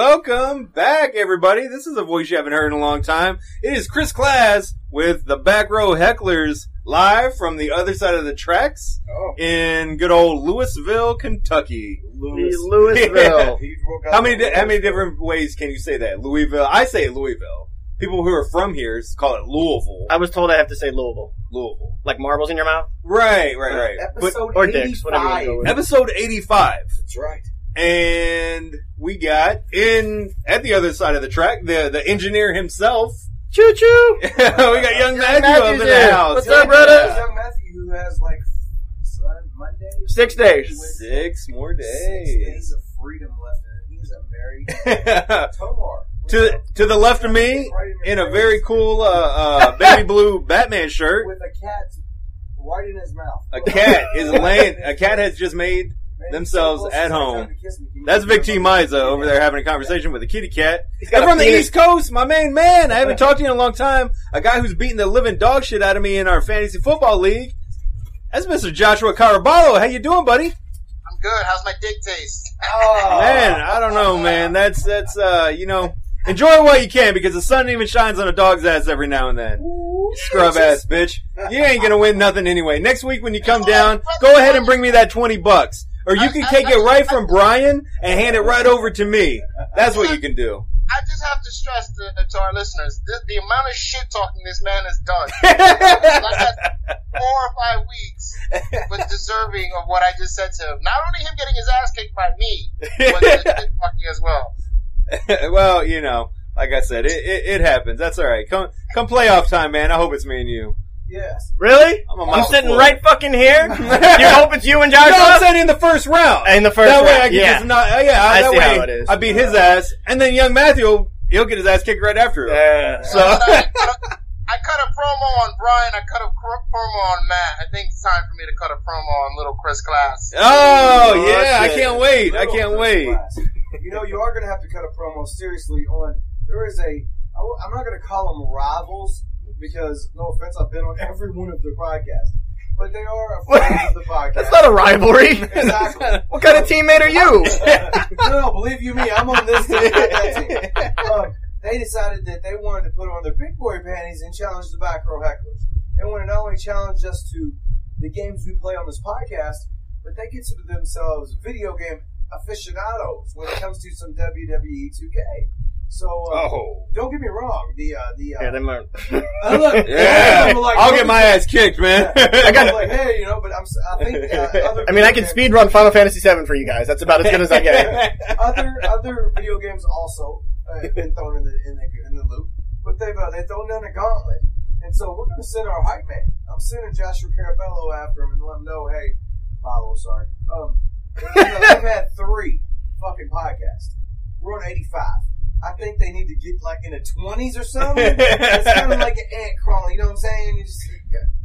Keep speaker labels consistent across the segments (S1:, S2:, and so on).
S1: Welcome back, everybody. This is a voice you haven't heard in a long time. It is Chris Class with the Back Row Hecklers live from the other side of the tracks
S2: Oh,
S1: in good old Louisville, Kentucky.
S3: Louisville.
S2: He woke up
S1: How many di- how many different ways can you say that? Louisville. I say Louisville. People who are from here call it Louisville.
S3: I was told I have to say Louisville.
S1: Louisville.
S3: Like marbles in your mouth?
S1: Right, right, right. But
S2: Episode
S3: or dicks, whatever you
S2: 85.
S3: go with.
S1: episode 85.
S2: That's right.
S1: And we got in at the other side of the track the the engineer himself.
S3: Choo choo!
S1: we got young Matthew up in the
S3: here.
S1: house.
S3: What's
S2: Young
S3: up, brother?
S2: Matthew- Young Matthew, who has like son, Monday,
S3: Six days.
S1: Six more
S2: Six
S1: days.
S2: days of freedom left, and he's a married Tomar.
S1: to to the left of me,
S2: Right your
S1: in a very cool uh, uh, baby blue Batman shirt,
S2: with a cat right in his mouth.
S1: a cat is laying. A cat has just made.
S2: Man, he's
S1: themselves
S2: so
S1: at home.
S2: trying to kiss me. Can you
S1: That's
S2: give me
S1: Vic T.
S2: a?
S1: Miza over there having a conversation with a kitty cat.
S3: He's
S1: And
S3: got
S1: from
S3: a
S1: the
S3: penis.
S1: East Coast, my main man. I haven't talked to you in a long time. A guy who's beating the living dog shit out of me in our fantasy football league. That's Mr. Joshua Caraballo. How you doing, buddy?
S4: I'm good. How's my dick taste?
S2: Oh.
S1: Man, I don't know, man. That's that's uh, you know, enjoy it while you can because the sun even shines on a dog's ass every now and then. Scrub ass bitch. You ain't gonna win nothing anyway. Next week when you come down, go ahead and bring me that twenty bucks. Or you can take it right from Brian and hand it right over to me. That's what you can do.
S4: I just have to stress to, to our listeners the, the amount of shit talking this man has done. like four or five weeks was deserving of what I just said to him. Not only him getting his ass kicked by me, but the talking as well.
S1: well, you know, like I said, it, it, it happens. That's all right. Come come playoff time, man. I hope it's me and you.
S2: Yes.
S3: Really?
S1: I'm a
S3: I'm
S1: mouthful.
S3: sitting right fucking here. you hope it's you and
S1: No, I'm
S3: Joshua?
S1: saying in the first round.
S3: In the first
S1: that way
S3: round,
S1: I can
S3: yeah.
S1: just not. Uh, yeah,
S3: I
S1: that
S3: see
S1: way
S3: how it is.
S1: I beat his ass, and then young Matthew, he'll get his ass kicked right after. him.
S3: Yeah.
S1: So
S4: I, cut- a promo on Brian. I cut a cr- promo on Matt. I think it's time for me to cut a promo on Little Chris Class.
S1: Oh
S3: Oh,
S1: yeah, I can't wait. I can't
S2: first
S1: wait.
S2: class. You know, you are going to have to cut a promo seriously on. There is a. I'm not going to call them rivals because, no offense, I've been on every one of their podcasts, but they are a friend of the podcast.
S3: That's not a rivalry.
S2: Exactly.
S3: what kind of teammate are you?
S2: no, no, believe you me, I'm on this team, that team. Um, they decided that they wanted to put on their big boy panties and challenge the back row hecklers. They want to not only challenge us to the games we play on this podcast, but they consider themselves video game aficionados when it comes to some WWE 2K. So, uh,
S1: Oh
S2: don't get me wrong, the uh, the uh,
S3: yeah, them are.
S2: uh, look,
S1: yeah,
S2: I'm like,
S1: I'll get my ass kicked, man.
S2: I got like, hey, you know, but I'm, s- I think uh, other
S3: I mean, I can
S2: video
S3: speed run Final Fantasy VII for you guys. That's about as good as I get.
S2: other other video games also uh, have been thrown in the in the in the loop, but they've uh, they've thrown down a gauntlet, and so we're going to send our hype man. I'm sending Joshua Caraballo after him and let him know, hey, follow, sorry. Um, you know, they've had three fucking podcasts. We're on 85. I think they need to get like in the 20s or something. it's kind of like an ant crawling. You know what I'm saying? You just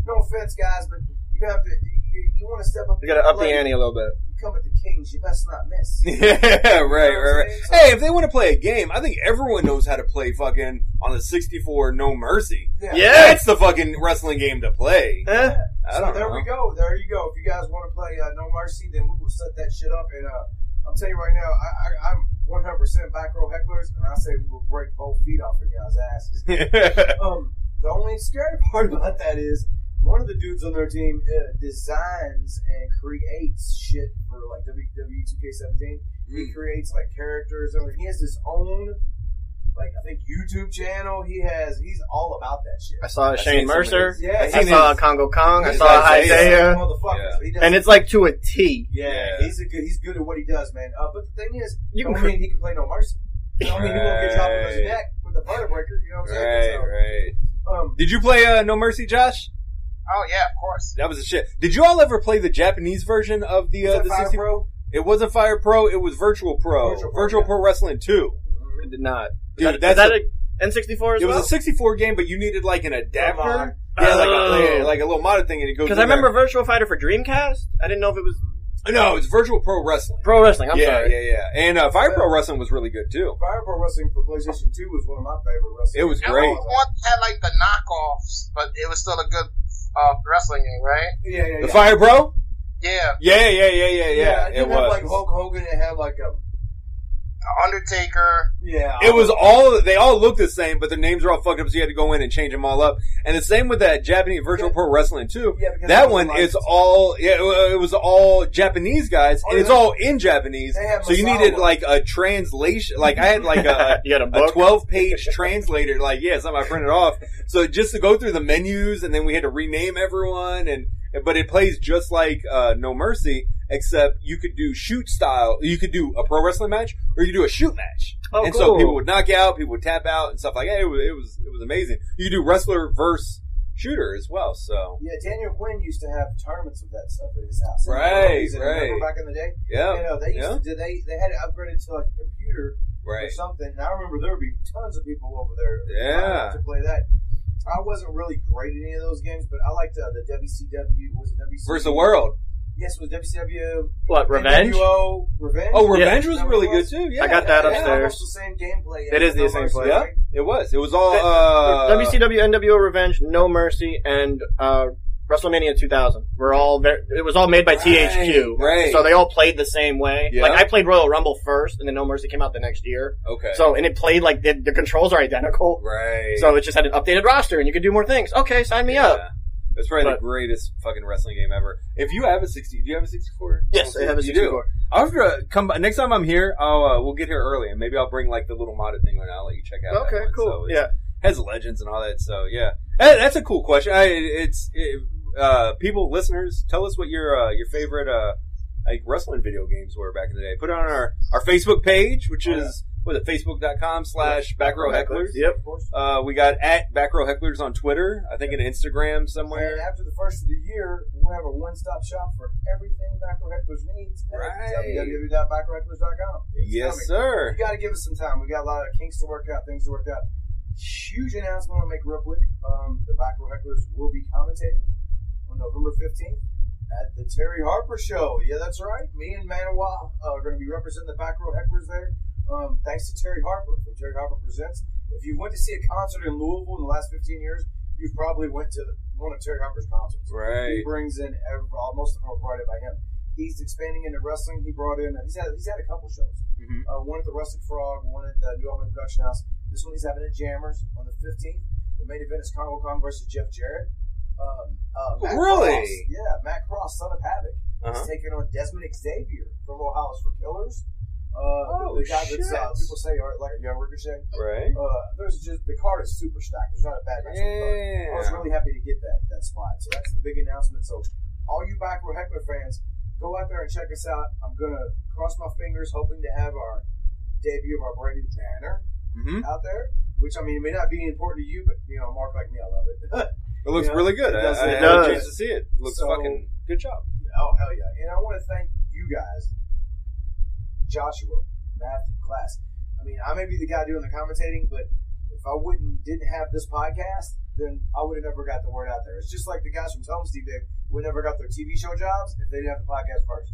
S2: no offense, guys, but you have to. You, you want to step up.
S3: You gotta up the ante a little bit.
S2: You come at the Kings, you best not miss.
S1: yeah, right, right, right.
S2: So-
S1: Hey, if they want to play a game, I think everyone knows how to play fucking on the 64 No Mercy.
S2: Yeah.
S3: Yeah.
S1: That's the fucking wrestling game to play. I
S2: So there
S1: know.
S2: we go. There you go. If you guys want to play uh, No Mercy, then we will set that shit up. And uh, I'll tell you right now, I, I, I'm 100% back row hecklers, and I say we will break both feet off of y'all's asses. um, the only scary part about that is one of the dudes on their team uh, designs and creates shit for like WWE 2K17. He
S1: Mm.
S2: creates like characters. and He has his own. Like I think YouTube channel, he has. He's all about that shit.
S3: I saw
S1: I've
S3: Shane
S1: seen some of
S3: Mercer.
S1: his-
S2: Yeah,
S1: I've
S3: I
S1: seen
S3: saw
S1: his-
S3: Congo Kong. I saw
S1: Isaiah.
S3: Isaiah.
S1: Yeah.
S3: And it's like to a T.
S2: yeah,
S1: Yeah.
S2: he's a good. He's good at what he does, man. Uh, but the thing is,
S3: You
S2: don't
S3: can
S2: mean he can play no mercy. Don't mean he won't get dropped on his neck with a butter breaker. You know what I'm saying?
S1: right.
S2: So, um,
S1: Did you play uh, No Mercy, Josh?
S4: Oh yeah, of course.
S1: That was a shit. Did you all ever play the Japanese version of the
S2: is
S1: uh, the
S2: Fire
S1: 60?
S2: Pro?
S1: It wasn't Fire Pro. It was Virtual Pro.
S2: Virtual
S1: Virtual,
S2: Pro,
S1: Pro. Wrestling Two.
S3: I did not.
S1: Dude,
S3: Is
S1: that's
S3: that
S1: a-
S3: a N64 as
S1: It was a 64 game, but you needed like an adapter.
S2: mod.
S1: Yeah, like, a,
S3: Oh.
S1: yeah, like a little modded thing, and it goes.
S3: Because I
S1: in there.
S3: remember Virtual Fighter for Dreamcast. I didn't know if it was
S1: No, it's Virtual Pro Wrestling.
S3: Pro Wrestling. I'm
S1: yeah,
S3: sorry.
S1: yeah, yeah. Yeah. And uh, Fire Pro Wrestling was really good too.
S2: Fire Pro Wrestling for PlayStation 2 was one of my favorite wrestling.
S1: It was
S4: And
S1: great.
S4: one had like the knockoffs, but it was still a good uh, wrestling game, right?
S2: Yeah, yeah, yeah.
S1: The Fire Pro?
S4: Yeah.
S1: Yeah, yeah, yeah, yeah, yeah.
S2: you
S1: it
S2: had
S1: was.
S2: like Hulk Hogan and had like a
S4: Undertaker.
S2: Yeah,
S1: It was all they all look the same, but their names are all fucked up, so you had to go in and change them all up. And the same with that Japanese virtual
S2: Yeah.
S1: pro wrestling too.
S2: Yeah, because
S1: That one
S2: like-
S1: is all yeah, it was all Japanese guys,
S2: Oh,
S1: and it's
S2: yeah.
S1: all in Japanese. So you needed like a translation. Like I had like a
S3: had a
S1: a 12 page translator. Like, yeah, something I printed off. So just to go through the menus and then we had to rename everyone and, but it plays just like, uh, No Mercy, except you could do shoot style. You could do a pro wrestling match or you could do a shoot match.
S3: Oh,
S1: and so people would knock out, people would tap out and stuff like that. It was, it was, it was amazing. You could do wrestler versus shooter as well. So,
S2: Yeah, Daniel Quinn used to have tournaments of that stuff at his house.
S1: Right,
S2: He's in- remember
S1: right.
S2: Back in the day,
S1: yeah.
S2: you know, they used
S1: yeah.
S2: to they they had it upgraded to like a computer
S1: Right.
S2: or something. And I remember there would be tons of people over there.
S1: Yeah.
S2: to play that. I wasn't really great at any of those games, but I liked uh, the WCW. Was it WCW
S1: Versus the world.
S2: Yes, it was WCW.
S3: What revenge?
S2: NWO, Revenge.
S1: Oh,
S3: Yeah.
S1: Revenge was
S2: Is that what
S1: really
S2: it
S1: good too. Yeah.
S3: I got that
S2: It had
S3: upstairs.
S2: almost the same gameplay.
S3: It
S2: as
S3: is the same
S2: Mercy,
S3: play.
S1: Yeah. It was. It was all, uh,
S3: WCW, NWO Revenge, No Mercy, and uh, WrestleMania 2000 were all very, it was all made by THQ.
S1: right.
S3: So they all played the same way.
S1: Yeah.
S3: Like I played Royal Rumble first, and then No Mercy came out the next year.
S1: Okay.
S3: So and it played like the, the controls are identical.
S1: right.
S3: So it just had an updated roster, and you could do more things. Okay, sign me up.
S1: Yeah. That's probably
S3: But-
S1: the greatest fucking wrestling game ever. If you have a sixty, do you have a sixty-four?
S3: Yes, I have a
S1: You
S3: 64.
S1: do. I'll have to come by, next time I'm here. I'll uh, we'll get here early, and maybe I'll bring like the little modded thing, and I'll let you check out.
S3: Okay, cool.
S1: So
S3: yeah.
S1: has legends and all that. So yeah, That- that's a cool question. I, it's it, uh, people, listeners, tell us what your uh, your favorite uh, like wrestling video games were back in the day. Put it on our our Facebook page, which
S2: Oh,
S1: is what is it facebook.com slash back row hecklers.
S3: Yep.
S2: Of course.
S1: Uh, we got at back row hecklers on Twitter. I think an Instagram
S2: And
S1: somewhere.
S2: after the first of the year, we'll have a one-stop shop for everything Back Row Hecklers needs
S1: Right.
S2: www.backrowhecklers.com. It's
S1: Yes,
S2: coming.
S1: sir.
S2: You got to give us some time. We got a lot of kinks to work out, things to work out. Huge announcement I'll make real quick. Um, the Back Row Hecklers will be commentating on November 15th at the Terry Harper Show. Yeah, that's right. Me and Manawa uh, are going to be representing the Back Row Hecklers there. Um, thanks to Terry Harper from Terry Harper Presents. If you went to see a concert in Louisville in the last 15 years, you've probably went to one of Terry Harper's concerts.
S1: Right.
S2: He brings in every, most of them are brought in by him. He's expanding into wrestling. He brought in. He's had. He's had a couple shows.
S1: Mhm.
S2: Uh, one at the Rustic Frog. One at the New Albany Production House. This one he's having at Jammers on the fifteenth. The main event is Congo Kong versus Jeff Jarrett. Um, uh, Matt
S1: Really?
S2: Cross, yeah, Matt Cross, son of Havoc,
S1: Uh-huh.
S2: is taking on Desmond Xavier from Ohio's for Killers. Uh,
S1: Oh,
S2: the, the guy that's uh, people say are like a young Ricochet.
S1: Right.
S2: Uh, there's just the card is super stacked. There's not a bad match on. I was really happy to get that that spot. So that's the big announcement. So all you back row heckler fans, go out there and check us out. I'm gonna cross my fingers, hoping to have our debut of our brand new banner
S1: hmm
S2: out there. Which I mean, it may not be important to you, but you know, Mark like me, I love it.
S1: It looks
S2: Yeah.
S1: really good.
S2: It
S1: I,
S2: does
S1: I
S2: look
S1: had a chance to see it. It looks
S2: So-
S1: fucking good job.
S2: oh hell yeah! And I want to thank you guys, Joshua, Matthew, class. I mean, I may be the guy doing the commentating, but if I wouldn't didn't have this podcast, then I would have never got the word out there. It's just like the guys from Tell 'em Steve Dave would never got their TV show jobs if they didn't have the podcast first.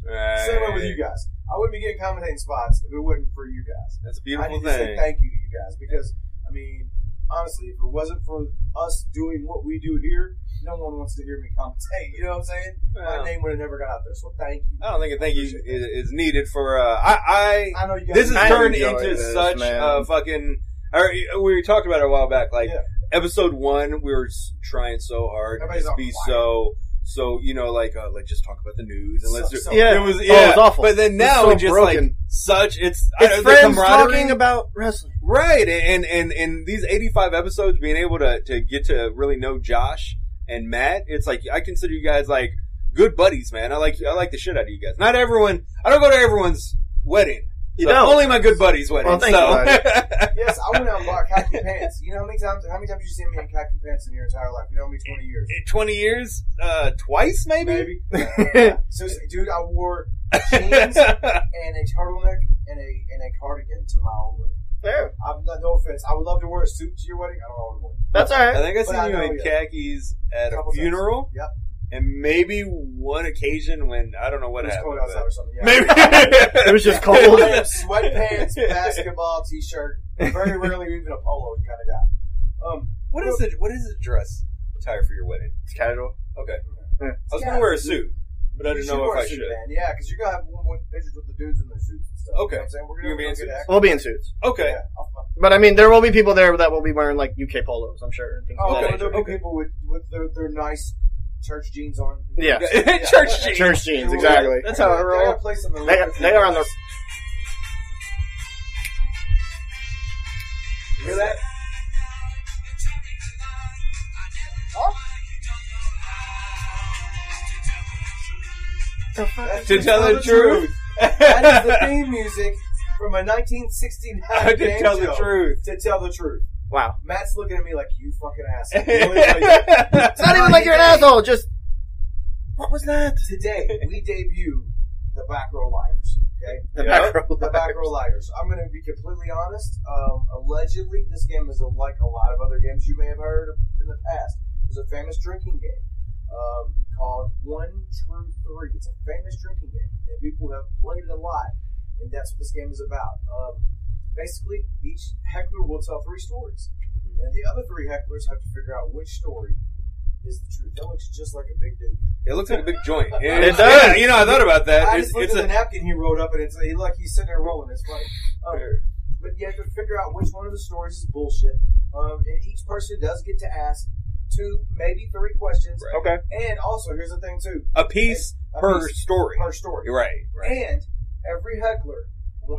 S2: Same way with you guys. I wouldn't be getting commentating spots if it wasn't for you guys.
S1: That's a
S2: I
S1: beautiful
S2: need to say
S1: thing.
S2: thank you to you guys because I mean, honestly, if it wasn't for us doing what we do here, no one wants to hear me commentate. You know what I'm saying?
S1: Well,
S2: My name would have never got out there. So thank you.
S1: I don't think a thank you
S2: Appreciate
S1: is, needed for. Uh, I,
S2: I know you guys.
S1: this has turned into
S3: this,
S1: such
S3: man.
S1: a fucking. Or, we talked about it a while back. Like
S2: Yeah.
S1: episode one, we were trying so hard to
S2: Everybody's
S1: just be
S2: quiet.
S1: so. So you know, like, uh, like just talk about the news and let's
S2: So-
S1: do.
S2: so-
S3: Yeah.
S1: it was
S3: Oh, it was awful.
S1: But then
S3: It was
S1: now
S3: so
S1: it's just like such. It's I
S3: It's
S1: don't- the
S3: friends
S1: camaraderie-
S3: talking about wrestling.
S1: Right, and and and these eighty five episodes, being able to to get to really know Josh and Matt, it's like I consider you guys like good buddies, man. I like I like the shit out of you guys. Not everyone. I don't go to everyone's wedding.
S3: You
S1: So,
S3: don't.
S1: Only my good buddies' wedding.
S3: Well,
S1: so.
S2: Yes, I went out and bought khaki pants. You know how many times? How many times you seen me in khaki pants in your entire life? You know me, twenty years,
S1: Twenty years, uh, twice maybe.
S2: maybe. Seriously, dude, I wore jeans and a turtleneck and a and a cardigan to my own wedding.
S3: Fair.
S2: I'm not, no offense. I would love to wear a suit to your wedding. I don't know one.
S3: That's all right.
S1: I think I
S2: But I
S1: seen you
S2: know
S1: in
S2: you.
S1: khakis at a
S2: Couple times.
S1: funeral,
S2: Yep.
S1: and maybe one occasion when I don't know what
S2: It was
S1: happened.
S2: cold outside
S1: but-
S2: or something. Yeah.
S1: Maybe
S3: It was just
S2: I
S3: cold.
S2: have sweatpants, basketball t-shirt. Very rarely even a polo kind of guy. Um,
S1: What is the what is the dress attire for your wedding?
S3: It's casual.
S1: Okay,
S2: yeah.
S1: I was
S2: Yeah.
S1: gonna wear a suit. but I
S2: You
S1: didn't know if
S2: wear a
S1: I
S2: suit
S1: should.
S2: band, Yeah, because you're gonna have one with pictures with the dudes in their suits and stuff.
S1: Okay.
S2: You know what I'm saying we're
S1: You're
S2: gonna,
S1: gonna be in
S2: go get
S1: suits?
S2: act-
S3: We'll be in suits.
S1: Okay.
S2: Yeah, I'll fuck-
S3: But I mean, there will be people there that will be wearing like UK polos, I'm sure. And things
S2: Oh,
S3: of
S2: okay,
S3: that
S2: there'll be people with with their, their nice church jeans on.
S3: Yeah.
S1: Church jeans.
S3: Church jeans, exactly. That's how I
S2: gonna- they're
S3: roll.
S2: gonna play something
S3: They,
S2: real
S3: they are on the.
S2: You hear that? That's
S1: To tell the truth.
S2: That is the theme music from a 1969
S1: to
S2: game
S1: tell the
S2: show.
S1: truth.
S2: To tell the truth.
S3: Wow.
S2: Matt's looking at me like you fucking asshole.
S3: It's not even like you're an asshole. Just what was that?
S2: Today we debut the back row liars. Okay,
S3: The
S1: Yeah.
S3: back row.
S2: the back row liars. I'm going to be completely honest. Um, allegedly, this game is a, like a lot of other games you may have heard of in the past. It's a famous drinking game um, called One True Three. It's a famous drinking game, and people have played it a lot. And that's what this game is about. Um, basically, each heckler will tell three stories, and the other three hecklers have to figure out which story is the truth. That looks just like a big dude.
S1: It looks like a big joint. Yeah,
S3: It does.
S1: yeah, you know, I thought about that.
S2: I
S1: It's,
S2: just looked
S1: it's
S2: at the
S1: a,
S2: napkin he wrote up, and it's he, like he's sitting there rolling. It's funny. Um, but you have to figure out which one of the stories is bullshit. Um, and each person does get to ask two, maybe three questions.
S1: Right.
S3: Okay.
S2: And also, here's the thing too:
S1: a piece
S2: A
S1: per
S2: piece
S1: story.
S2: per story.
S1: Right, right.
S2: And every heckler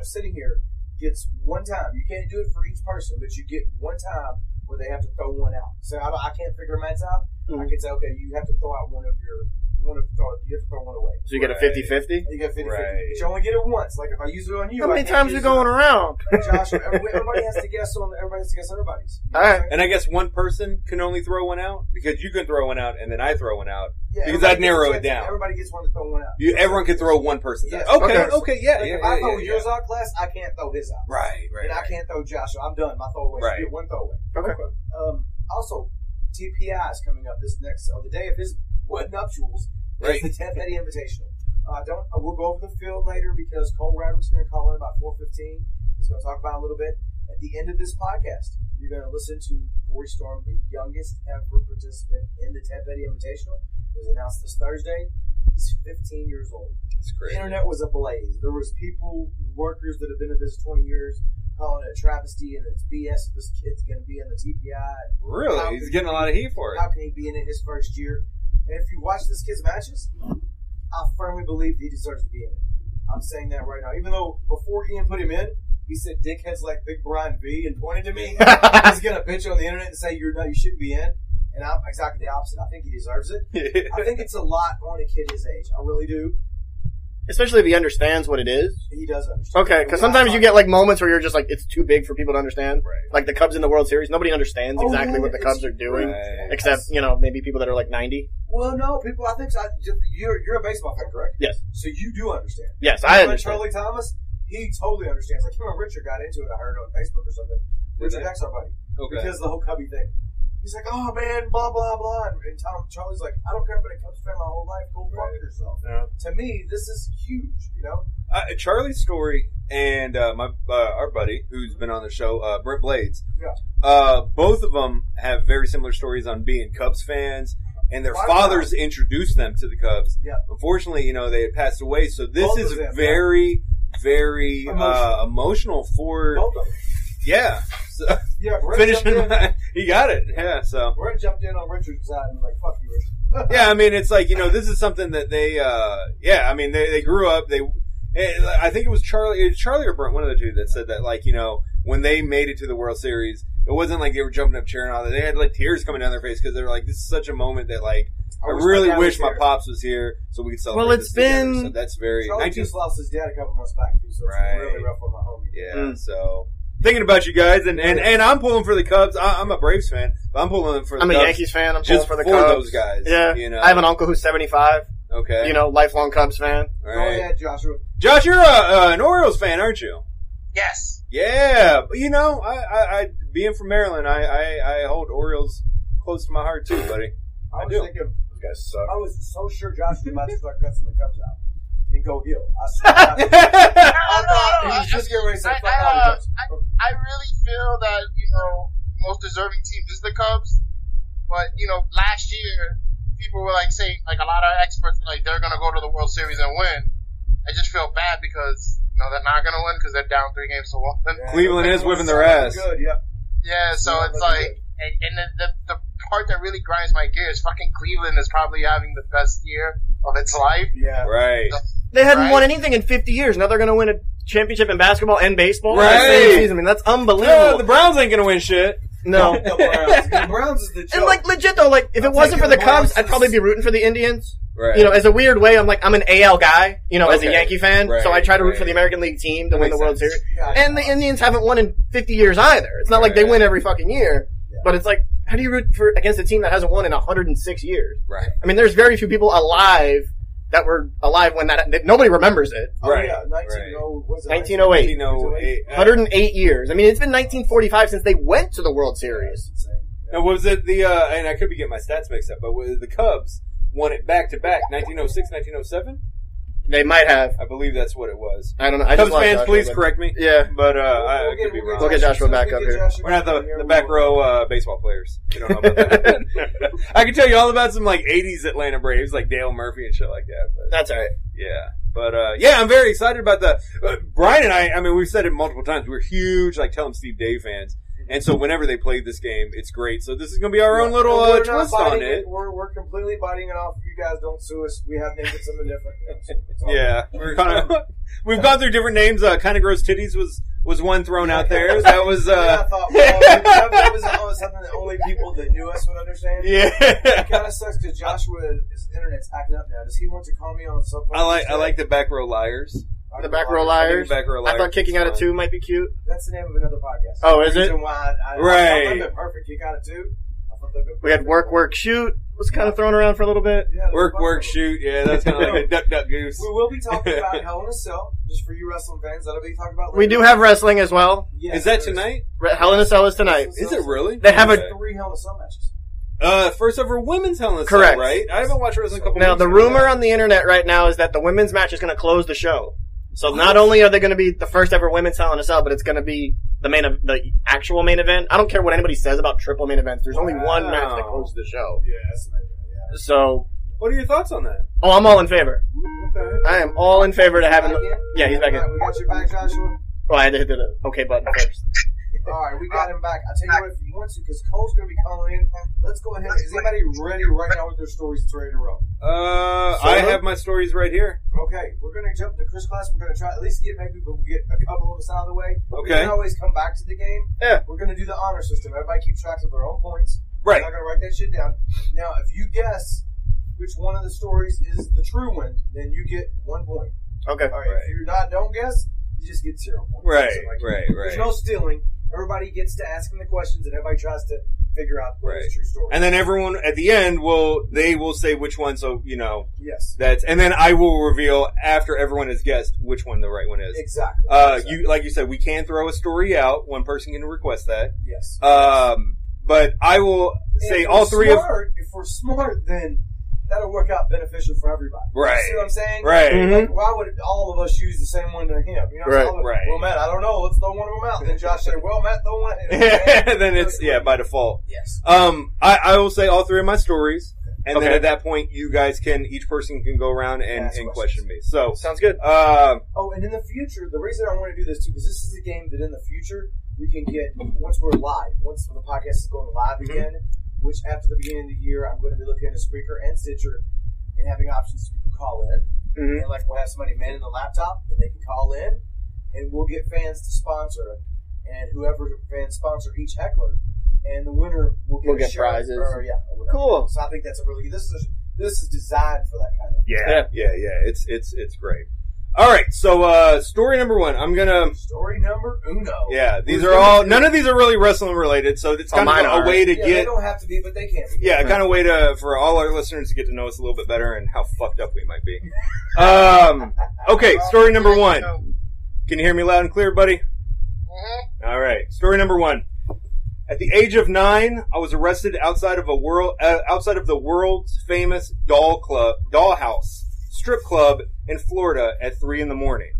S2: sitting here gets one time. You can't do it for each person, but you get one time where they have to throw one out. So I, I can't figure Matt's out. I
S3: Mhm.
S2: can say, okay, you have to throw out one of your one of throw, you have to throw one away.
S3: So you get a
S1: Right.
S3: 50-50?
S2: You get 50
S1: Right.
S2: But you only get it once. Like if I use it on you,
S3: How many
S2: can't
S3: times
S2: use
S3: you going around?
S2: it- Josh, everybody, everybody has to guess on. Everybody has to guess everybody's. You know
S3: All
S2: what
S3: right.
S2: I'm saying?
S1: And I guess one person can only throw one out because you can throw one out and then I throw one out.
S2: Yeah,
S1: because I'd narrow it down.
S2: Everybody gets one to throw one out.
S1: You, everyone can throw one person's
S2: Yeah.
S1: out. Okay,
S3: Okay.
S1: okay, yeah,
S2: Like
S1: yeah,
S2: if I throw
S1: yeah,
S2: yours
S1: yeah.
S2: out, class, I can't throw his out.
S1: Right, right,
S2: and I can't throw Josh. I'm done. My throwaway.
S1: Right.
S2: Get one throwaway.
S3: Okay.
S2: Um, also, TPI is coming up this next, or the day of his wed nuptials,
S1: Right.
S2: the Ted Petty Invitational. Uh, don't uh, we'll go over the field later because Cole Radrick's going to call in about 4:15. He's going to talk about it a little bit. At the end of this podcast, you're going to listen to Corey Storm, the youngest ever participant in the Ted Petty Invitational. It was announced this Thursday. He's 15 years old.
S1: That's
S2: The internet was ablaze. There was people, workers that have been in this 20 years, calling it a travesty and it's BS that this kid's going to be in the TPI.
S1: Really? He's getting a lot of heat for it.
S2: How can he be in it his first year? And if you watch this kid's matches, I firmly believe he deserves to be in it. I'm saying that right now. Even though before Ian put him in, he said dickheads like Big Brian V and pointed to me. He's gonna bitch on the internet and say you're not, you shouldn't be in. And I'm exactly the opposite. I think he deserves it. I think it's a lot on a kid his age. I really do.
S3: Especially if he understands what it is.
S2: He does understand.
S3: Okay, because sometimes you get like moments where you're just like, it's too big for people to understand.
S1: Right.
S3: Like the Cubs in the World Series, nobody understands
S2: Oh,
S3: exactly
S2: yeah,
S3: what the
S2: it's-
S3: Cubs are doing,
S1: Right.
S3: except you know maybe people that are like 90.
S2: Well, no, people. I think I, you're you're a baseball fan, correct?
S3: Yes,
S2: So you do understand.
S3: yes, I
S2: friend
S3: understand.
S2: Charlie Thomas, he totally understands. Like him and Richard got into it. I heard on Facebook or something. Richard
S1: they?
S2: X, our buddy,
S1: Okay.
S2: because of the whole Cubby thing. He's like, oh man, blah blah blah, and, and Tom Charlie's like, I don't care, but it comes fan my whole life. Go fuck
S1: Right.
S2: yourself.
S1: Yeah.
S2: To me, this is huge. You know,
S1: Uh, Charlie's story and uh, my uh, our buddy who's been on the show, uh, Brent Blades.
S2: Yeah.
S1: Uh, both of them have very similar stories on being Cubs fans, and their
S2: My
S1: fathers introduced them to the Cubs.
S2: Yeah.
S1: Unfortunately, you know they had passed away, so this
S2: Both
S1: is
S2: them,
S1: very, very
S2: Emotional.
S1: uh, emotional for
S2: both of them.
S1: Yeah. So,
S2: Yeah, Brett
S1: finishing,
S2: jumped in.
S1: he got it. Yeah. So
S2: Brett jumped in on Richard's side and like, fuck you, Richard.
S1: yeah, I mean, it's like you know, this is something that they, uh, yeah, I mean, they, they grew up. They, I think it was Charlie, it was Charlie or Brent, one of the two, that said that, like, you know, when they made it to the World Series, it wasn't like they were jumping up, cheering all that. They had like tears coming down their face because they're like, this is such a moment that, like, I,
S2: wish
S1: really
S2: dad
S1: wish my
S2: here.
S1: pops was here so we could celebrate.
S3: Well, it's
S1: this together.
S3: been-
S1: so that's very
S2: Charlie
S1: 19,
S2: just lost his dad a couple months back too, so it's
S1: Right.
S2: really rough on my homie.
S1: yeah.
S3: Mm.
S1: So thinking about you guys, and and, and I'm pulling for the Cubs. I, I'm a Braves fan, but I'm pulling for the
S3: I'm a Yankees fan. I'm pulling
S1: just
S3: for the
S1: for
S3: Cubs.
S1: those guys.
S3: Yeah,
S1: you know.
S3: I have an uncle who's 75.
S1: okay.
S3: You know, lifelong Cubs fan.
S1: All
S2: Go
S1: right.
S2: ahead, Joshua.
S1: Josh, you're a, uh, an Orioles fan, aren't you?
S4: Yes.
S1: Yeah, but you know, I, I, I being from Maryland, I, I, I hold Orioles close to my heart too, buddy.
S2: I
S1: I
S2: was
S1: do.
S2: thinking,
S3: Those guys suck.
S2: I was so sure Josh was about to start cussing the Cubs out and go heel. I swear. I,
S4: No,
S2: I
S4: no,
S2: thought
S4: no,
S2: he
S4: I-
S2: just getting ready to say, fuck
S4: I, uh, I, I really feel that, you know, most deserving team is the Cubs. But, you know, last year, people were like saying, like a lot of experts, like they're gonna go to the World Series and win. I just feel bad because you know they're not gonna win because they're down three games to one.
S2: Yeah.
S1: Cleveland is whipping their
S2: Sounds
S1: ass.
S2: Good, yeah.
S4: Yeah, so
S2: Yeah,
S4: it's
S2: that'd
S4: like, and, and the, the the part that really grinds my gears, fucking Cleveland is probably having the best year of its life.
S2: Yeah.
S1: Right.
S3: They hadn't
S4: Right.
S3: won anything in 50 years. Now they're going to win a championship in basketball and baseball. in the
S1: Right.
S3: same season. I mean, that's
S1: No,
S3: unbelievable.
S1: the Browns ain't gonna win shit.
S3: no.
S2: The Browns. Is the joke.
S3: And like legit though, like if
S2: I'm
S3: it wasn't for the
S2: the
S3: Cubs, I'd probably be rooting for the Indians.
S1: Right.
S3: You know, as a weird way, I'm like I'm an AL guy. You know, as a Yankee fan,
S1: Right,
S3: so I try to root for the American League team to
S1: That
S3: win the World
S1: sense.
S3: Series.
S2: Yeah,
S3: And the Indians haven't won in 50 years either. It's not like they win every fucking year.
S2: Yeah.
S3: But it's like, how do you root for against a team that hasn't won in 106 years?
S1: right.
S3: I mean, there's very few people alive that were alive when that, that nobody remembers it.
S2: Oh,
S1: Right,
S2: yeah. 19,
S1: right.
S2: oh, was it
S3: 1908.
S1: 1908. Uh,
S3: 108 years. I mean, it's been 1945 since they went to the World Series.
S2: Insane.
S1: Now, was it the, uh, and I could be getting my stats mixed up, but was the Cubs won it back to back, 1906, 1907?
S3: They might have.
S1: I believe that's what it was.
S3: I don't know. I
S1: Cubs
S3: just
S1: fans,
S3: Joshua,
S1: please correct me.
S3: Yeah.
S1: But, uh, I, I
S2: We'll get-
S1: could be wrong.
S3: We'll get Joshua back up here.
S1: We're not the, the back row uh, baseball players. You don't know about that. I can tell you all about some like '80s Atlanta Braves, like Dale Murphy and shit like that. But
S3: That's alright.
S1: yeah, but uh, yeah, I'm very excited about the uh, Brian and I. I mean, we've said it multiple times. We're huge, like tell them Steve Dave fans, and so whenever they play this game, it's great. So this is gonna be our own little
S2: And
S1: uh,
S2: we're
S1: twist on
S2: biting
S1: it.
S2: We're, we're completely biting it off. If you guys don't sue us, we have named it something different. You know, so
S1: Yeah, we're kind of we've gone through different names. Uh, kind of gross titties was was one thrown out there. That was
S2: Yeah, I
S1: uh,
S2: thought well, that, that was uh, something that only people that knew us would understand.
S1: yeah.
S2: It kind of sucks because Joshua, his internet's acting up now. Does he want to call me on the subphone?
S1: I like I like the back row liars.
S3: The back row
S1: I
S3: liars.
S1: the back row
S3: I thought kicking out of two might be cute.
S2: That's the name of another podcast.
S3: Oh, is it?
S2: reason Why I, I,
S1: Right.
S2: I thought perfect. Kick out of two. I thought that'd been
S3: We had work, work, shoot. Was kind of thrown around for a little bit.
S2: Yeah,
S1: Work, work,
S2: both.
S1: shoot. Yeah, that's kind of like a duck, duck, goose.
S2: We will be talking about Hell in a Cell, just for you wrestling fans. That'll be talked about.
S3: We do have wrestling as well.
S2: Yes,
S1: Is that tonight?
S3: Re- Hell in a Cell is tonight.
S1: Is it really?
S3: They have a-
S2: Three Hell in a Cell matches.
S1: uh first ever women's Hell in a Cell,
S3: Correct.
S1: right? I haven't watched wrestling in a couple.
S3: Now
S1: weeks
S3: the
S1: ago.
S3: rumor on the internet right now is that the women's match is going to close the show. So not only are they going to be the first ever women's Hell in a Cell, but it's going to be the main, of, the actual main event. I don't care what anybody says about triple main events. There's only one
S1: Wow.
S3: match that closes the show.
S2: Yeah, that's amazing. Yeah.
S3: So,
S1: What are your thoughts on that?
S3: oh, I'm all in favor.
S1: Okay.
S3: I am all in favor to having.
S2: Back in?
S3: Yeah, he's back in.
S2: All right, we got you back, Joshua.
S3: Oh, I had to hit the okay button first.
S2: All right, we got him back. I'll tell you what, if you want to, because Cole's going to be calling in. Let's go ahead. Is anybody ready right now with their stories? It's ready to roll.
S1: Uh,
S3: So-
S1: I have my stories right here.
S2: Okay, we're going to jump to Chris class. We're going to try at least get maybe we'll get a couple of us out of the way. We can always come back to the game.
S3: Yeah.
S2: We're going to do the honor system. Everybody keeps track of their own points.
S1: Right.
S2: I'm not going to write that shit down. Now, if you guess which one of the stories is the true one, then you get one point.
S3: Okay.
S2: All right.
S1: Right.
S2: If you're not, don't guess. You just get zero points.
S1: Right,
S2: like that.
S1: right,
S2: There's no stealing. Everybody gets to ask them the questions, and everybody tries to figure out what
S1: Right.
S2: is true story.
S1: And then everyone at the end will they will say which one. So you know
S2: yes,
S1: that's and then I will reveal after everyone has guessed which one the right one is.
S2: exactly.
S1: Uh,
S2: Exactly.
S1: you like you said, we can throw a story out. One person can request that.
S2: yes.
S1: Um, but I will say all three of
S2: If we're smart, then that'll work out beneficial for everybody.
S1: Right.
S2: You see what I'm saying?
S1: right.
S3: Mhm.
S2: Like, why would all of us use the same one to him? You know,
S3: Right,
S2: so all of-
S1: right.
S2: Well, Matt, I don't know. Let's throw one of them out. Then Josh said, "Well, Matt, throw one." at him."
S1: then it's yeah by default.
S2: Yes.
S1: Um, I, I will say all three of my stories, and then at that point, you guys can each person can go around and,
S2: Ask
S1: and
S2: questions.
S1: question me. So,
S3: Sounds good.
S1: um,
S2: Oh, and in the future, the reason I want to do this too, because this is a game that in the future we can get once we're live, once the podcast is going live
S1: Mhm.
S2: again. Which after the beginning of the year, I'm going to be looking into Spreaker and Stitcher and having options for people to call in.
S3: Mhm.
S2: And like we'll have somebody manning the laptop, and they can call in, and we'll get fans to sponsor, and whoever fans sponsor each heckler, and the winner will get,
S3: We'll
S2: a
S3: get
S2: shirt
S3: prizes.
S2: Or, yeah, or.
S3: Cool.
S2: So I think that's a really good. This is this is designed for that kind of
S1: yeah, yeah, yeah. It's it's it's great. All right, so uh, story number one. I'm gonna.
S2: story number uno.
S1: Yeah, these
S2: Who's
S1: are all. None of these are really wrestling related, so it's
S3: Oh,
S1: kind of
S3: mine
S1: a,
S3: are.
S1: a way to
S2: Yeah, they
S1: get.
S2: don't have to be, but they can be.
S1: Yeah, kind of way to for all our listeners to get to know us a little bit better and how fucked up we might be. Um, okay, story number one. Can you hear me loud and clear, buddy?
S4: hmm
S1: All right. Story number one. At the age of nine, I was arrested outside of a world uh, outside of the world's famous doll club, dollhouse strip club in Florida at three in the morning.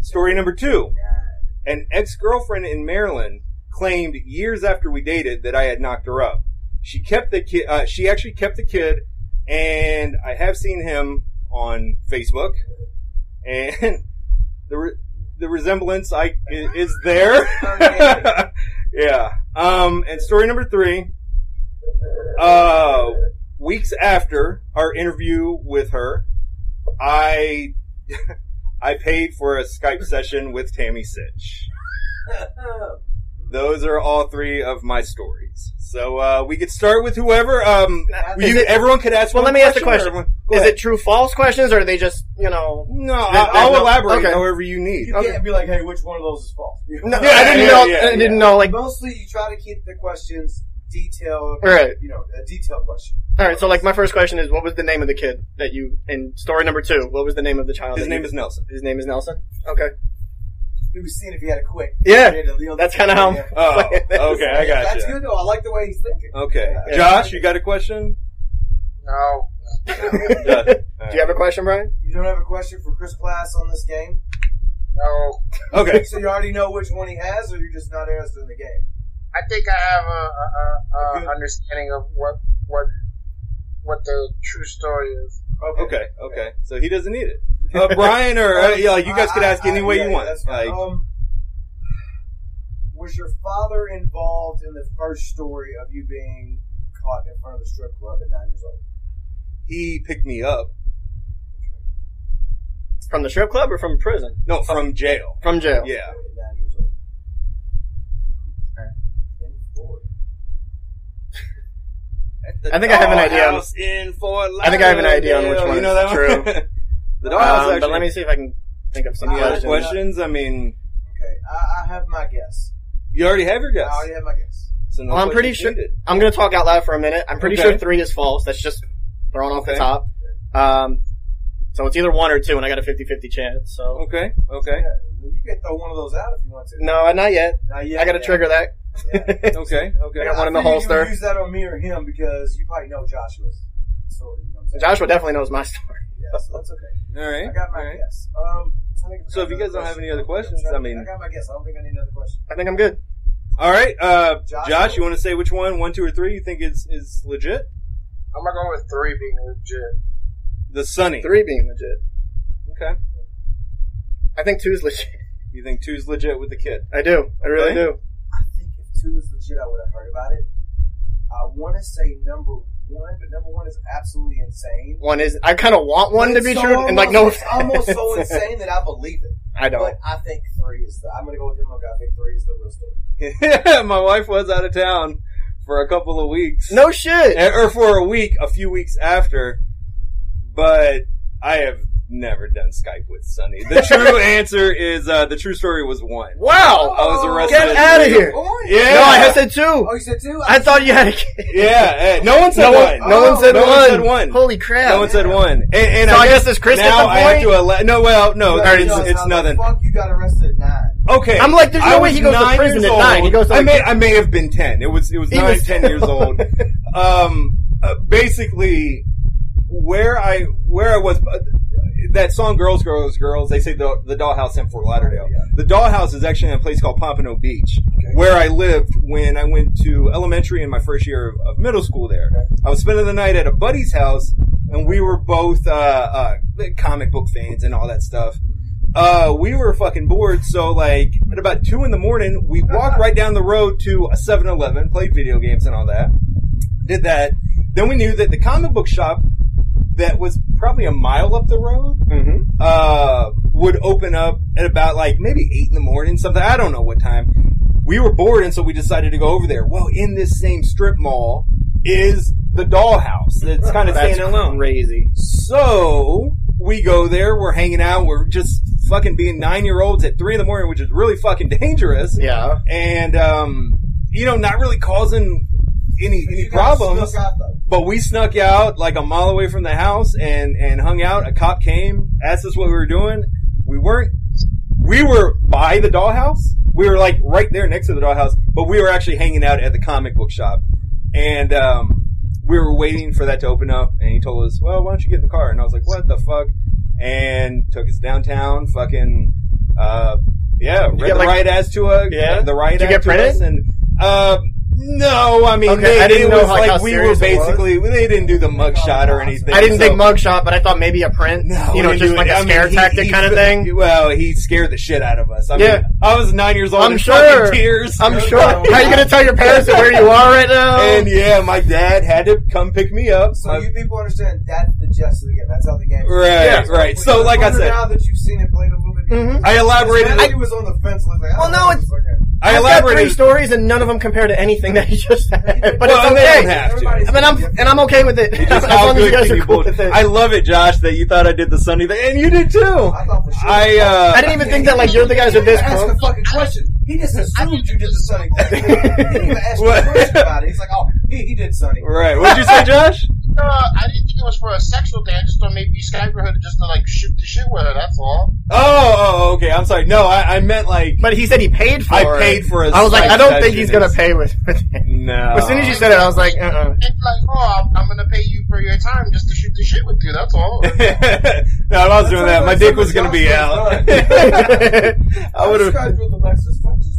S1: Story number two. An ex girlfriend in Maryland claimed years after we dated that I had knocked her up. She kept the kid. Uh, she actually kept the kid, and I have seen him on Facebook, and the re- the resemblance I i- is there. yeah. Um. And story number three. Uh, weeks after our interview with her, I I paid for a Skype session with Tammy Sytch. Those are all three of my stories. So uh, we could start with whoever. Um, you,
S3: it-
S1: everyone could ask.
S3: Well,
S1: one
S3: let me ask the question.
S1: everyone-
S3: Is
S1: ahead.
S3: it true false questions or are they just, you know?
S1: No,
S3: There-
S1: I, I'll
S3: no-
S1: elaborate
S3: okay.
S1: however you need.
S2: You can't be like, hey, which one of those is false?
S3: No,
S1: Yeah,
S3: I didn't
S1: yeah,
S3: know.
S1: yeah,
S3: I didn't
S1: yeah.
S3: know. Like,
S2: Mostly, you try to keep the questions detailed.
S3: Right.
S2: You know, a detailed question.
S3: all right. So, like, my first question is, what was the name of the kid that you in story number two? What was the name of the child?
S1: His name
S3: you-
S1: is Nelson.
S3: His name is Nelson. Okay.
S2: He was seeing if he had a quick.
S3: Yeah,
S2: he had a- you know,
S3: that's kinda how-
S2: Yeah.
S1: Oh,
S3: this.
S1: okay, I got you.
S2: That's
S1: you.
S2: good though. I like the way he's thinking.
S1: Okay,
S2: Yeah.
S1: Josh, you got a question?
S4: No.
S1: Yeah.
S3: Do you have a question, Brian?
S2: You don't have a question for Chris Class on this game?
S4: No.
S1: Okay,
S2: So you already know which one he has, or you're just not interested in the game?
S4: I think I have a, a, a,
S2: Good.
S4: a understanding of what what what the true story is.
S1: okay, okay. So he doesn't need it. Uh, Brian or uh, yeah, like you guys could ask
S2: I-
S1: any way
S2: yeah,
S1: you want.
S2: that's.
S1: Like,
S2: um, was your father involved in the first story of you being caught in front of the strip club at nine years old?
S1: he picked me up.
S3: From the strip club or from prison?
S1: No, from jail.
S3: From jail.
S1: Yeah.
S2: At nine years old. In Florida.
S3: I think I have an idea on-
S1: in Fort
S3: I think I have an idea on which one
S1: You know
S3: is
S1: that
S3: true.
S1: the dollhouse.
S3: Um,
S1: actually.
S3: but let me see if I can think of some
S1: Any other
S2: Uh,
S3: questions.
S1: questions? I mean,
S2: Okay, I, I have my guess.
S1: you already have your guess.
S2: I already have my guess.
S1: So no
S3: Well, I'm pretty sure.
S1: needed.
S3: I'm going to talk out loud for a minute. I'm pretty
S1: Okay.
S3: sure three is false. That's just thrown off
S1: Okay.
S3: the top. Um, so it's either one or two, and I got a 50-50 chance. So
S1: Okay, okay,
S2: Yeah, you can throw one of those out if you want to.
S3: no, not yet.
S2: Not yet,
S3: I got to
S2: yeah.
S3: trigger that.
S2: Yeah.
S1: okay, okay.
S3: I got one in the
S2: figured you
S3: holster.
S2: Use that on me or him because you probably know Joshua's story. You know what I'm saying?
S3: Joshua definitely knows my story.
S2: Yeah, so that's okay.
S1: All right.
S2: I got my
S1: all right.
S2: guess. Um, I
S1: So if you guys don't have any other questions, I mean-
S2: I got my guess. I don't think I need another question.
S3: I think I'm good.
S1: All right, uh,
S2: Josh?
S1: Josh, you want to say which one, one, two, or three, you think is is legit?
S4: I'm gonna go with three being legit.
S1: The Sunny.
S3: Three being legit.
S1: Okay.
S3: I think two is legit.
S1: You think two's legit with the kid?
S3: I do. I really
S1: Okay.
S3: do.
S2: I think two is legit, I would have heard about it. I want to say number one, but number one is absolutely insane.
S3: One is. I kind of want one to be
S2: so
S3: true, and like no.
S2: almost- it's almost so insane that I believe it.
S3: I don't.
S2: But I think three is the. I'm gonna go with him. Okay, I think three is the real story.
S1: My wife was out of town for a couple of weeks.
S3: No shit.
S1: Or for a week, a few weeks after. But I have never done Skype with Sunny. The true answer is uh, the true story was one.
S3: Wow.
S1: I was arrested.
S3: Get out of here.
S2: Oh,
S1: Yeah.
S3: No, I had said two.
S2: Oh, you said two?
S3: I thought you had a kid.
S1: Yeah, eh, no one said
S3: No
S1: one.
S3: one, no one said
S2: Oh,
S1: no
S3: one.
S1: one said one.
S3: Holy crap!
S1: No one said one. And, and
S3: So I guess does Chris get
S1: now
S3: the
S1: I have to ele- no, well, no,
S2: How
S1: it's,
S2: the
S1: it's nothing.
S2: Fuck, you got arrested at nine.
S1: Okay,
S3: I'm like, there's no
S1: I
S3: way
S1: was
S3: he goes to prison at nine. He goes to
S1: I may, I may have been ten. It was, it was
S3: He
S1: nine,
S3: was-
S1: ten years old. Um, uh, basically, where I, where I was, uh, that song "Girls, Girls, Girls." They say the the dollhouse in Fort Lauderdale.
S2: Yeah.
S1: The dollhouse is actually in a place called Pompano Beach, where I lived when I went to elementary and my first year of, of middle school. There, I was spending the night at a buddy's house, and we were both uh, uh, comic book fans and all that stuff. Uh, we were fucking bored, so like at about two in the morning, we walked right down the road to a 7-Eleven, played video games and all that. Did that. Then we knew that the comic book shop that was probably a mile up the road
S3: Mm-hmm.
S1: uh, would open up at about like maybe eight in the morning, something. I don't know what time. We were bored, and so we decided to go over there. Well, in this same strip mall is the dollhouse. It's kind of
S3: That's
S1: standing alone.
S3: crazy.
S1: So we go there. We're hanging out. We're just fucking being nine year olds at three in the morning, which is really fucking dangerous.
S3: Yeah.
S1: And um, you know, not really causing any any
S2: You guys
S1: problems.
S2: Snuck out, though.
S1: But we snuck out like a mile away from the house and and hung out. A cop came, asked us what we were doing. We weren't. We were by the dollhouse. We were like right there next to the dollhouse, but we were actually hanging out at the comic book shop, and um, we were waiting for that to open up. And he told us, "Well, why don't you get in the car?" And I was like, "What the fuck?" And took us downtown. Fucking, uh, yeah, read the
S3: like-
S1: right as to a
S3: Yeah?
S1: the right
S3: get
S1: to us, and uh, No, I mean,
S3: Okay,
S1: they,
S3: I didn't
S1: it
S3: know,
S1: was
S3: like,
S1: like,
S3: how
S1: we were
S3: serious it was.
S1: basically they didn't do the mugshot or anything.
S3: I didn't
S1: so-
S3: think mugshot, but I thought maybe a print.
S1: No,
S3: you know,
S1: we
S3: just
S1: didn't
S3: like
S1: do it.
S3: a
S1: I mean,
S3: scare
S1: he-
S3: tactic
S1: he-
S3: kind of thing.
S1: Well, he scared the shit out of us. I
S3: Yeah.
S1: mean, I was nine years old.
S3: I'm
S1: in
S3: sure.
S1: fucking Tears.
S3: I'm
S2: No,
S3: sure.
S2: no,
S3: How are you going to tell your parents where you are right now?
S1: and yeah, my dad had to come pick me up.
S2: So
S1: My-
S2: you people understand that's the gist of the game. That's how the game. Is.
S1: Right,
S3: Yeah.
S1: right. So, like I said,
S2: now that you've seen it played a little bit,
S3: Mhm.
S1: I elaborated.
S2: I, was on the fence. Like, I
S3: Well,
S2: don't
S3: no,
S2: know,
S3: it's-
S1: I
S3: I've got three
S1: elaborated.
S3: stories, and none of them compare to anything that you just said. But
S1: Well,
S3: it's
S1: and they
S3: okay.
S1: don't have to.
S2: Everybody's
S3: I mean, I'm and I'm okay with it. As
S1: how
S3: long as
S1: good
S3: you guys are cool with it.
S1: I love it, Josh, that you thought I did the Sunday thing, and you did too.
S2: I thought for sure.
S1: I uh,
S3: I didn't even think that like you're the guys with this.
S2: Ask
S3: Bro.
S2: a fucking question. He just assumed you did the Sunny thing. He didn't even ask you a question about it. He's like, oh, he, he did Sunny.
S1: right. What'd you say, Josh?
S4: Uh, I didn't think it was for a sexual thing. I just thought maybe you Skype her just to like shoot the shit with her. That's all.
S1: Oh, oh, okay. I'm sorry. No, I, I meant like
S3: But he said he paid for it.
S1: I
S3: it.
S1: paid for a
S3: I was like, I don't think he's gonna pay with. with it.
S1: no.
S3: As soon as you said it, I was like, uh. uh
S4: It's like, oh, I'm, I'm gonna pay you for your time just to shoot the shit with you. That's all.
S1: no, if I was doing that, my dick was gonna be out. I would have.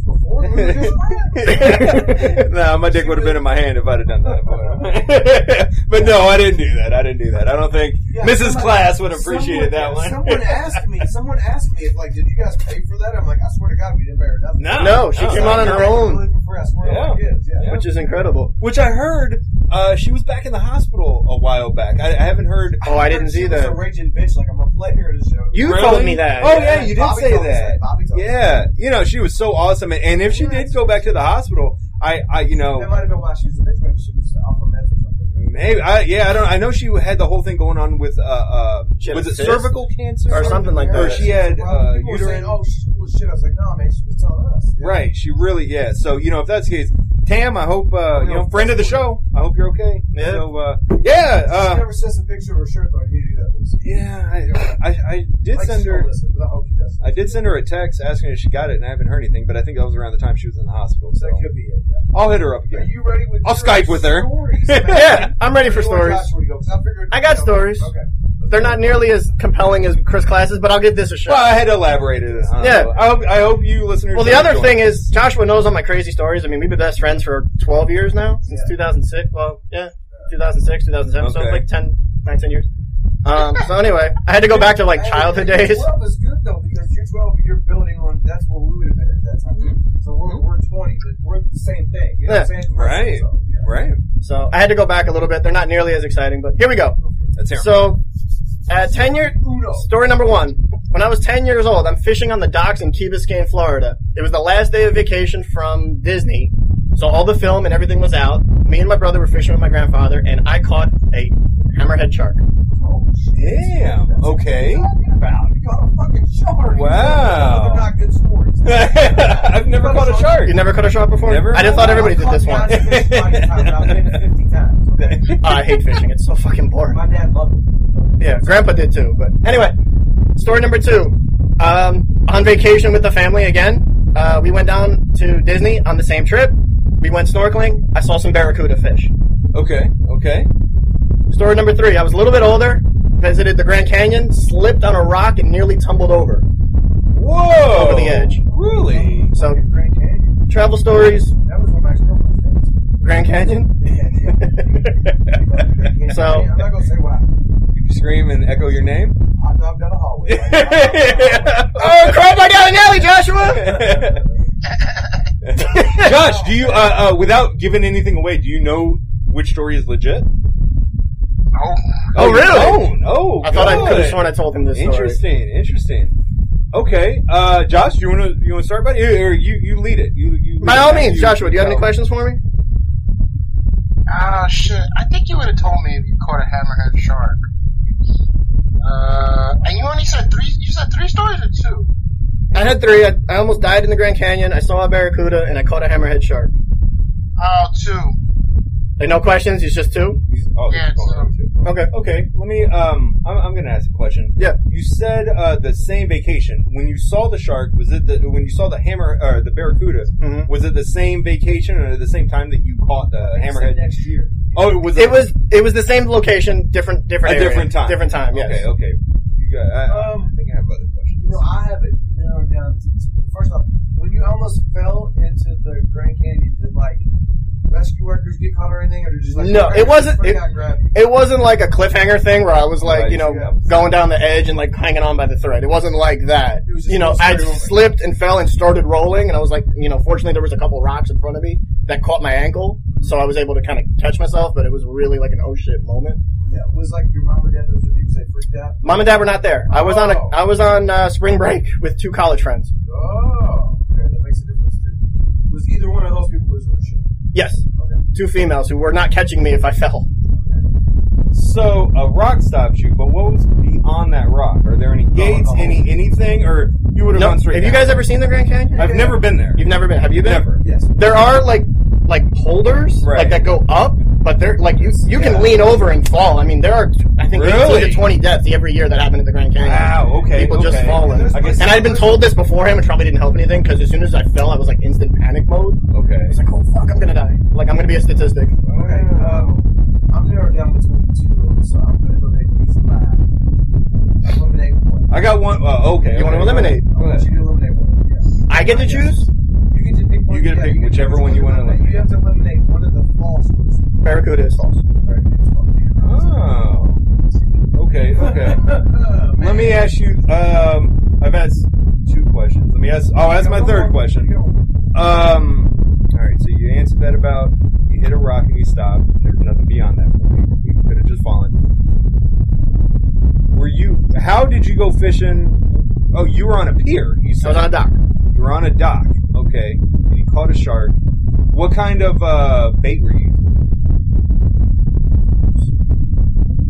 S2: Guys with the Lexus Texas before. We were just friends.
S1: no, my dick would have been in my hand if I'd have done that. But, but no, I didn't do that. I didn't do that. I don't think
S2: Yeah,
S1: Mrs.
S2: somebody-
S1: Class would have appreciated that one.
S2: Someone asked me. Someone asked me if like, did you guys pay for that? I'm like, I swear to God, we didn't pay her nothing.
S1: No,
S3: No, she came out on her own.
S2: Really for free,
S1: Yeah.
S2: to God, it is, yeah.
S3: Which is incredible.
S1: Which I heard uh, she was back in the hospital a while back. I, I haven't heard.
S3: Oh, I didn't
S2: She
S3: see
S2: was
S3: that.
S2: a raging bitch. Like I'm a player of the show.
S3: You
S1: Really?
S3: told me that.
S1: Oh yeah, you did
S2: Bobby
S1: say
S2: told us
S1: that.
S2: Bobby told us
S1: Yeah, you know she was so awesome, and, and if she did go back to the hospital, I, I, you
S2: That
S1: know,
S2: might have been why she was a bitch. Maybe she was off her meds or something.
S1: maybe, I, yeah, I don't. I know she had the whole thing going on with, uh, uh
S3: She had
S1: was
S3: a
S1: it
S3: cyst?
S1: cervical cancer
S3: Or something like that.
S1: Or she had
S2: Well,
S1: uh,
S2: people were saying,
S1: uterine.
S2: "Oh, she's full of shit." I was like, "No, man, she was telling us."
S1: Right, she really, yeah. So you know, if that's the case, Tam, I hope uh, you know, friend of the show. I hope you're okay.
S3: Yeah.
S1: So uh, yeah,
S2: She
S1: uh,
S2: never sends a picture of her shirt though. You do that, Lucy.
S1: yeah. I, I, I did send her.
S2: listen, but I hope she does.
S1: I did send her a text asking if she got it, and I haven't heard anything. But I think that was around the time she was in the hospital. So
S2: That could be it. Yeah.
S1: I'll hit her up again.
S2: Are you ready with?
S1: I'll Skype with her.
S2: stories.
S3: Yeah, I'm ready for
S2: Where do you want
S3: stories.
S2: Joshua to go? 'Cause I
S3: I got stories.
S2: Okay.
S3: They're not nearly as compelling as Chris Classes, but I'll give this a shot.
S1: Well, I had elaborated it. on
S3: Yeah.
S1: it. I hope, I hope you listeners.
S3: Well, the other
S1: enjoying
S3: thing is Joshua knows all my crazy stories. I mean, we've been best friends for 12 years now, since
S2: Yeah.
S3: 2006. Well, yeah, 2006, 2007, so
S1: Okay.
S3: like 10, 9, 10 years. Um, so anyway, I had to go back to like
S2: Hey,
S3: childhood
S2: hey,
S3: days.
S2: Twelve is good though because you're twelve. You're building on. That's where we would have been at that time.
S1: Mhm.
S2: So we're, we're twenty, but we're the same thing. You know what I'm saying?
S1: Right.
S2: So, yeah.
S1: right.
S3: So I had to go back a little bit. They're not nearly as exciting, but here we go.
S1: That's here.
S3: So at 10 years,
S2: Uno.
S3: story number one. When I was 10 years old, I'm fishing on the docks in Key Biscayne, Florida. It was the last day of vacation from Disney. So all the film and everything was out. Me and my brother were fishing with my grandfather, and I caught a hammerhead shark.
S2: Oh!
S1: Damn. Okay.
S2: What are you talking about? You got a fucking shark.
S1: Wow.
S2: Not good stories.
S1: I've never caught a shark.
S3: You never caught a shark before?
S1: Never?
S3: I just thought everybody did this one.
S2: Giants fish plenty of times. I've been 50 times. Okay?
S3: I hate fishing. It's so fucking boring.
S2: My dad loved it.
S3: Yeah, Grandpa did too. But anyway, story number two. Um, on vacation with the family again. Uh, we went down to Disney on the same trip. We went snorkeling. I saw some barracuda fish.
S1: Okay. Okay.
S3: Story number three. I was a little bit older. Visited the Grand Canyon. Slipped on a rock and nearly tumbled over.
S1: Whoa.
S3: Over the edge.
S1: Really?
S3: So
S2: Grand Canyon.
S3: travel stories.
S2: That was one of my ex-girlfriend's names.
S3: Grand Canyon.
S2: Yeah, yeah.
S3: So-
S2: I'm not gonna say why.
S1: Could you scream and echo your name?
S2: Hot dog down the hallway.
S3: oh, crowbar down the alley, Joshua.
S1: Josh, do you, uh, uh, without giving anything away, do you know which story is legit?
S4: Oh,
S3: Oh, really?
S1: don't? Oh,
S3: I thought I
S1: good.
S3: could have sworn I told him this story.
S1: Interesting, interesting. Okay, uh, Josh, you want to you want to start, buddy, or you you lead it? You, you
S3: By
S1: lead
S3: all
S1: it.
S3: means,
S1: You-
S3: Joshua, do you have any questions for me?
S4: Ah, shit. I think you would have told me if you caught a hammerhead shark. Uh, and you only said three. You said three stories or two.
S3: I had three. I, I almost died in the Grand Canyon. I saw a barracuda, and I caught a hammerhead shark.
S4: Oh, two.
S3: Like, no questions. It's just two.
S1: He's- oh,
S4: Yeah,
S1: he's
S4: so-
S3: Okay.
S1: Okay, let me. Um, I'm, I'm going to ask a question.
S3: Yeah.
S1: You said uh, the same vacation. When you saw the shark, was it the when you saw the hammer or the barracuda?
S3: Mhm.
S1: Was it the same vacation or the same time that you caught the hammerhead?
S2: next year.
S1: Oh, it was.
S3: It was it was the same location, different different
S1: a
S3: area.
S1: different time.
S3: different time. Yes.
S1: Okay. Okay. You got. I,
S2: Um,
S1: I think I have other questions.
S2: You know, I have it narrowed down to two. First off, when you almost fell into the Grand Canyon, did like rescue workers get caught or anything, or did just like
S3: No, it wasn't- it-
S2: out and grab you?
S3: It wasn't like a cliffhanger thing where I was like,
S1: Right,
S3: you know,
S2: yeah.
S3: going down the edge and like hanging on by the thread. It wasn't like that.
S2: It was just
S3: You know, I
S2: rolling.
S3: slipped and fell and started rolling, and I was like, you know, fortunately there was a couple rocks in front of me that caught my ankle, so I was able to kind of catch myself. But it was really like an oh shit moment.
S2: Yeah, it was like your mom or dad that was with you because they freaked out.
S3: Mom and dad were not there. I was on a
S2: Oh.
S3: Was on uh, spring break with two college friends.
S2: Oh, okay, that makes a difference too. Was either one of those people losing the shit?
S3: Yes,
S2: Okay.
S3: two females who were not catching me if I fell.
S1: So a rock stops you, but what was beyond that rock? Are there any gates, any anything, or you would have
S3: No,
S1: gone straight?
S3: have you
S1: down?
S3: guys ever seen the Grand Canyon?
S1: I've never been there.
S3: You've never been. Have you been?
S1: Never.
S2: Yes.
S3: There are like like holders
S1: Right.
S3: like that go up, but they're like you you can lean over and fall. I mean, there are I think
S1: Really?
S3: 18 to 20 deaths every year that happen at the Grand Canyon.
S1: Wow. Okay.
S3: People just
S1: okay.
S3: falling.
S2: There's
S1: I guess.
S3: And I'd been told this before, beforehand, which probably didn't help anything because as soon as I fell, I was like instant panic mode.
S1: Okay.
S3: I was like, oh fuck, I'm gonna die. Like I'm gonna be a statistic.
S2: Okay, um, I'm narrowed down between the two, so I'm gonna go ahead and use my eliminate one.
S1: I got one. Uh, okay.
S3: You wanna
S1: okay,
S3: eliminate?
S2: I want you to eliminate one. Yes.
S3: I get to choose
S2: You get to pick one.
S1: You get to pick whichever one you wanna eliminate.
S2: You have to eliminate one of the false ones.
S3: Barracuda is false.
S2: Right, here's one.
S1: Oh. Okay. Okay.
S2: Oh,
S1: Let me ask you. Um, I've asked two questions. Let me ask. I'll ask my third question. Um. All right. So you answered that about you hit a rock and you stopped. There's nothing beyond that point. You could have just fallen. Were you? How did you go fishing? Oh, you were on a pier. You
S3: I
S1: said
S3: was on a dock.
S1: you were on a dock. Okay. And you caught a shark. What kind of uh, bait were you?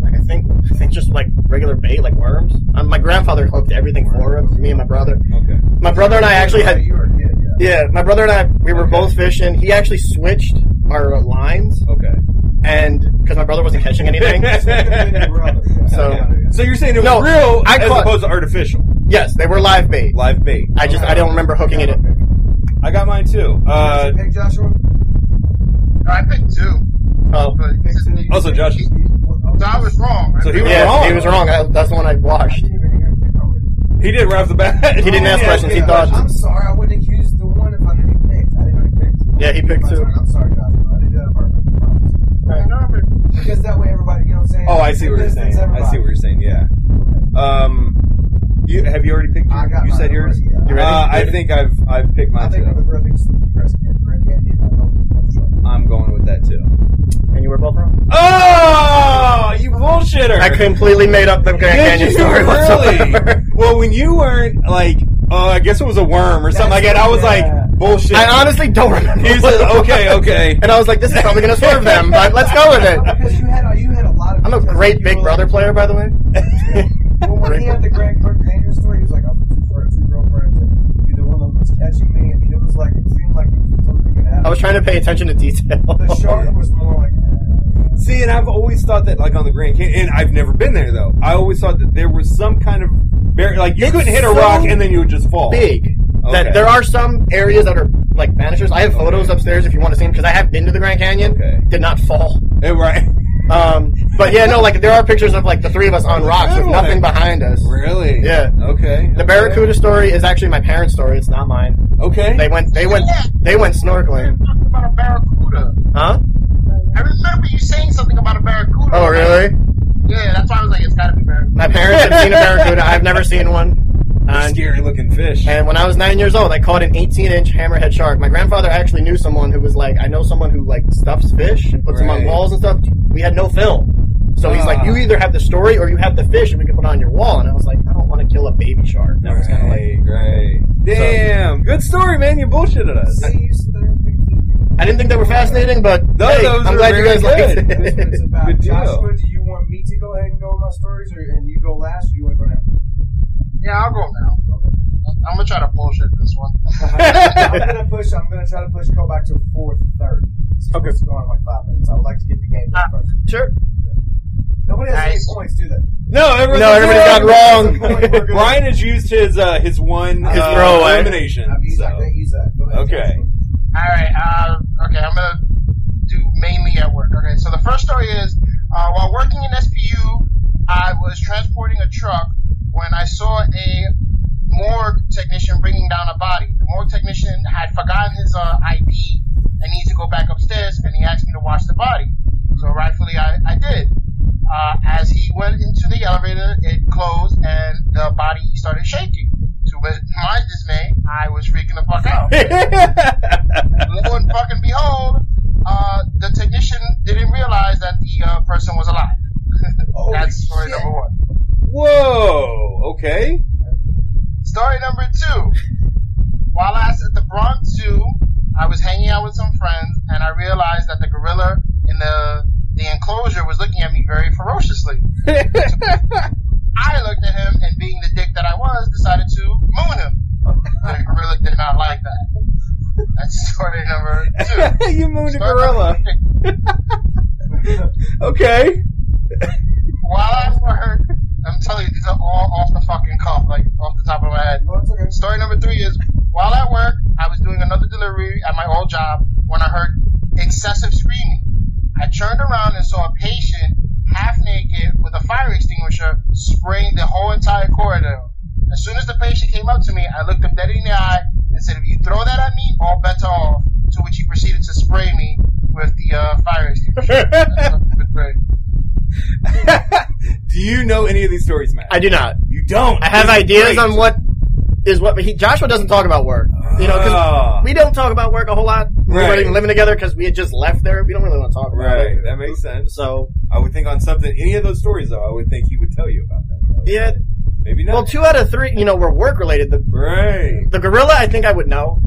S3: Like I think I think just like regular bait, like worms. Um, my grandfather hooked everything for him. Me and my brother.
S1: Okay.
S3: My brother and I actually had
S2: You were kid, yeah.
S3: Yeah, my brother and I, we were
S2: Okay.
S3: both fishing. He actually switched our lines,
S1: Okay.
S3: and because my brother wasn't catching anything.
S2: Your.
S3: So-
S2: Yeah, yeah.
S1: So you're saying it was
S3: No,
S1: real
S3: I
S1: as
S3: caught-
S1: opposed to artificial,
S3: yes, they were live bait.
S1: live bait.
S3: I just I don't remember hooking it. in.
S1: I got mine too. Uh,
S2: Pick Joshua.
S4: I picked two.
S3: Oh,
S4: But
S2: Pick two.
S1: Also, Josh-
S4: so I was wrong.
S1: So he was
S3: yeah,
S1: wrong.
S3: he was wrong. I, that's the one I
S2: I
S3: watched.
S2: didn't even hear pick already.
S1: he did right off the bat.
S3: He didn't ask
S1: Yeah,
S3: questions. He thought-
S2: I'm sorry, I wouldn't accuse the one if I knew he picked. I didn't know he picked.
S3: Yeah, he picked
S2: My
S3: two.
S2: turn. I'm sorry, Joshua. I didn't do that on purpose. I promise. Because that way everybody, you know what I'm saying?
S1: Oh, I see what you're saying.
S2: benefits
S1: I see what you're saying. Yeah. Um, you have you already picked? Your,
S2: I got
S1: you said yours.
S2: already, yeah.
S3: You ready?
S1: Uh, I think I've I've picked
S2: I
S1: mine
S2: I'm
S1: too.
S2: the Grand Breast Candy. Grand Candy. I don't know.
S1: I'm going with that too.
S3: And you were both wrong.
S1: Oh, you bullshitter!
S3: I completely made up the Grand
S1: Did
S3: Canyon story
S1: really?
S3: whatsoever.
S1: well, when you weren't like, oh, I guess it was a worm or something like that. I was
S2: Yeah.
S1: like, bullshit.
S3: I honestly don't remember.
S1: He said, okay, okay.
S3: And I was like, this is probably going to serve them, but let's go with it.
S2: Because you had, you had a lot of.
S3: I'm a great Big Brother
S2: like-
S3: player, by the way.
S2: Well, when he had the Grand Canyon story, he was like, I'm with two, fr- two girlfriends, and either one of them was catching me, and it was like, it seemed like something that happened.
S3: I was trying to pay attention to detail.
S2: The shark was more like. eh.
S1: See, and I've always thought that, like on the Grand Canyon, and I've never been there though. I always thought that there was some kind of bar- like you
S3: It's
S1: couldn't hit a
S3: so
S1: rock and then you would just fall.
S3: big.
S1: Okay.
S3: That there are some areas that are like banisters. I have photos upstairs if you want to see them because I have been to the Grand Canyon.
S1: Okay.
S3: Did not fall.
S1: Right?
S3: Um, but yeah, no, like there are pictures of like the three of us on rocks with nothing behind us.
S1: Really?
S3: Yeah.
S1: Okay.
S3: The Barracuda story is actually my parents' story. It's not mine.
S1: Okay.
S3: They went. They went. They went snorkeling.
S4: talking about a barracuda.
S3: Huh?
S4: I remember you saying something about a barracuda.
S3: Oh, really?
S4: Yeah, that's why I was like, it's gotta be barracuda.
S3: My parents have seen a barracuda. I've never seen one. And,
S1: scary looking fish.
S3: and when I was nine years old, I caught an 18-inch hammerhead shark. My grandfather actually knew someone who was like, I know someone who like stuffs fish and puts them on walls and stuff. We had no film, so he's like,
S1: Ah.
S3: you either have the story or you have the fish, and we can put it on your wall. And I was like, I don't want to kill a baby shark. That was kind of like.
S1: Right, right. Damn, good story, man. You bullshitted us.
S2: See, you sit there and think that-
S3: I didn't think they were fascinating, but
S1: No,
S3: hey,
S1: those
S3: I'm glad you guys liked
S1: good.
S2: That's
S3: it.
S1: Good deal.
S2: Joshua, do you want me to go ahead and go with my stories, or and you go last, or you want to go now?
S4: Yeah, I'll go now. I'm gonna try to bullshit this one.
S2: I'm gonna push. I'm gonna try to push. Go back to four thirty.
S3: Okay.
S2: It's going like five minutes. I would like to get the game done first.
S3: sure.
S2: Nobody has
S4: Nice.
S2: any points, do they?
S1: No, everyone's
S3: No, everybody's got wrong.
S1: Brian has used his uh, his one
S2: His
S1: uh,
S3: throwaway.
S1: elimination.
S2: I've used
S1: so.
S2: that. Use that. Go ahead.
S1: Okay.
S4: Alright, uh, okay, I'm gonna do mainly at work. Okay, so the first story is, uh, while working in SPU, I was transporting a truck when I saw a morgue technician bringing down a body. The morgue technician had forgotten his uh, ID and needs to go back upstairs, and he asked me to watch the body. So rightfully, I, I did. Uh, as he went into the elevator, it closed, and the body started shaking. To
S1: my dismay, I
S4: was
S1: freaking
S4: the fuck
S1: out.
S4: Lo and fucking behold, uh, the technician didn't realize that the uh, person was alive. That's story number
S2: one. Whoa. Okay.
S4: Story number two. While I was at the Bronx Zoo, I was hanging out with some friends, and I realized that the gorilla in the the enclosure was looking at me very ferociously. I looked at him, and being the dick that I was, decided to moon him. The gorilla did not like that. That's story number
S1: two. you mooned story a gorilla. okay.
S3: I do not.
S1: you don't.
S3: I have ideas
S1: great.
S3: on what is what he, Joshua doesn't talk about work. You know, because
S1: Ah.
S3: we don't talk about work a whole lot. We
S1: Right.
S3: weren't even living together because we had just left there. We don't really want to talk about
S1: Right,
S3: it.
S1: that makes sense.
S3: So
S1: I would think on something, any of those stories, though, I would think he would tell you about that. though.
S3: yeah,
S1: Maybe not.
S3: well, two out of three, you know, were work related. The
S1: right.
S3: the gorilla, I think I would know.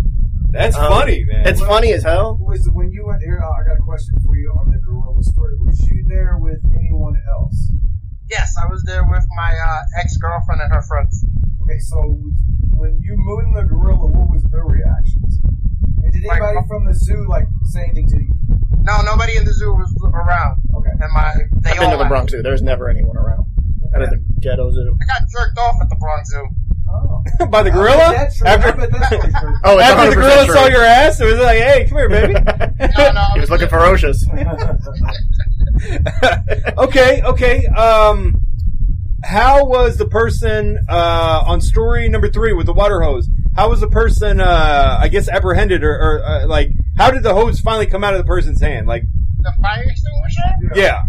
S1: That's
S3: Um,
S1: funny, man.
S3: It's funny as hell.
S2: There with
S4: my uh, ex girlfriend and her friends.
S2: Okay, so when you mooned the gorilla, what was their reactions? And did
S4: Like-
S2: anybody from the zoo like say anything to you?
S4: No, nobody in the zoo was around.
S2: Okay.
S4: And my they
S3: I've been to the. Bronx Zoo. There's never anyone around. That is the ghetto zoo.
S4: I got jerked off at the Bronx Zoo.
S2: Oh.
S1: By the gorilla? After,
S2: I bet that's true.
S3: Oh,
S1: after the gorilla
S3: true.
S1: saw your ass, it was like, hey, come here, baby.
S4: No, no,
S3: he was looking ferocious.
S1: okay, okay. Um, how was the person uh, on story number three with the water hose? How was the person, uh, I guess, apprehended or, or uh, like, how did the hose finally come out of the person's hand? Like,
S4: The fire extinguisher?
S1: yeah,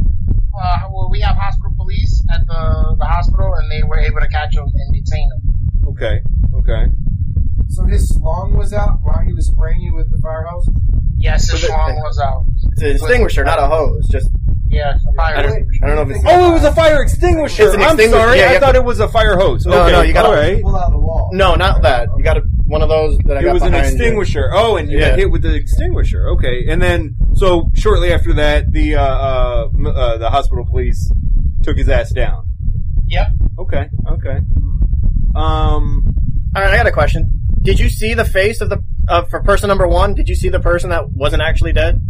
S4: Uh, well, we have hospital police at the, the hospital, and they were able to catch him and detain him.
S1: okay, okay.
S2: So his slong was out while he was spraying you with the fire hose.
S4: Yes, his
S3: So the-
S4: schlong was out.
S3: It's an extinguisher, not a hose. Just
S4: Yeah, a fire
S3: I don't,
S4: extinguisher.
S3: I don't know if it's.
S1: Oh, it was a fire extinguisher.
S3: It's an
S1: I'm
S3: extinguisher.
S1: sorry,
S3: Yeah, you
S1: I
S3: have
S1: thought
S3: to-
S1: it was a fire hose.
S3: No,
S1: okay,
S3: no, you gotta-
S1: all right.
S2: Pull out the wall.
S3: No, not that. You got a, one of those that I
S1: It
S3: got
S1: was an
S3: behind you.
S1: extinguisher. Oh, and you
S3: Yeah.
S1: got hit with the extinguisher. Okay, and then so shortly after that, the uh, uh, m- uh, the hospital police took his ass down.
S4: Yep.
S1: Okay, okay. Um,
S3: All right, I got a question. Did you see the face of the uh, for person number one? Did you see the person that wasn't actually dead?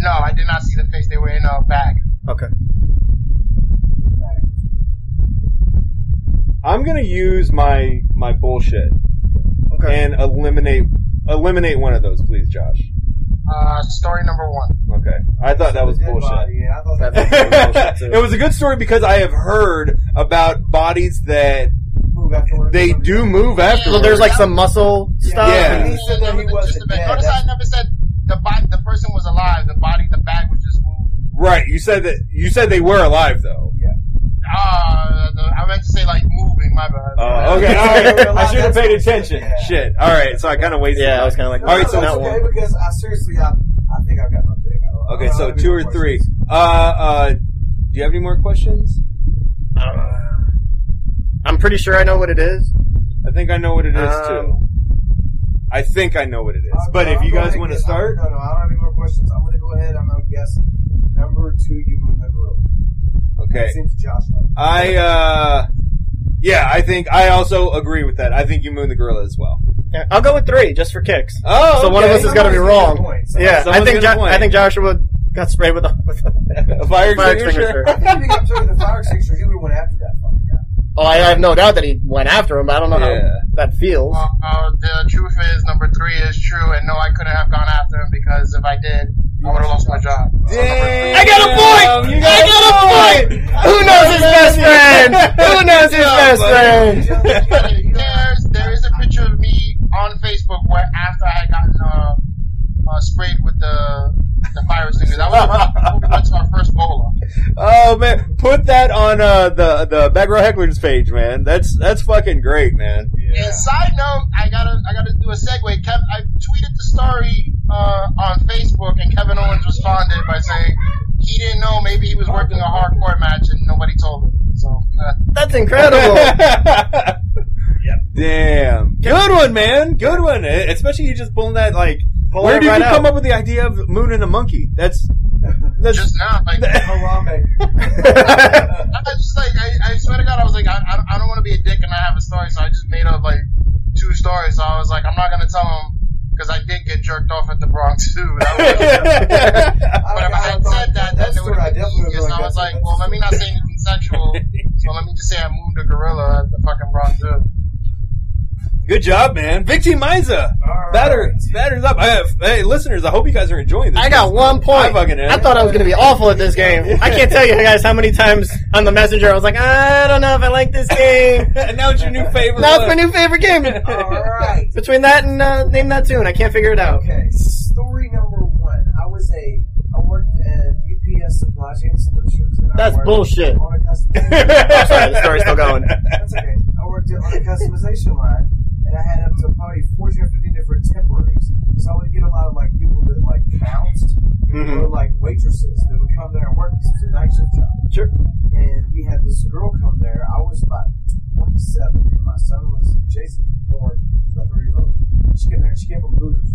S4: No, I did not see the face. They were in a bag.
S3: Okay.
S1: I'm gonna use my my bullshit
S3: Okay.
S1: and eliminate eliminate one of those, please, Josh.
S4: Uh, story number one.
S1: Okay, I thought that was bullshit.
S2: body, Yeah, I thought that
S3: That's- bullshit, too.
S1: it was a good story because I have heard about bodies that
S2: move afterwards.
S1: they do move afterwards.
S3: So there's like some muscle stuff.
S1: Yeah.
S2: He said that he wasn't dead.
S4: Notice I never said the body, the person was alive. The body, the bag was just moving.
S1: right. You said that you said they were alive though.
S2: Yeah.
S4: Ah, the- I meant to say like moving. My bad.
S1: Oh, okay.
S2: Yeah,
S1: All right. I should have paid
S2: what he said,
S1: attention.
S2: yeah.
S1: Shit. All right. So I kind of wasted.
S3: Yeah, I was kind of like,
S1: All right,
S2: No,
S1: so
S2: that's
S3: that
S2: okay
S3: one.
S2: because I seriously, I, I think I've got my pick. I don't, I
S1: Okay, so two
S2: more
S1: or three.
S2: questions.
S1: Uh, uh, do you have any more questions?
S3: Uh, I'm pretty sure I know what it is.
S1: I think I know what it is
S3: Um,
S1: too. I think I know what it is.
S2: I'll-
S1: but if you guys want to start,
S2: no, no, I don't have any more questions. I'm going to go ahead. I'm going to guess number two. You moon the gorilla.
S1: okay.
S2: It seems Josh like.
S1: I uh, yeah, I think I also agree with that. I think you moon the gorilla as well.
S3: Yeah, I'll go with three just for kicks.
S1: Oh,
S3: so one of us has got to be wrong.
S2: gonna point. Someone-
S3: Yeah, I think Jo- I think Joshua got sprayed with a, with a
S1: A fire
S3: fire
S1: extinguisher.
S3: extinguisher.
S2: I think if he got took the fire extinguisher, he would have went after that fucking guy.
S3: Oh, I have no doubt that he went after him. But I don't know
S1: Yeah.
S3: how that feels.
S4: Well, uh, the truth is, number three is true, and no, I couldn't have gone after him because if I did, I would have lost my job. So number three-
S3: I got a point!
S1: You
S3: I got a point! Who knows his best friend? Who knows his best friend?
S4: There's there is a picture of me on Facebook where after I had gotten uh, uh, sprayed with the the fire extinguisher. That was when we went to our first bowler.
S1: Oh man, put that on uh, the the back row hecklers page, man. That's that's fucking great, man.
S4: And side note, I gotta I gotta do a segue. Kev, I tweeted the story uh, on Facebook, and Kevin Owens responded by saying he didn't know maybe he was working a hardcore match and nobody told him. So uh,
S3: That's incredible.
S1: Damn, good one, man. Good one. Especially you just pulling that like
S3: Pull
S1: Where
S3: it
S1: did
S3: right
S1: you
S3: out.
S1: come up with the idea of moon and a monkey? That's that's
S4: Just now, like, oh, I
S2: Harambe.
S4: was just like, I, I swear to God, I was like, I, I, I don't want to be a dick and not have a story, so I just made up like two stories. So I was like, I'm not gonna tell him because I did get jerked off at the Bronx too. But if I had said that, then it would have been easier. So I was like, well, let me not say anything sexual. So let me just say I moved a gorilla at the fucking Bronx Zoo.
S1: Good job, man. Victy Miza. Batter, batters up. I have, hey, listeners, I hope you guys are enjoying this.
S3: I got one
S1: I
S3: point.
S1: fucking.
S3: I thought I was going to be awful at this game. I can't tell you guys how many times on the messenger I was like, I don't know if I like this game.
S1: and now it's your new favorite.
S3: Now it's my new favorite game.
S2: All right.
S3: Between that and uh, Name That Tune, I can't figure it out.
S2: Okay, story number one. I was a I worked at UPS Supply Chain Solutions. And
S3: That's
S2: worked
S3: bullshit.
S2: On a customization.
S3: Oh, sorry, the story's still going.
S2: That's okay. I worked on a customization line, and I had up to probably 14 or 15 different temporaries. So I would get a lot of like people that like bounced,
S1: Mhm.
S2: or like waitresses that would come there and work because it was a night shift job.
S1: Sure.
S2: And we had this girl come there. I was about 27, and my son was Jason was born about three years old. She came there. She came from Hooters.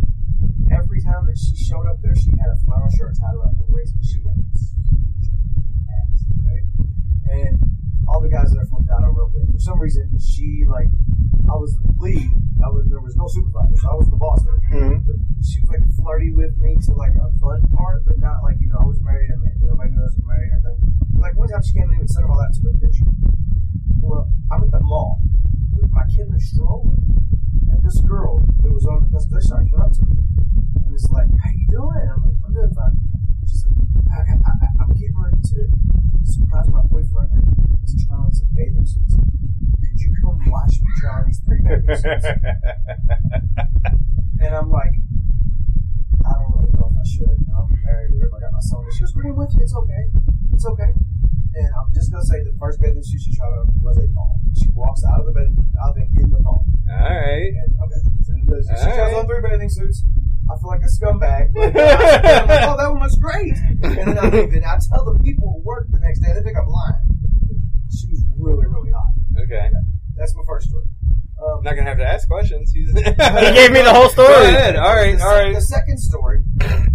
S2: Every time that she showed up there, she had a flannel shirt tied around her waist because she had this huge ass. Okay, and all the guys that I flipped out over everything. For some reason, she like I was the lead. I was there was no supervisor, so I was the boss there.
S3: Mhm.
S2: But she was like flirty with me to like a fun part, but not like you know I was married. I mean, nobody knew I was married and everything. But, like one time she came in and sent all that took a picture. Well, I'm at the mall with my kid in a stroller, and this girl that was on the line came up to me is like, "How you doing?" I'm like, "I'm doing fine." She's like, I, I, I, "I'm getting ready to surprise my boyfriend and he's trying some bathing suits. Could you come watch me try these three bathing suits?" And I'm like, I don't really know if I should. You know, I'm married if I got my son. She was agreeing with you. It's okay. It's okay. And I'm just gonna say the first bathing suit she tried on was a thong. She walks out of the bed, out of the, in the thong.
S1: All right.
S2: And okay, so then the- she tries
S1: Alright.
S2: on three bathing suits. I feel like a scumbag. But I'm like, oh, that one was great. And then I leave, and I tell the people who work the next day. They think I'm lying. She was really, really hot.
S1: Okay.
S2: That's my first story. Um,
S1: I'm not gonna have to ask questions. He's
S3: He gave me the whole story.
S1: Go ahead. All right.
S2: the,
S1: All
S2: sec-
S1: right.
S2: The second story,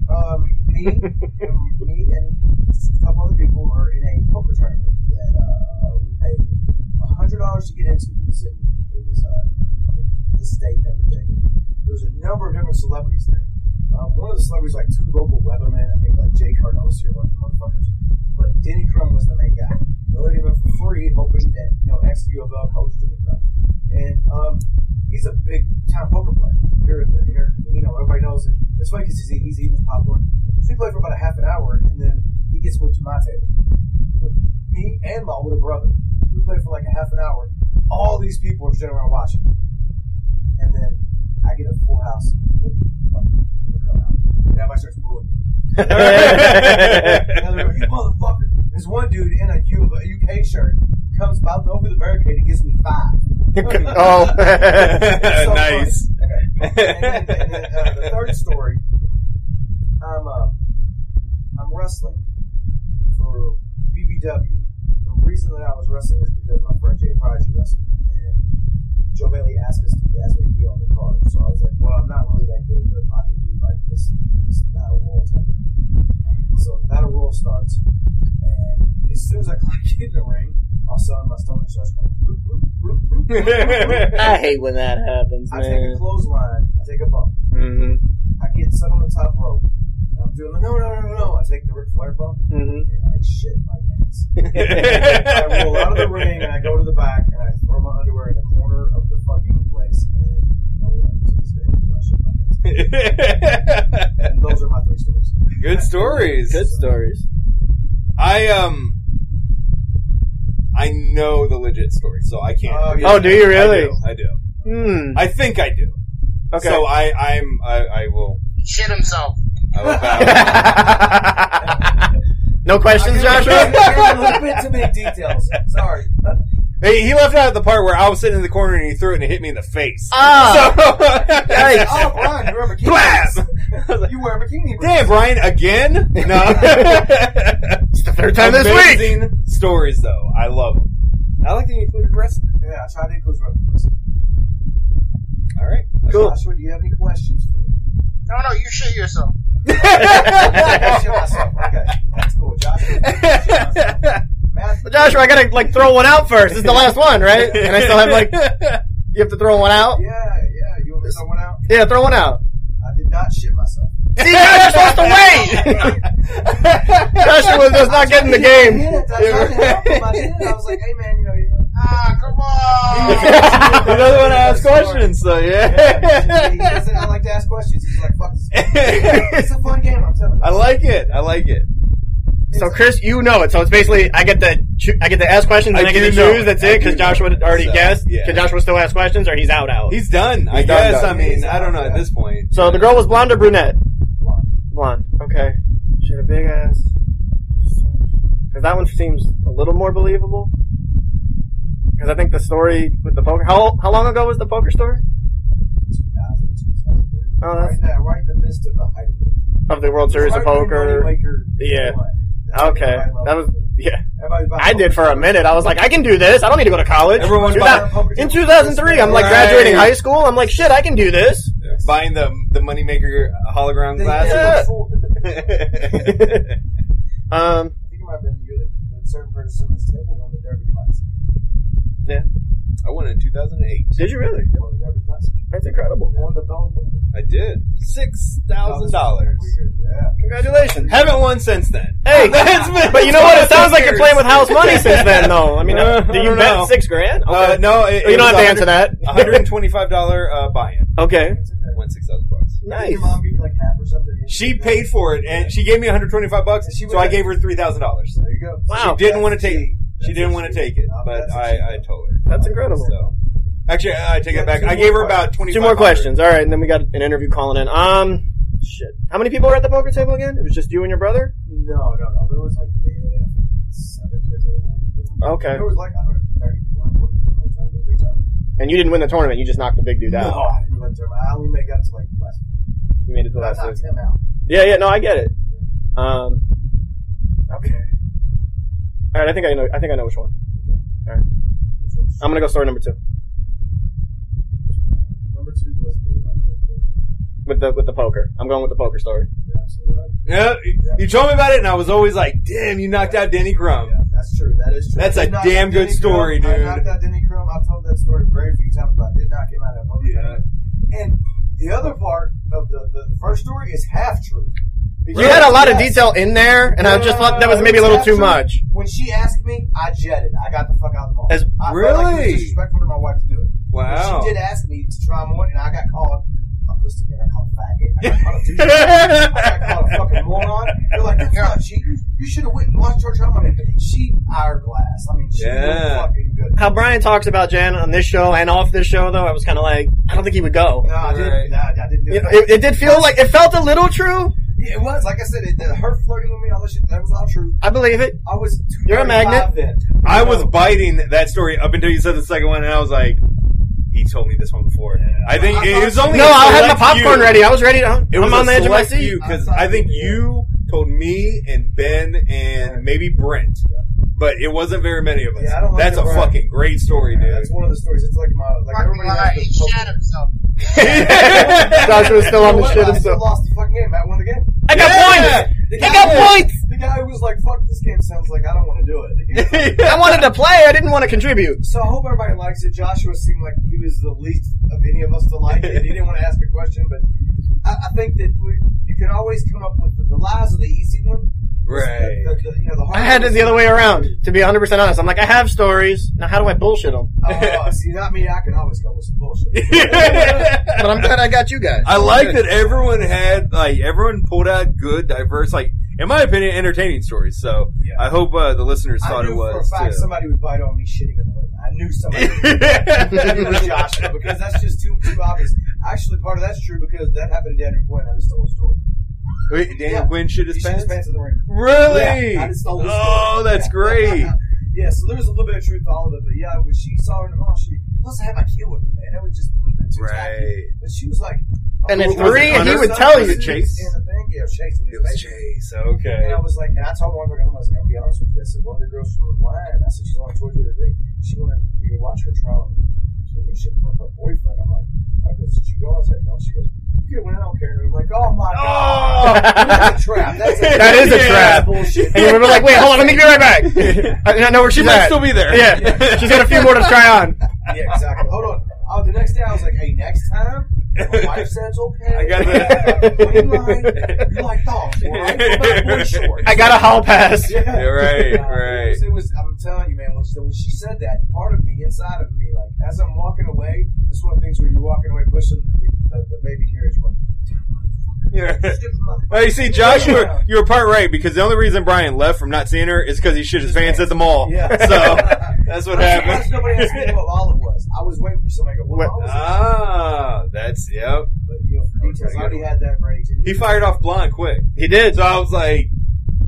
S2: um, me, and me and a couple other people were in a poker tournament that uh, we paid hundred dollars to get into. It was in, it was uh, the state and everything. There was a number of different celebrities there. Um, one of the celebrities, like two local weathermen, I think like Jay Cardosi or one of the motherfuckers. But Denny Crum was the main guy. They let him in for free, hoping that you know ex U of coach Denny Crum, and um, he's a big time poker player here in the here. You know, everybody knows it. It's funny because he's, he's eating his popcorn. So we played for about a half an hour, and then he gets moved to my table with me and my older brother. We played for like a half an hour. All these people are standing around watching, and then I get a full house and everybody starts booing me. And like, you motherfucker. There's one dude in a U a UK shirt comes about over the barricade and gives me five.
S3: oh.
S2: So
S1: nice.
S2: Okay. And then, and then uh, the third story, I'm uh, I'm wrestling for BBW. The reason that I was wrestling is because my friend Jay Prodigy wrestled, and Joe Bailey asked us to asked me to be on the card. So I was like, well, I'm not really that good, but I can do like this this battle royal type of thing. So the battle royal starts, and as soon as I get in the ring, all of a sudden my stomach starts going. Bloop, bloop, bloop, bloop, bloop, bloop.
S3: I hate when that happens,
S2: I take a clothesline. I take a bump.
S3: hmm
S2: I get set on the top rope. And I'm doing the no, no, no, no, no. I take the Ric Flair bump
S3: hmm
S2: and I shit my pants. I roll out of the ring and I go to the back and I throw my underwear in the corner of the fucking place. And no one to this day knew I shit my pants. And those are my three stories.
S1: Good stories.
S3: Good stories.
S1: I um. I know the legit story, so I can't.
S2: Oh, yeah.
S3: Oh, do you really?
S1: I do. I, do.
S3: Hmm.
S1: I think I do.
S3: Okay.
S1: So I, I'm, I, I will.
S4: He shit himself.
S1: I will bow.
S3: no questions,
S2: I
S3: Joshua?
S2: gave a little bit too many details. Sorry.
S1: Hey, he left out the part where I was sitting in the corner and he threw it and it hit me in the face.
S3: Ah.
S1: So,
S3: Yikes.
S2: Oh, Brian, you wear a bikini.
S1: Blast!
S2: You wear a bikini.
S1: Damn, Brian, again? No.
S3: It's the third time this week.
S1: Amazing stories, though. I love them. I like that you included wrestling.
S2: Yeah, I tried to include wrestling.
S1: All right.
S3: Cool.
S2: Joshua, do you have any questions for me?
S4: No, no, you shit yourself.
S2: I shit myself. Okay, that's cool, Josh. Shit myself. Man,
S3: But Joshua, I gotta like throw one out first. This is the last one, right? And I still have like you have to throw one out.
S2: yeah, yeah. You want to throw one out?
S3: Yeah, throw one out.
S2: I did not shit myself.
S3: See, you're supposed to wait. Joshua does not get in the game.
S2: I tried to help him. I. Was like, hey man, you know, you know.
S4: Ah, come on.
S1: he doesn't want to ask questions, so
S2: Yeah,
S1: yeah.
S2: he doesn't. I like to ask questions. He's like, fuck this. It's a fun game. I'm telling you.
S1: I like it. I like it.
S3: So Chris, you know it. So it's basically I get to choo- I get to ask questions and
S1: I
S3: I, get
S1: do
S3: to choose.
S1: it.
S3: That's
S1: I
S3: it because Joshua
S1: it.
S3: already
S1: So,
S3: guessed.
S1: yeah.
S3: Can Joshua still ask questions or he's out out?
S1: He's done. I
S5: done,
S1: guess.
S5: done.
S1: I mean,
S2: He's
S1: I don't know
S2: done,
S1: at this point.
S3: so the girl was blonde or brunette? Blonde. Okay. She had a big ass. Because that one seems a little more believable. Because I think the story with the poker. How how long ago was the poker story?
S2: 2000, 2003.
S3: Oh,
S2: right,
S3: that's
S2: now, right in the midst of the height of
S3: the World Series of Poker.
S2: Moneymaker
S3: Yeah.
S2: won. That's when
S3: Okay, that was yeah. I did for a minute. I was like, I can do this. I don't need to go to college.
S1: Everyone
S3: Two
S1: bought-
S3: thou- in 2003, I'm like
S1: Right.
S3: graduating high school. I'm like, shit, I can do this.
S1: Buying the the moneymaker hologram
S2: They-
S1: glasses.
S3: Yeah. Um,
S2: I think it might have been the year that, that certain person at this table won the Derby Classic.
S1: I won in 2008.
S3: did you really?
S2: They won the Derby Classic.
S3: That's incredible.
S2: They won the Bell
S1: I did six thousand dollars.
S2: Yeah.
S3: Congratulations.
S1: Haven't won since then.
S3: Hey,
S1: That's been
S3: but you know what? It sounds like you're playing with house money since then, though. I mean,
S1: Uh,
S3: uh, do you bet
S1: know.
S3: six grand?
S1: Uh, no, it,
S3: Oh, you
S1: it
S3: don't have to answer that.
S1: One hundred and twenty-five dollar uh, buy-in.
S3: okay.
S2: That's okay.
S1: Won six thousand bucks.
S3: Nice.
S2: Your mom give you like half or something.
S1: She paid for it, and she gave me one hundred twenty-five bucks. So
S2: went-
S1: I gave her three thousand dollars.
S2: There you go.
S3: Wow.
S1: She didn't want to take.
S2: cheap.
S1: She didn't want to take it, but
S2: that's a
S1: I,
S2: cheap.
S1: I told her.
S3: That's incredible.
S1: So, actually, I take
S2: Yeah,
S1: it back. I gave her about twenty.
S3: Two more questions. All right, and then we got an interview calling in. Um, shit. How many people were at the poker table again? It was just you and your brother.
S2: No, no, no. There was like yeah, seven to the table. when we were doing it.
S3: Okay.
S2: There was like 130 people. 140 people the whole time. It was a big tournament.
S3: And you didn't win the tournament. You just knocked the big dude out.
S2: No, I didn't win the tournament. I only made up to like the last.
S3: You made it to the
S2: I
S3: last
S2: knocked
S3: six.
S2: him out.
S3: Yeah, yeah. No, I get it. Um. Okay. All right. I think I know. I think I know which one.
S2: Which one's
S3: I'm gonna go story number two
S2: number two was the one with the.
S3: With the with the poker. I'm going with the poker story.
S2: Right.
S1: Yeah, you told me about it, and I was always like, "Damn, you knocked out Denny Crum."
S2: Yeah, that's true. That is true.
S1: That's a damn good
S2: Denny
S1: story,
S2: Crum.
S1: dude.
S2: I knocked out Denny Crum. I've told that story very few times, but I did knock him out of a poker
S1: Yeah.
S2: And the other part of the, the, first story is half true.
S3: You had a lot of detail in there, and I just thought that was
S2: Uh,
S3: maybe a little too
S2: true.
S3: much.
S2: When she asked me, I jetted. I got the fuck out of the mall.
S3: As-
S2: I felt like it was disrespectful to my wife to do it. But
S1: Wow.
S2: She did ask me to try more, and I got called a pussy. I got called faggot. I got called a douche. I got called a fucking moron. They're like, that's not cheating. You should have went and watched her try. I mean, she hourglass. I mean, she
S1: Yeah.
S2: was fucking good.
S3: How Brian talks about Jen on this show and off this show, though, I was kind of like, I don't think he would go.
S2: No, I didn't.
S1: Right.
S2: No, I didn't do
S3: You
S2: that.
S3: It, it did feel like it felt a little true.
S2: Yeah, it was. Like I said, it, the, her flirting with me, all that shit, that was all true.
S3: I believe it.
S2: I was.
S3: You're a magnet.
S2: Then.
S1: I was biting that story up until you said the second one, and I was like, "He told me this one before." I think
S2: I
S1: it was only.
S3: No,
S1: a
S3: I had my popcorn
S1: few.
S3: ready. I was ready to.
S1: It was
S3: I'm on the edge of my
S1: select
S3: seat.
S1: because
S2: I
S1: I think you told me and Ben and maybe Brent, but it wasn't very many of us.
S2: Yeah, like
S1: That's a
S2: Brent.
S1: fucking great story,
S2: Yeah,
S1: dude.
S2: that's one of the stories. It's like my like
S4: Fucking
S2: everybody
S4: lie.
S2: has
S4: He
S2: the
S4: shat himself.
S3: Joshua's still on the
S2: You know what?
S3: shit
S2: I
S3: himself.
S2: lost the fucking game. Matt won the game.
S3: I got
S1: Yeah!
S3: points.
S2: The
S3: I got points.
S2: The guy was like, "Fuck, this game sounds like I don't want to do it." Like-
S3: I wanted to play. I didn't want to contribute.
S2: so I hope everybody likes it. Joshua seemed like he was the least of any of us to like it. He didn't want to ask a question, but I, I think that we, you can always come up with the, the lies are the easy one.
S1: Right.
S2: The, the, you know, the hard
S3: I had it the other way around. To be 100 percent honest, I'm like, I have stories. Now, how do I bullshit them?
S2: Oh, oh, see, not me. I can always come with some bullshit.
S3: But I'm glad I got you guys.
S1: I like that everyone had like everyone pulled out good, diverse, like in my opinion, entertaining stories. So
S2: Yeah.
S1: I hope uh, the listeners
S2: I
S1: thought it
S2: for a
S1: was
S2: fact
S1: too.
S2: somebody would bite on me shitting in the ring. I knew somebody. would. it was Joshua because that's just too too obvious. Actually, part of that's true because that happened to Daniel Quinn. I just told a story.
S1: Wait, Daniel
S2: Yeah.
S1: Quinn shit his pants.
S2: pants in the ring.
S1: Really?
S2: Yeah, I just story.
S1: oh, that's
S2: Yeah.
S1: great.
S2: yeah, so there's a little bit of truth to all of it, but yeah, when she saw her in the mall, she plus I had my kid with me, man. That was just bit too tacky.
S1: Right.
S2: But she was like,
S3: And
S2: oh,
S3: at three,
S2: Hunter?
S3: he would tell you.
S1: Chase?
S2: In the thing, yeah, Chase. When
S1: It was
S2: baby.
S1: Chase.
S2: And
S1: Okay.
S2: I was like, and I told my wife, I was like, I'll be honest with you. I said, one of the girls from the line, I said, she's only told you the other day. She wanted me to watch her try on bikini shit for her boyfriend. I'm like, I go, did you go? I was like, no. She goes, you could win. I don't care. I'm like, oh my
S1: Oh!
S2: god, that's a trap. That's a
S3: That is a
S1: Yeah.
S3: trap.
S2: bullshit.
S3: And you were like, wait, hold on, let me be right back. I, I know where
S1: She
S3: she's
S1: might
S3: at.
S1: still be there.
S3: Yeah, she's got a few more to try on.
S2: Yeah, exactly. Hold on. Oh, the next day I was like, hey, next time, my wife says okay.
S1: I got the-
S2: You like, you like dogs, boy. I go back boy shorts.
S3: I got a hall pass.
S2: Yeah,
S1: Yeah, right,
S2: Uh,
S1: right.
S2: It was, it was. I'm telling you, man. When she, when she said that, part of me, inside of me, like as I'm walking away, it's one of the things where you're walking away, pushing the, the, the, the baby carriage, going,
S1: Yeah. Well, you see, Josh, you were, you were part right because the only reason Brian left from not seeing her is because he shit his pants at the mall.
S2: Yeah.
S1: So that's what happened.
S2: Nobody asked me what Olive was. I was waiting for somebody to go. What?
S1: Ah, that's yep.
S2: But you know, for details, I already had that ready too.
S1: He fired off blonde quick,
S3: He did.
S1: so I was like,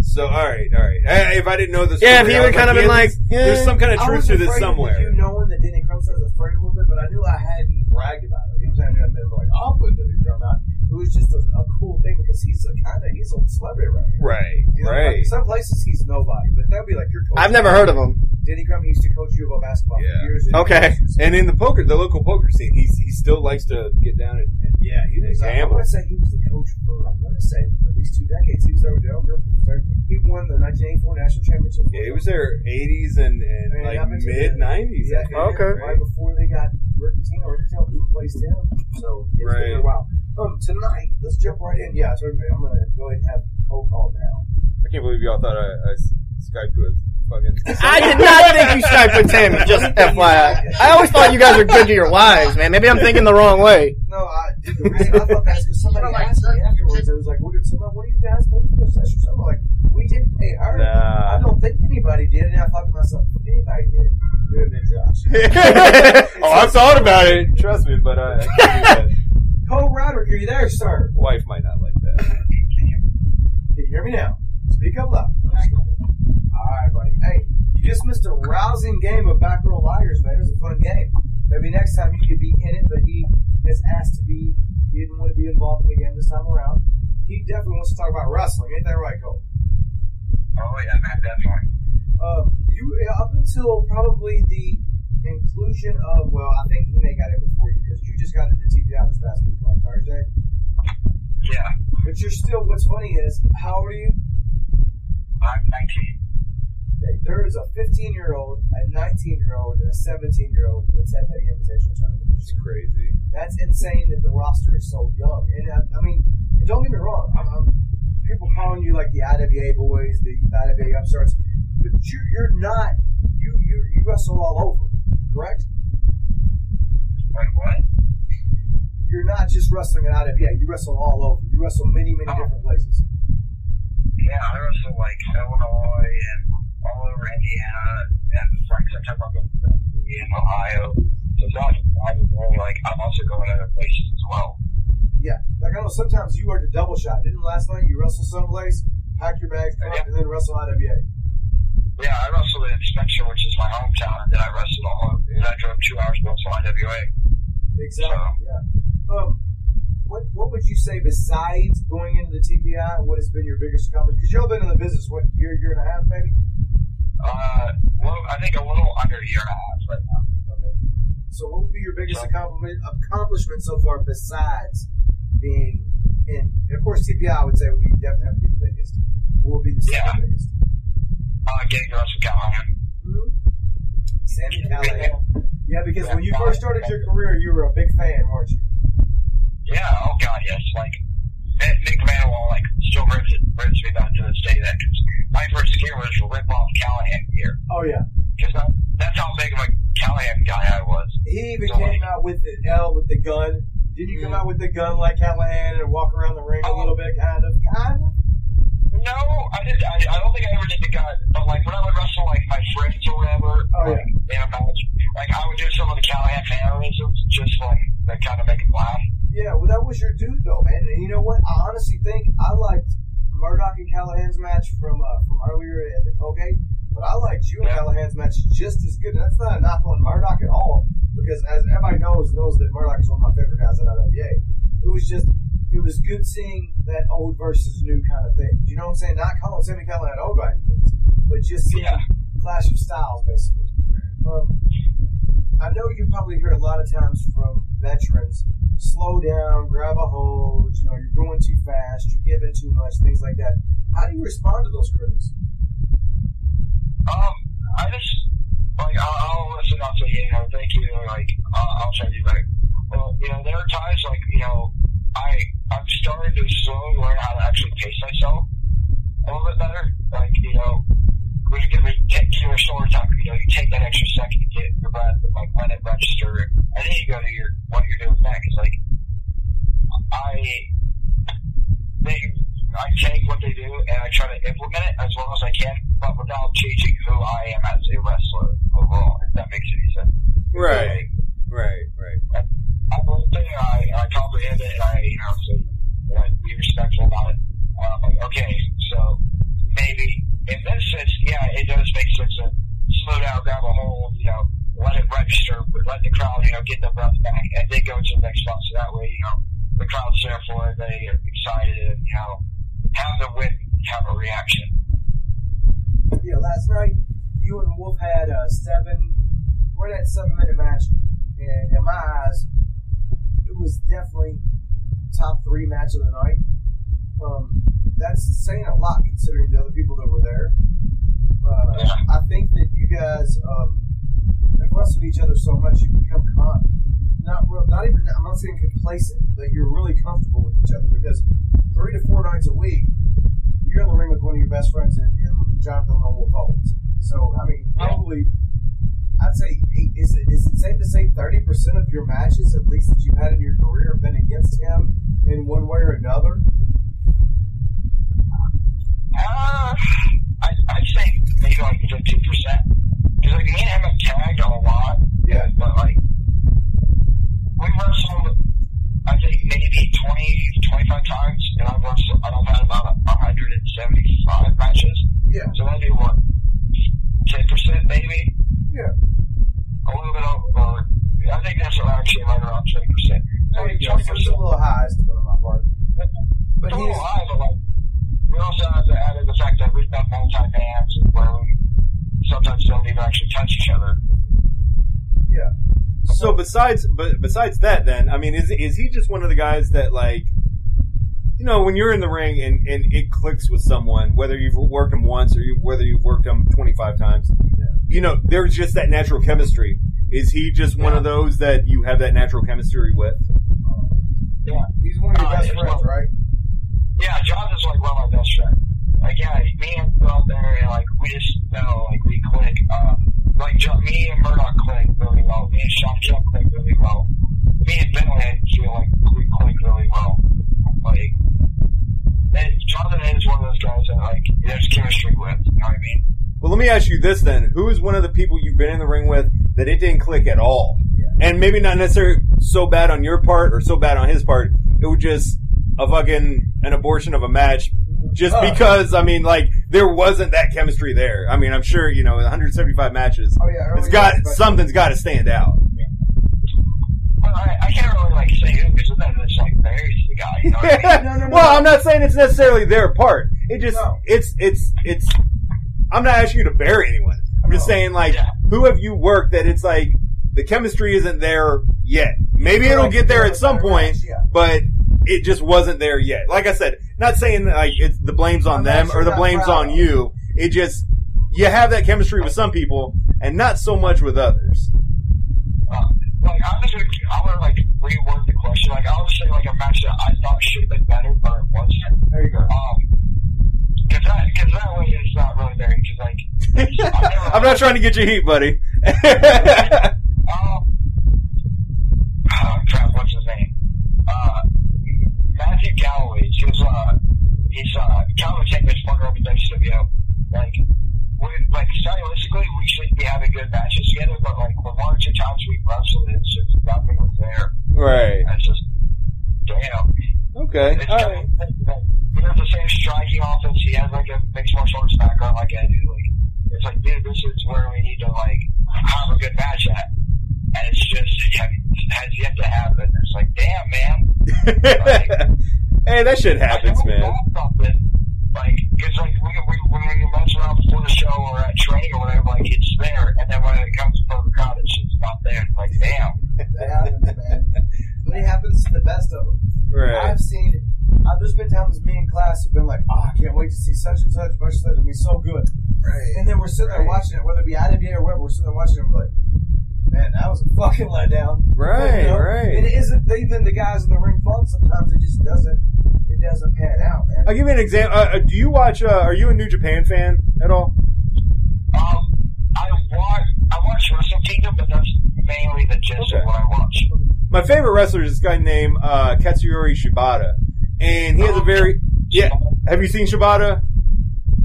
S1: so all right, all right. I, if I didn't know this,
S3: Yeah, if
S1: story,
S3: he
S1: I
S3: would
S1: was
S3: kind of
S1: yeah,
S3: been like,
S1: there's- there's
S3: eh.
S1: some kind of
S2: I
S1: truth
S2: was
S1: to this
S2: afraid
S1: somewhere.
S2: With you knowing that Denny Crum I was afraid a little bit, but I knew I hadn't bragged about it. You know what I'm saying? I knew I'd been like, I'll put Denny Crum out. It was just a, a cool thing because he's a kind of he's a celebrity around here.
S1: Right,
S2: You know,
S1: right.
S2: like, some places he's nobody, but that'd be like your coach.
S3: I've never heard of him.
S2: Denny Crum. He used to coach U of L basketball
S1: Yeah.
S2: for years. and
S3: Okay.
S2: years.
S1: And in the poker, the local poker scene, he he still likes to get down and, and
S2: yeah, he was. I
S1: gamble.
S2: want to say he was the coach for. I want to say at least two decades. He was there with Dale Griffith. So He won the 1984 national championship.
S1: Yeah, he was there 80s and, and
S2: And
S1: like mid
S2: the-
S1: 90s.
S2: Yeah,
S1: I think,
S3: Okay.
S2: Right before they got Rick Pitino, Rick Pitino replaced him. So it's
S1: Right.
S2: been a while. Um, tonight, let's jump right in. Yeah, I told you, I'm gonna go ahead and have Cole call now.
S1: I can't believe y'all thought I, I Skyped with fucking.
S3: I did not think you Skyped with Tim, just FYI. I always thought you guys were good to your wives, man. Maybe I'm thinking the wrong way.
S2: No, I, dude, the reason I thought that's because somebody asked me afterwards. It was like, "What did somebody? What do you guys pay for a session?" Something I'm like, "We didn't pay her.
S1: Nah.
S2: I don't think anybody did." And I thought to myself, "If anybody did, it would have been Josh."
S1: oh, I've thought about it. Trust me, but I, I can't do that.
S2: Cole Radrick, are you there, sir?
S1: Wife might not like that.
S2: Can you hear me now? Speak up loud. All right, buddy. Hey, you just missed a rousing game of back row liars, man. It was a fun game. Maybe next time you could be in it, but he has asked to be. He didn't want to be involved in the game this time around. He definitely wants to talk about wrestling. Ain't that right, Cole?
S5: Oh yeah, man, definitely.
S2: Um, you up until probably the inclusion of well, I think he may got it before you because you just got into TPI this past week, right? Thursday.
S5: Yeah,
S2: But you're still. What's funny is, how old are you?
S5: I'm 19.
S2: Okay, there is a 15 year old, a 19 year old, and a 17 year old in the Ted Petty Invitational Tournament. this
S1: It's crazy.
S2: That's insane that the roster is so young. And I, I mean, and don't get me wrong, I'm, I'm people calling you like the IWA boys, the IWA upstarts, but you're, you're not. You you you wrestle all over, correct?
S5: Wait, what?
S2: You're not just wrestling at IWA. You wrestle all over. You wrestle many many oh. different places.
S5: Yeah, I wrestle like Illinois and all over Indiana and like sometimes I'm in Ohio. So it's not just IWA, like I'm also going to other places as well.
S2: Yeah, like I know sometimes you worked the double shot. Didn't last night you wrestle someplace, pack your bags, come up, and then wrestle IWA.
S5: Yeah, I wrestled in Spencer, which is my hometown, and then I wrestled all. Over. And I drove two hours to wrestle IWA.
S2: Exactly. Yeah. Um, what what would you say besides going into the TPI? What has been your biggest accomplishment? Because you've been in the business what year, year and a half, maybe.
S5: Uh, well, I think a little under a year and a half right now.
S2: Okay. So what would be your biggest accomplishment accomplishment so far besides being in? Of course, TPI I would say would be definitely have to be the biggest. What would be the second
S5: Yeah.
S2: biggest?
S5: Uh, getting to wrestle Callihan.
S2: Hmm? Sami Callihan. Yeah, because when you first started your career, you were a big fan, weren't you?
S5: Yeah, oh god, yes. Like, Nick Nick Manuel, like, still rips, it, rips me back to this day that 'cause my first gear was rip off Callihan gear.
S2: Oh yeah.
S5: Because that, that's how big of a Callihan guy I was.
S2: He even came out with the L with the gun. Didn't you come mm. out with the gun like Callihan and walk around the ring a oh. little bit, kind of, kind of?
S5: No, I did. I, I don't think I ever did the gun, but like when I would wrestle like my friends or whatever,
S2: Oh, yeah.
S5: like in a match, like I would do some of the Callihan mannerisms just like that kind of make them laugh.
S2: Yeah, well, that was your dude, though, man. And you know what? I honestly think I liked Murdoch and Callihan's match from uh, from earlier at the Colgate, but I liked you and
S5: Yeah.
S2: Callihan's match just as good. And that's not a knock on Murdoch at all, because as everybody knows, knows that Murdoch is one of my favorite guys at IWA. It was just, it was good seeing that old versus new kind of thing. Do you know what I'm saying? Not calling Sami Callihan old by any means, but just seeing
S5: Yeah.
S2: clash of styles, basically. Um, I know you probably hear a lot of times from veterans slow down, grab a hold. You know, you're going too fast, you're giving too much, things like that. How do you respond to those critics?
S5: Um, I just like I'll, I'll listen. I'll say, you know, thank you. Like I'll, I'll to do better. Well, you know, there are times like you know, I I'm starting to slowly learn how to actually pace myself a little bit better. Like you know, when you get when you take your story time, you know, you take that extra second to get your breath and like let it register, and then you go to your what you're doing next. Like I they I take what they do and I try to implement it as well as I can, but without changing who I am as a wrestler overall. If that makes any sense.
S1: Right. Right. Right.
S5: I one thing I, I comprehend it and I you know so I be respectful about it. Um, like, okay, so maybe in this sense, yeah, it does make sense to slow down, grab a hold, you know, let it register, let the crowd, you know, get their breath back, and then go to the next spot. So that way, you know, the crowd's there for it, they are excited, and you know, have the win, have a reaction.
S2: Yeah, last night you and Wolf had a seven, right at seven minute match, and in my eyes, it was definitely top three match of the night. Um, that's saying a lot considering the other people that were there. Uh,
S5: Yeah.
S2: I think that you guys um, have wrestled each other so much you become con- not real, not even. I'm not saying complacent, but you're really comfortable with each other because three to four nights a week, you're in the ring with one of your best friends in, in Jonathan Lone Wolf Owens. So I mean, probably. I'd say, is it, is it safe to say 30% of your matches, at least that you've had in your career, have been against him in one way or another?
S5: Uh, I, I'd say maybe like 15%. Because like me and him have tagged a lot,
S2: Yeah.
S5: but like, we wrestled, I think maybe 20, 25 times, and I've wrestled, and I've had about 175 matches.
S2: Yeah.
S5: So that'd be what, 10% maybe?
S2: Yeah.
S5: A little bit over, I think that's actually right around 20%.
S2: There you go. So it's a little high estimate on my part. But
S5: It's a
S2: he's,
S5: little high, but like, we also have to add in the fact that we've done multi-bands where we sometimes don't even actually touch each other.
S2: yeah.
S1: So besides, but besides that, then I mean, is is he just one of the guys that like, you know, when you're in the ring and, and it clicks with someone, whether you've worked them once or you, whether you've worked them 25 times, you know, there's just that natural chemistry. Is he just one of those that you have that natural chemistry with?
S5: Yeah.
S2: He's one of your
S5: Uh,
S2: best friends,
S5: one-
S2: right?
S5: Yeah, John is like one of my best friends. Like, yeah, me and him out there and like we just know, like we click. Um, like John, me and Murdoch click really well. Me and Sean Kemp click really well. Me and Bentley, I feel like we click really well. Like, and Jonathan is one of those guys that like there's chemistry with. You know what I mean?
S1: Well, let me ask you this then: Who is one of the people you've been in the ring with that it didn't click at all?
S2: Yeah.
S1: And maybe not necessarily so bad on your part or so bad on his part. It was just a fucking an abortion of a match, just because I mean, like there wasn't that chemistry there. I mean, I'm sure you know, 175 matches.
S2: Oh yeah.
S1: It's
S2: early
S1: got
S2: on,
S1: something's got to stand out.
S5: Well, I, I can't really like say who because then it's like buries the guy. You know what I mean?
S2: No, no, no.
S1: well, I'm not saying it's necessarily their part. It just
S2: No.
S1: it's it's it's. I'm not asking you to bury anyone. I'm just saying like
S5: Yeah.
S1: who have you worked that it's like the chemistry isn't there yet. Maybe it'll get there at some point,
S2: Yeah.
S1: but it just wasn't there yet. Like I said, not saying that, like it's the blame's on
S2: I'm
S1: them
S2: actually
S1: or the blame's
S2: proud
S1: on you. It just you have that chemistry with some people and not so much with others.
S5: Uh, like I'm just gonna, I'm gonna like reword the question. Like I'll just say like a match that I thought should have been better, but it wasn't.
S2: There you go.
S5: Um, cause that, cause that way it's not really there. Cause like, I've never-
S1: I'm not trying to get you heat, buddy.
S5: Um, oh crap, what's his name? Uh, Matthew Galloway. He was uh, he's uh, Calvin Tankman's partner up in WCW. Like, we like stylistically, we should be having good matches together, but like the one or two times we wrestled, it's just nothing was there.
S1: right.
S5: It's just, damn.
S1: Okay.
S5: It's
S1: All right.
S5: of, like, he has the same striking offense. He has like a mixed martial arts background, like I do. Like, it's like, dude, this is where we need to like have a good match at, and it's just yeah, it has yet to happen. It's like, damn, man.
S1: hey, that shit happens,
S5: I
S1: man.
S5: Something. Like, cause like we, we when we mess around before the show or at training or whatever, like it's there, and then when it comes from the crowd, it's just not there. It's like, damn.
S2: That happens, man. But it happens to the best of them.
S1: Right.
S2: I've seen. Uh, there's been times me and class have been like, "Oh, I can't wait to see such and such, such and such. It'll be so good."
S1: Right.
S2: And then we're sitting there watching it, whether it be IWA or whatever. We're sitting there watching it, and we're like, "Man, that was a fucking letdown."
S1: Right, right.
S2: And it isn't even the guys in the ring fault. Sometimes it just doesn't. It doesn't pan out, man.
S1: I'll give you an example. Uh, uh, do you watch? Uh, are you a New Japan fan at all?
S5: Um, I watch I watch Wrestle Kingdom, but that's mainly the gist
S1: Okay.
S5: of what I watch.
S1: My favorite wrestler is this guy named uh, Katsuyori Shibata, and he has a very yeah. Have you seen Shibata?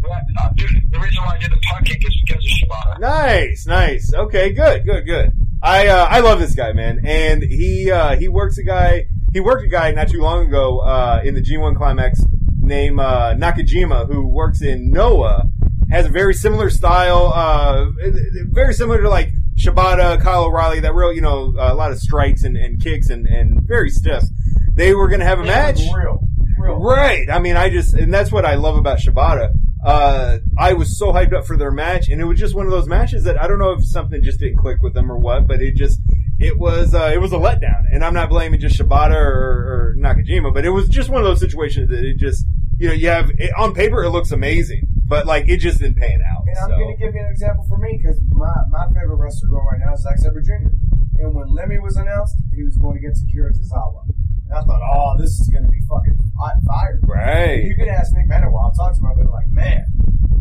S5: Yeah, dude, the reason why I did the punt kick is because of Shibata.
S1: Nice, nice. Okay, good, good, good. I uh, I love this guy, man, and he uh, he works a guy. He worked a guy not too long ago uh, in the G1 Climax named uh, Nakajima, who works in Noah. Has a very similar style, uh, very similar to like Shibata, Kyle O'Reilly. That real, you know, a lot of strikes and, and kicks and, and very stiff. They were going to have a match.
S2: Real, real.
S1: Right. I mean, I just, and that's what I love about Shibata. Uh, I was so hyped up for their match, and it was just one of those matches that I don't know if something just didn't click with them or what, but it just, it was, uh, it was a letdown. And I'm not blaming just Shibata or, or Nakajima, but it was just one of those situations that it just, you know, you have, it, on paper it looks amazing, but like, it just didn't pan out.
S2: And I'm going to give you an example for me because my, my favorite wrestler going right now is Zack Sabre Jr. And when Lemmy was announced, he was going against Akira Tozawa. And I thought, oh, this is going to be fucking hot fire.
S1: Right.
S2: You can ask Nick Manowar. I'll talk to him about it. Like, man,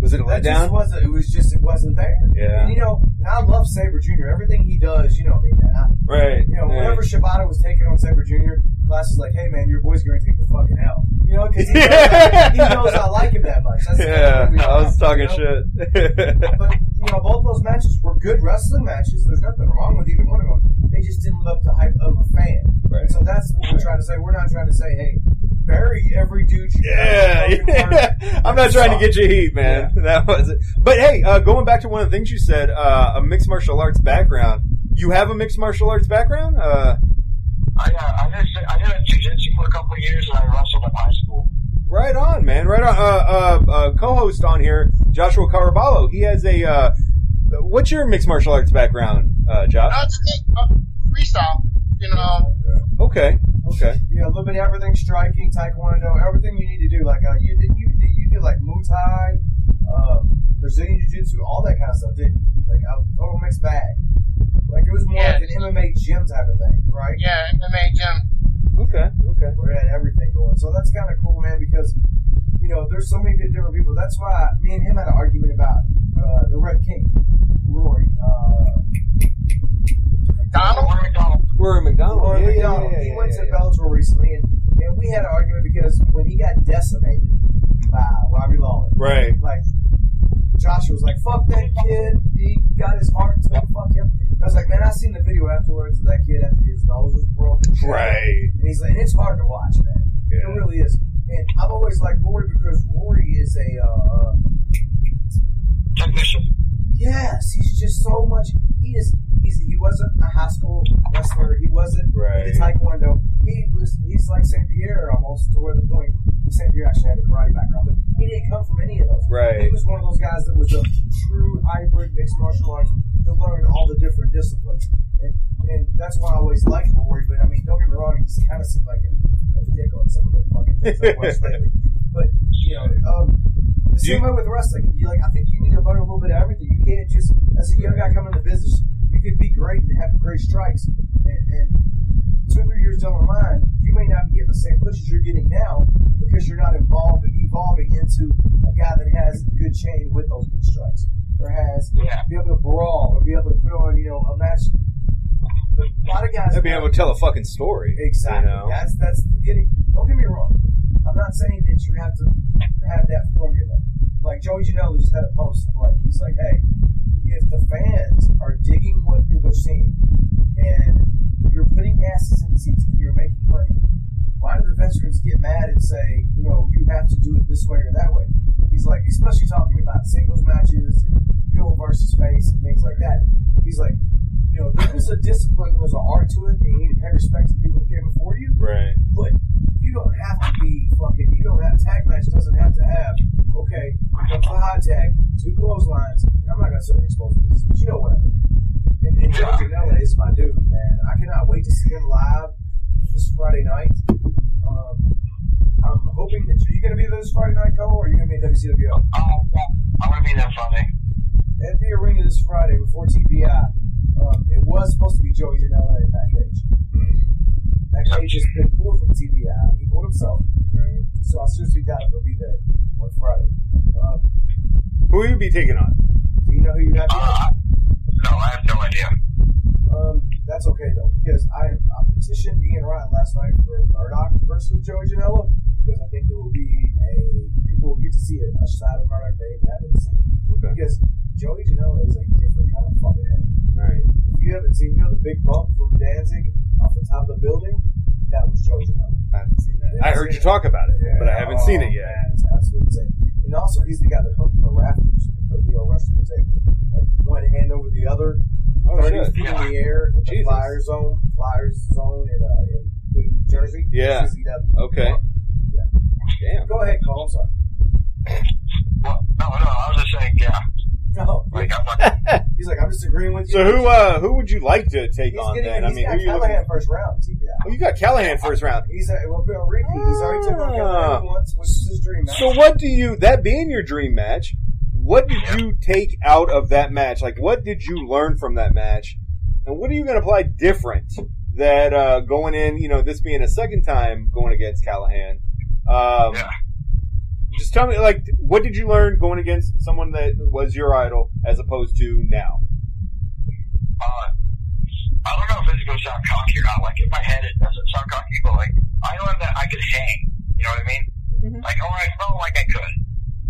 S1: Was it a letdown?
S2: wasn't. It was just it wasn't there.
S1: Yeah.
S2: And you know, and I love Sabre Jr. Everything he does, you know me, man. I,
S1: Right.
S2: you know,
S1: right.
S2: whenever Shibata was taking on Sabre Jr., Class was like, "Hey, man, your boy's going to take the fucking L." You know, because he, knows- he knows I like him that much. That's the kind of
S1: Yeah, I was talking
S2: you know?
S1: shit.
S2: But you know, both those matches were good wrestling matches. There's nothing wrong with either one of them. They just didn't live up to the hype of a fan.
S1: Right.
S2: And so that's what we're trying to say. We're not trying to say, "Hey, bury every dude."
S1: Yeah, yeah. I'm not trying to get you heat, man. That was it. But hey, uh, going back to one of the things you said, uh, a mixed martial arts background. You have a mixed martial arts background? Uh,
S5: I, uh, I did I did a jiu-jitsu for a couple of years, and I wrestled in high school.
S1: right on, man. Right on. Uh, uh, uh, co-host on here, Joshua Caraballo. He has a. Uh, what's your mixed martial arts background, uh, Josh?
S4: No, it's a thing. Freestyle. You know,
S1: Okay. Okay.
S2: Yeah, a little bit of everything, striking, taekwondo, everything you need to do. Like uh, you didn't you you did like Muay Thai, uh, Brazilian Jiu Jitsu, all that kind of stuff, didn't you? Like a total mixed bag. Like it was more
S4: Yeah.
S2: like an MMA gym type of thing, right?
S4: yeah, MMA gym.
S1: Okay. Okay.
S2: Where it had everything going. So that's kind of cool, man, because you know there's so many different people. That's why me and him had an argument about uh, the Red King, Rory. Uh,
S4: Donald.
S5: Warren MacDonald.
S1: Rory MacDonald.
S2: Rory
S1: yeah, yeah,
S2: MacDonald.
S1: yeah,
S2: he
S1: yeah,
S2: went
S1: yeah,
S2: to
S1: yeah.
S2: Bellator recently, and, and we had an argument because when he got decimated by Robbie Lawler,
S1: Right.
S2: like Joshua was like, "Fuck that kid. He got his heart took. Fuck him." And I was like, "Man, I seen the video afterwards of that kid after his nose was broken."
S1: Right.
S2: And he's like, and "It's hard to watch, man.
S1: Yeah.
S2: It really is." And I've always liked Rory because Rory is a uh,
S5: Technician.
S2: yes. He's just so much. He is. He's. He wasn't a high school wrestler. He wasn't
S1: Right.
S2: into Taekwondo. He was. He's like Saint Pierre almost to where the point. Saint Pierre actually had a karate background, but he didn't come from any of those.
S1: Right.
S2: He was one of those guys that was a true hybrid mixed martial arts to learn all the different disciplines. And and that's why I always liked Rory, but I mean, don't get me wrong, he's kind of seemed like a, a dick on some of the fucking things I've watched lately. But, you know, um, the same way with wrestling. You like, I think you need to learn a little bit of everything. You can't just, as a young guy coming into business, you could be great and have great strikes. And, and two or three years down the line, you may not be getting the same pushes you're getting now because you're not involved evolving into a guy that has good chain with those good strikes or has
S5: Yeah.
S2: be able to brawl or be able to put on you know a match. A lot of guys
S1: To be able to tell a fucking story.
S2: exactly.
S1: You know?
S2: That's that's the getting. Don't get me wrong. I'm not saying that you have to have that formula. Like Joey Janela just had a post. Like he's like, hey, if the fans are digging what you're seeing and you're putting asses in seats and you're making money, why do the veterans get mad and say, you know, you have to do it this way or that way? He's like, especially talking about singles matches and heel versus face and things like that. He's like, you know, there is a discipline, there's an art to it, and you need to pay respect to the people who came before you.
S1: Right.
S2: But you don't have to be fucking, you don't have, tag match doesn't have to have, okay, comes high tag, two clotheslines. I'm not going to say expose this, but you know what I mean. And, and John is my dude, man. I cannot wait to see him live this Friday night. Um, I'm hoping that you're going to be there this Friday night, Cole, or are you going to be at WCWO?
S5: Uh, I'm going to be there Friday.
S2: At the arena this Friday before TPI. Um, it was supposed to be Joey Janela and Matt Cage. Matt Cage has been pulled from TPI. He pulled himself. So I seriously doubt if he'll be there on Friday. Um,
S1: Who will you be taking on?
S2: Do you know who you have yet?
S5: Uh, no, I have no idea.
S2: Um, that's okay though, because I, I petitioned Ian Rotten last night for Murdoch versus Joey Janela because I think it will be a people will get to see a, a side of Murdoch they haven't seen.
S1: Okay.
S2: Because Joey Janela is a different kind of fucking animal.
S1: Right.
S2: If you haven't seen, you know the big bump from Danzig off the top of the building, that was Joey Janela.
S1: I haven't seen that. I heard you talk about it, but I haven't seen it yet.
S2: Man, it's absolutely insane. And also, he's the guy that hung from the rafters the other,
S1: Oh,
S2: 30
S1: shit.
S2: feet in the air, at the
S1: Jesus.
S2: Flyer zone, Flyers zone in, uh, in New Jersey.
S1: Yeah.
S2: CZW.
S1: Okay. Damn.
S2: Go ahead, Cole. I'm sorry.
S5: Well, no, no, I was just saying, yeah.
S2: No,
S5: Like, I'm like,
S2: he's like, I'm just agreeing with you.
S1: So who uh who would you like to take
S2: He's
S1: on
S2: getting,
S1: then? I
S2: he's
S1: mean, who
S2: got
S1: are you looking?
S2: Callihan first round, TPI.
S1: Oh, you got Callihan first round.
S2: He's a, will be on repeat. He's already took on
S1: Ah.
S2: Callihan once, which is his dream match.
S1: So what do you that being your dream match? What did you take out of that match? Like, what did you learn from that match, and what are you going to apply different that uh, going in? You know, this being a second time going against Callihan. Um,
S5: Yeah.
S1: Just tell me, like, what did you learn going against someone that was your idol as opposed to now?
S5: uh, I don't know if this is going to sound cocky or not. Like, in my head, it doesn't sound cocky, but, like, I learned that I could hang. You know what I mean?
S1: Mhm.
S5: Like, or I felt like I could.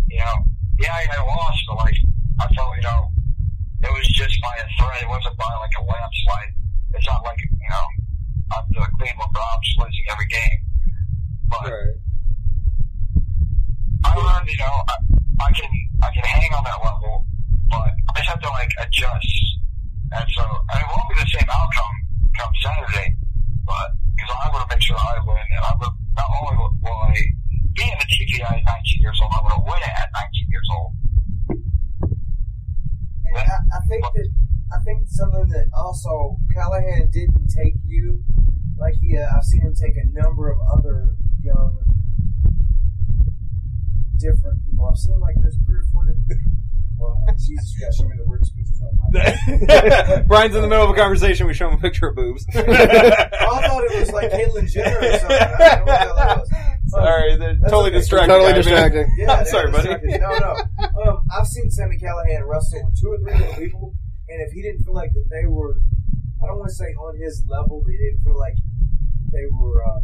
S5: You know? Yeah, I, I lost, but, like, I felt, you know, it was just by a thread. It wasn't by, like, a landslide. It's not like, you know, I'm the Cleveland Browns losing every game. But I learned, you know, I, I can I can hang on that level, but I just have to like adjust. And so, and it won't be the same outcome come Saturday, but because I want to make sure I win, and I would not only will I be in the TPI at 19 years old, I to win it at 19 years old.
S2: And I, I think that I think something that also Callihan didn't take you like he. Uh, I've seen him take a number of other young, different people. I've seen like there's three or four different. Well, Jesus, you gotta show me the weirdest pictures on.
S1: Brian's in the middle of a conversation. We show him a picture of boobs.
S2: I thought it was like Caitlyn Jenner or something. I didn't know what the hell that was.
S1: Sorry, they're
S2: That's
S1: totally
S2: okay.
S1: distracted.
S3: Totally
S1: guy, man.
S3: distracting.
S2: Yeah,
S1: I'm sorry,
S2: were
S1: buddy.
S2: No, no. Um, I've seen Sami Callihan wrestle with two or three different people, and if he didn't feel like that they were, I don't want to say on his level, but he didn't feel like they were uh,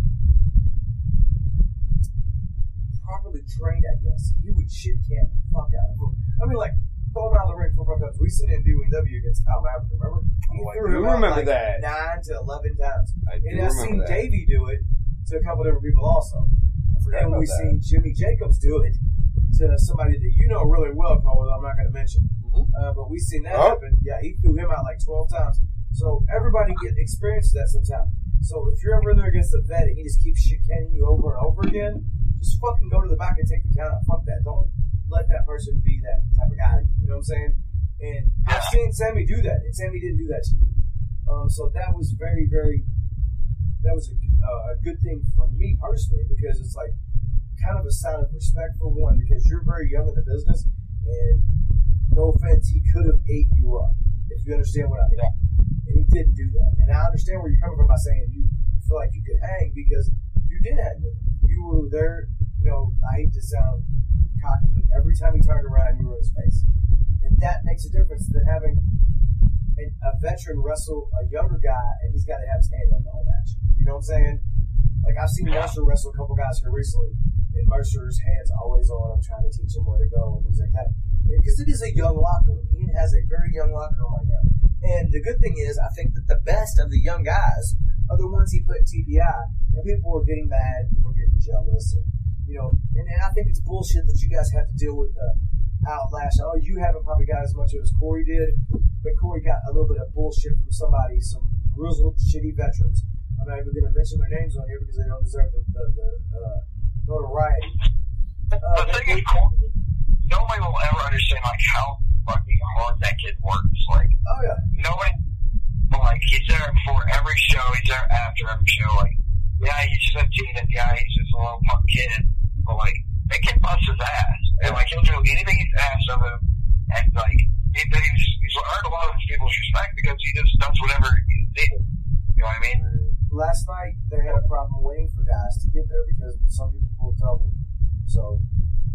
S2: properly trained. I guess he would shit can the fuck out of them. I mean, like throw him out of the ring four or five times. We seen him do W against Kyle Maverick. Remember? He
S1: Oh, I do
S2: him
S1: remember
S2: like
S1: that.
S2: nine to eleven times.
S1: I do
S2: And I've seen
S1: that.
S2: Davey do it to a couple different people also.
S1: I forgot
S2: And we've seen Jimmy Jacobs do it to somebody that you know really well, Cole, that I'm not going to mention.
S1: Mhm.
S2: Uh, but we've seen that
S1: Oh.
S2: happen. Yeah, he threw him out like 12 times. So everybody get experience that sometime. So if you're ever in there against a vet and he just keeps shit canning you over and over again, just fucking go to the back and take the count out. Fuck that. Don't let that person be that type of guy. You know what I'm saying? And I've seen Sami do that, and Sami didn't do that to you. Um, so that was very, very, that was a, uh, a good thing for me personally because it's like kind of a sign of respect for one because you're very young in the business, and no offense, he could have ate you up if you understand what I mean. And he didn't do that. And I understand where you're coming from by saying you feel like you could hang because hang with him. You were there. You know, I hate to sound cocky, but every time he turned around, you were in his face, and that makes a difference than having an, a veteran wrestle a younger guy, and he's got to have his hand on the whole match. You know what I'm saying? Like I've seen Mercer wrestle a couple guys here recently, and Mercer's hands always on. I'm trying to teach him where to go and things like that. Because it is a young locker room. Ian has a very young locker room right now. And the good thing is, I think that the best of the young guys are the ones he put in TPI. And people were getting mad, people were getting jealous, and you know. And, and I think it's bullshit that you guys have to deal with the outlash. Oh, you haven't probably got as much of as Corey did, but Corey got a little bit of bullshit from somebody, some grizzled, shitty veterans. I'm not even going to mention their names on here because they don't deserve the, the, the uh, notoriety. Uh,
S5: the thing is, nobody will ever understand like how fucking hard that kid works. Like
S2: oh yeah,
S5: nobody, like he's there before every show. He's there after every show. Like yeah, he's 15 and yeah, he's just a little punk kid, but like they can bust his ass. And like he'll do anything he's asked of him, and like he, he's, he's earned a lot of people's respect because he just does whatever he's needed. You know what I mean?
S2: Last night they had a problem waiting for guys to get there because some people pulled double. So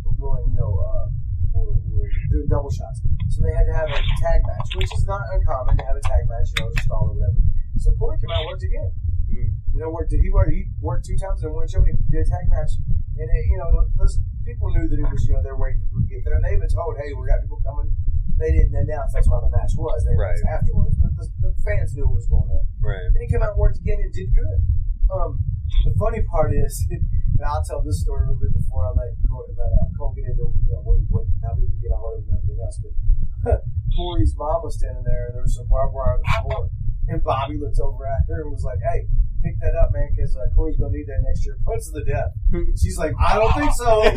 S2: we're pulling, you know, uh, we're, we're doing double shots. So they had to have a tag match, which is not uncommon to have a tag match, you know, just all or whatever. So Corey came out and worked again.
S1: Mhm.
S2: You know, worked, he worked, he worked two times in one show and he did a tag match. And, it, you know, listen, people knew that it was, you know, they're waiting for people to get there. And they even told, hey, we got people coming. They didn't announce that's why the match was. They announced
S1: Right.
S2: afterwards. But the, the fans knew what was going on.
S1: Right.
S2: And he came out and worked again and did good. Um, the funny part is, and I'll tell this story real quick before I let Cole, let uh, Cole get into you know what he what how people get a hold of him and everything else. But Corey's mom was standing there and there was some barbed wire on the floor, and Bobby looked over at her and was like, "Hey, pick that up, man, because uh, Corey's gonna need that next year. Punch to the death." She's like, "I don't think so."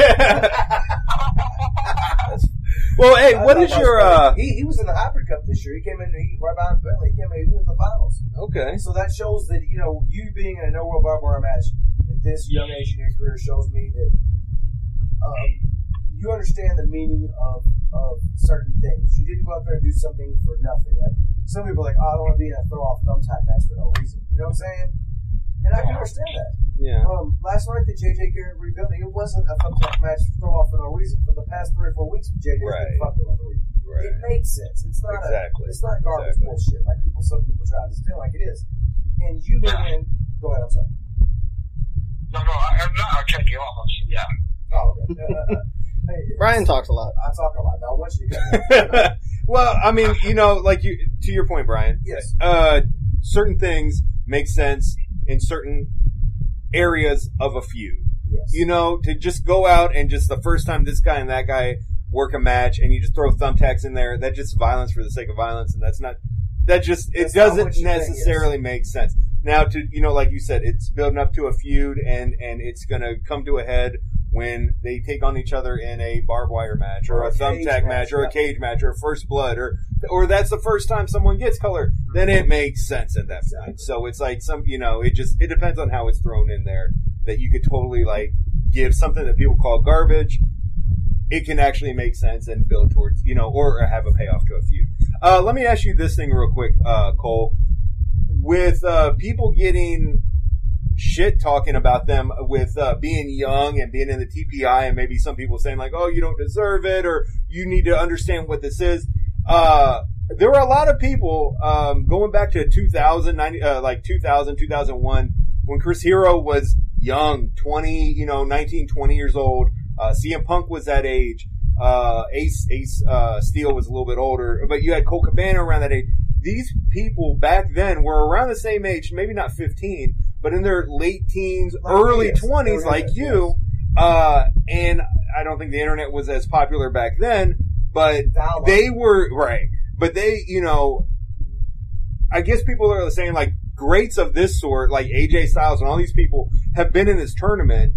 S1: well, hey,
S2: I
S1: what is your uh?
S2: He, he was in the hybrid cup this year. He came in. He right behind Bentley. He came in. He was in the finals.
S1: Okay.
S2: So that shows that you know you being in a no world barbed wire match at this young age in your career shows me that um, you understand the meaning of of certain things. You didn't go out there and do something for nothing. Like some people are like, oh, I don't want to be in a throw off thumbtack match for no reason. You know what I'm saying? And I can understand that.
S1: Yeah.
S2: Um, last night the JJ Garrett rebuilding, it wasn't a thumbtack match throw off for no reason. For the past three or four weeks, JJ's
S1: Right.
S2: been fucking with three.
S1: Right.
S2: It made sense. It's not
S1: Exactly.
S2: a, it's not garbage
S1: Exactly.
S2: bullshit like people some people try to spin like it is. And you being in, go ahead. I'm sorry.
S5: No, no, I, I'm not. I'll check you off. Yeah.
S2: Oh, okay. hey,
S3: Brian talks a lot.
S2: I talk a lot. I want you to get
S1: well, I mean, you know, like you to your point, Brian.
S2: Yes.
S1: Uh, certain things make sense in certain areas of a feud.
S2: Yes.
S1: You know, to just go out and just the first time this guy and that guy work a match, and you just throw thumbtacks in there, that's just violence for the sake of violence, and that's not. That just it
S2: That's
S1: doesn't
S2: you think,
S1: necessarily make sense. Now, to you know, like you said, it's building up to a feud, and and it's gonna come to a head when they take on each other in a barbed wire match, or,
S2: Or
S1: a
S2: a
S1: thumbtack match,
S2: match,
S1: or a cage match, or first blood, or or that's the first time someone gets color. Then it makes sense at that point. So it's like some, you know, it just it depends on how it's thrown in there. That you could totally like give something that people call garbage. It can actually make sense and build towards, you know, or have a payoff to a feud. Uh, let me ask you this thing real quick, uh, Cole. With uh, people getting shit talking about them with uh, being young and being in the TPI, and maybe some people saying like, "Oh, you don't deserve it," or "You need to understand what this is." Uh, there were a lot of people um, going back to 2000, 90, uh, like 2000, 2001, when Chris Hero was young, 20, you know, 19, 20 years old. Uh, CM Punk was that age. Uh, Ace Ace uh, Steel was a little bit older, but you had Colt Cabana around that age. These people back then were around the same age, maybe not 15, but in their late teens,
S2: Like
S1: early 20s,
S2: early
S1: like
S2: yes,
S1: you. Uh, and I don't think the internet was as popular back then, but
S2: Dial-up.
S1: they were right. But they, you know, I guess people are saying like greats of this sort, like AJ Styles and all these people have been in this tournament.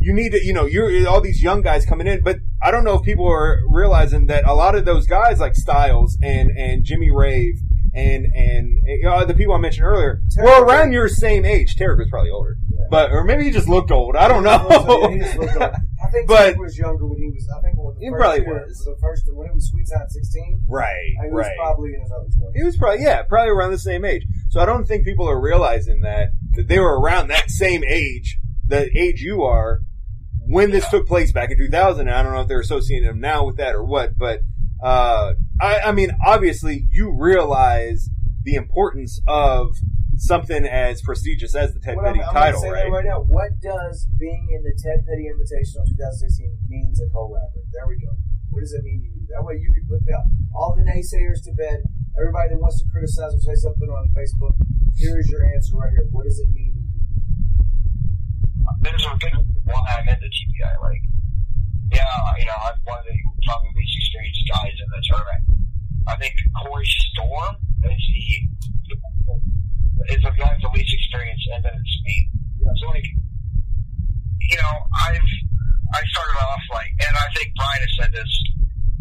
S1: You need to, you know, you're all these young guys coming in, but I don't know if people are realizing that a lot of those guys like Styles and and Jimmy Rave and and know, the people I mentioned earlier
S2: Tarek
S1: were around your same age. Tarek was probably older,
S2: Yeah.
S1: but or maybe he just looked old. I don't
S2: He
S1: know.
S2: just looked up. I think
S1: But-
S2: he was younger when he was. I think when the
S1: He
S2: first
S1: probably
S2: year,
S1: was.
S2: The first when it was Sweet Time 16.
S1: right,
S2: I he was
S1: right.
S2: probably in his early 20s.
S1: He was probably yeah, probably around the same age. So I don't think people are realizing that that they were around that same age, the age you are, when this took place back in 2000. I don't know if they're associating them now with that or what, but uh, I, I mean, obviously you realize the importance of something as prestigious as the Ted
S2: What
S1: Petty
S2: I'm, I'm
S1: title,
S2: say
S1: right?
S2: that right now. What does being in the Ted Petty Invitational 2016 mean to Cole Radrick? There we go. What does it mean to you? That way you can put the, all the naysayers to bed. Everybody that wants to criticize or say something on Facebook, here is your answer right here. What does it mean to you?
S5: There's a good one I'm into TPI. Like, yeah, you know, I'm one of the probably least experienced guys in the tournament. I think Corey Storm is the is the guy with the least experience, and then it's me.
S2: Yeah.
S5: So like, you know, I've I started off like, and I think Brian has said this.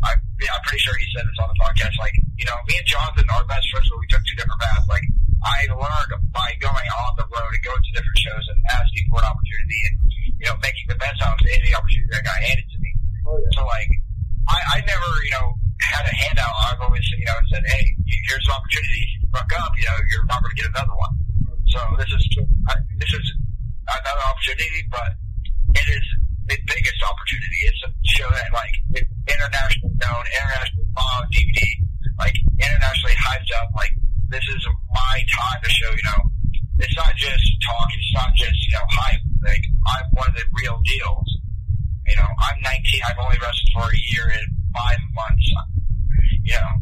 S5: I, yeah, I'm pretty sure he said this on the podcast. Like, you know, me and Jonathan are best friends, but we took two different paths. Like, I learned by going on the road and going to different shows and asking for an opportunity and, you know, making the best out of any opportunity that got handed.
S2: Oh, yeah.
S5: So like, I, I never, you know, had a handout. I've always, you know, said, hey, here's an opportunity. Fuck up, you know, you're not going to get another one. So this is I, this is another opportunity, but it is the biggest opportunity It's a show that like internationally known, internationally followed DVD, like internationally hyped up. Like this is my time to show. You know, it's not just talk. It's not just you know hype. Like I'm one of the real deals. You know, I'm 19. I've only wrestled for a year and five months. You know,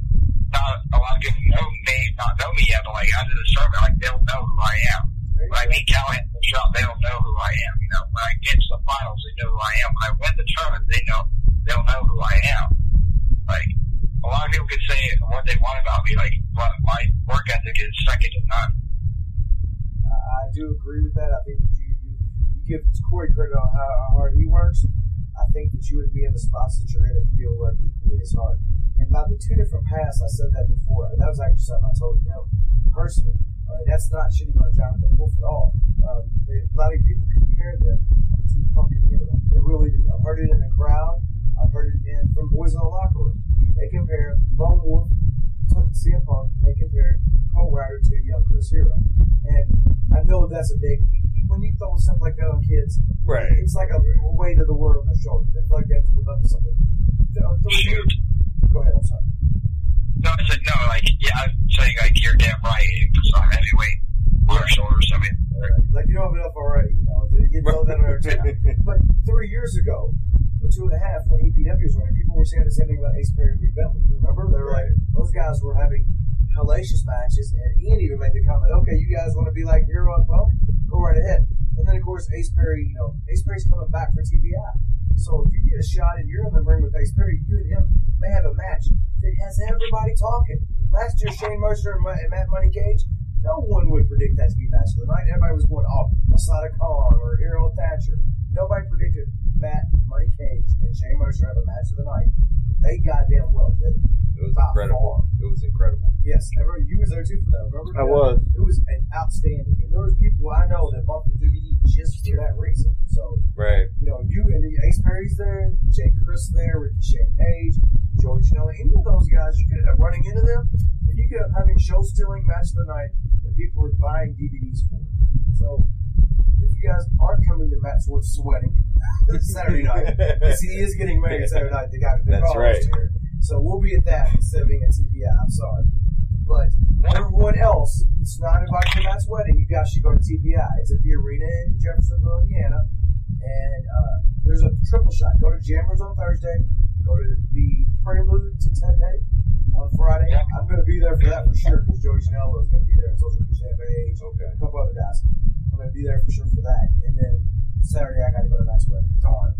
S5: not a lot of people know may not know me yet, but like after the tournament, like they'll know who I am. When I meet Callihan in the shop, they don't know who I am. You know, when I get to the finals, they know who I am. When I win the tournament, they know they'll know who I am. Like a lot of people can say what they want about me, like but my work ethic is second to none.
S2: I, I do agree with that. I think that you, you, give Corey credit on how hard he works. I think that you would be in the spots that you're in if you didn't work equally as hard. And by the two different paths, I said that before. That was actually something I told him personally. Uh, that's not shitting on Jonathan Wolf at all. Um, they, a lot of people compare them to and Hero. They really do. I've heard it in the crowd. I've heard it in from boys in the locker room. They compare Lone Wolf to CM Punk, and they compare Cole Radrick to young Chris Hero. And I know that's a big. When you throw stuff like that on kids,
S1: Right.
S2: it's like a weight of the world on their shoulders. They feel like they have to live up to something. Th- uh, three years- Go ahead. I'm sorry.
S5: No, I said no. Like yeah, I'm saying like you're damn right. It's a heavyweight on our shoulders. I mean,
S2: Like you don't have enough already. You know, to get that on our. But three years ago, or two and a half, when EPW was running, people were saying the same thing about Ace Perry and Reed Bentley. You remember? They were like, those guys were having hellacious matches, and Ian even made the comment, "Okay, you guys want to be like Hero and Punk? Go right ahead." And then of course Ace Perry, you know, Ace Perry's coming back for TPI. So if you get a shot and you're in the ring with Ace Perry, you and him may have a match that has everybody talking. Last year, Shane Mercer and Matt Money Cage, no one would predict that to be match of the night. Everybody was going, oh, Masada Khan or Hero Thatcher. Nobody predicted Matt Money Cage and Shane Mercer have a match of the night. They goddamn well did it.
S1: It was
S2: By
S1: incredible. It was incredible.
S2: Yes, everybody, you was there too for that. Remember?
S3: I was.
S2: It was an outstanding, and there was people I know that bought the DVD just for that reason. So
S1: Right.
S2: you know, you and Ace Perry's there, Jay Chris there, Ricky Shane Page, Joey Janela, any of those guys, you could end up running into them, and you could end up having show stealing match of the night that people were buying DVDs for. So, if you guys aren't coming to Matt Swartz's wedding Saturday night, because he is getting married Saturday night, the guy the
S1: That's
S2: co-host
S1: right.
S2: here. So we'll be at that instead of being at TPI. I'm sorry, but everyone else that's not invited to Matt's wedding, you guys should go to TPI. It's at the arena in Jeffersonville, Indiana, and uh, there's a triple shot. Go to Jammers on Thursday. Go to the Prelude to Ted Petty on Friday. I'm going to be there for that for sure because Joey Janela is going to be there, and so is Ricky Shane Page,
S1: Okay.
S2: a couple other guys. I'm going to be there for sure for that. And then Saturday, I got to go to Matt's wedding. Darn.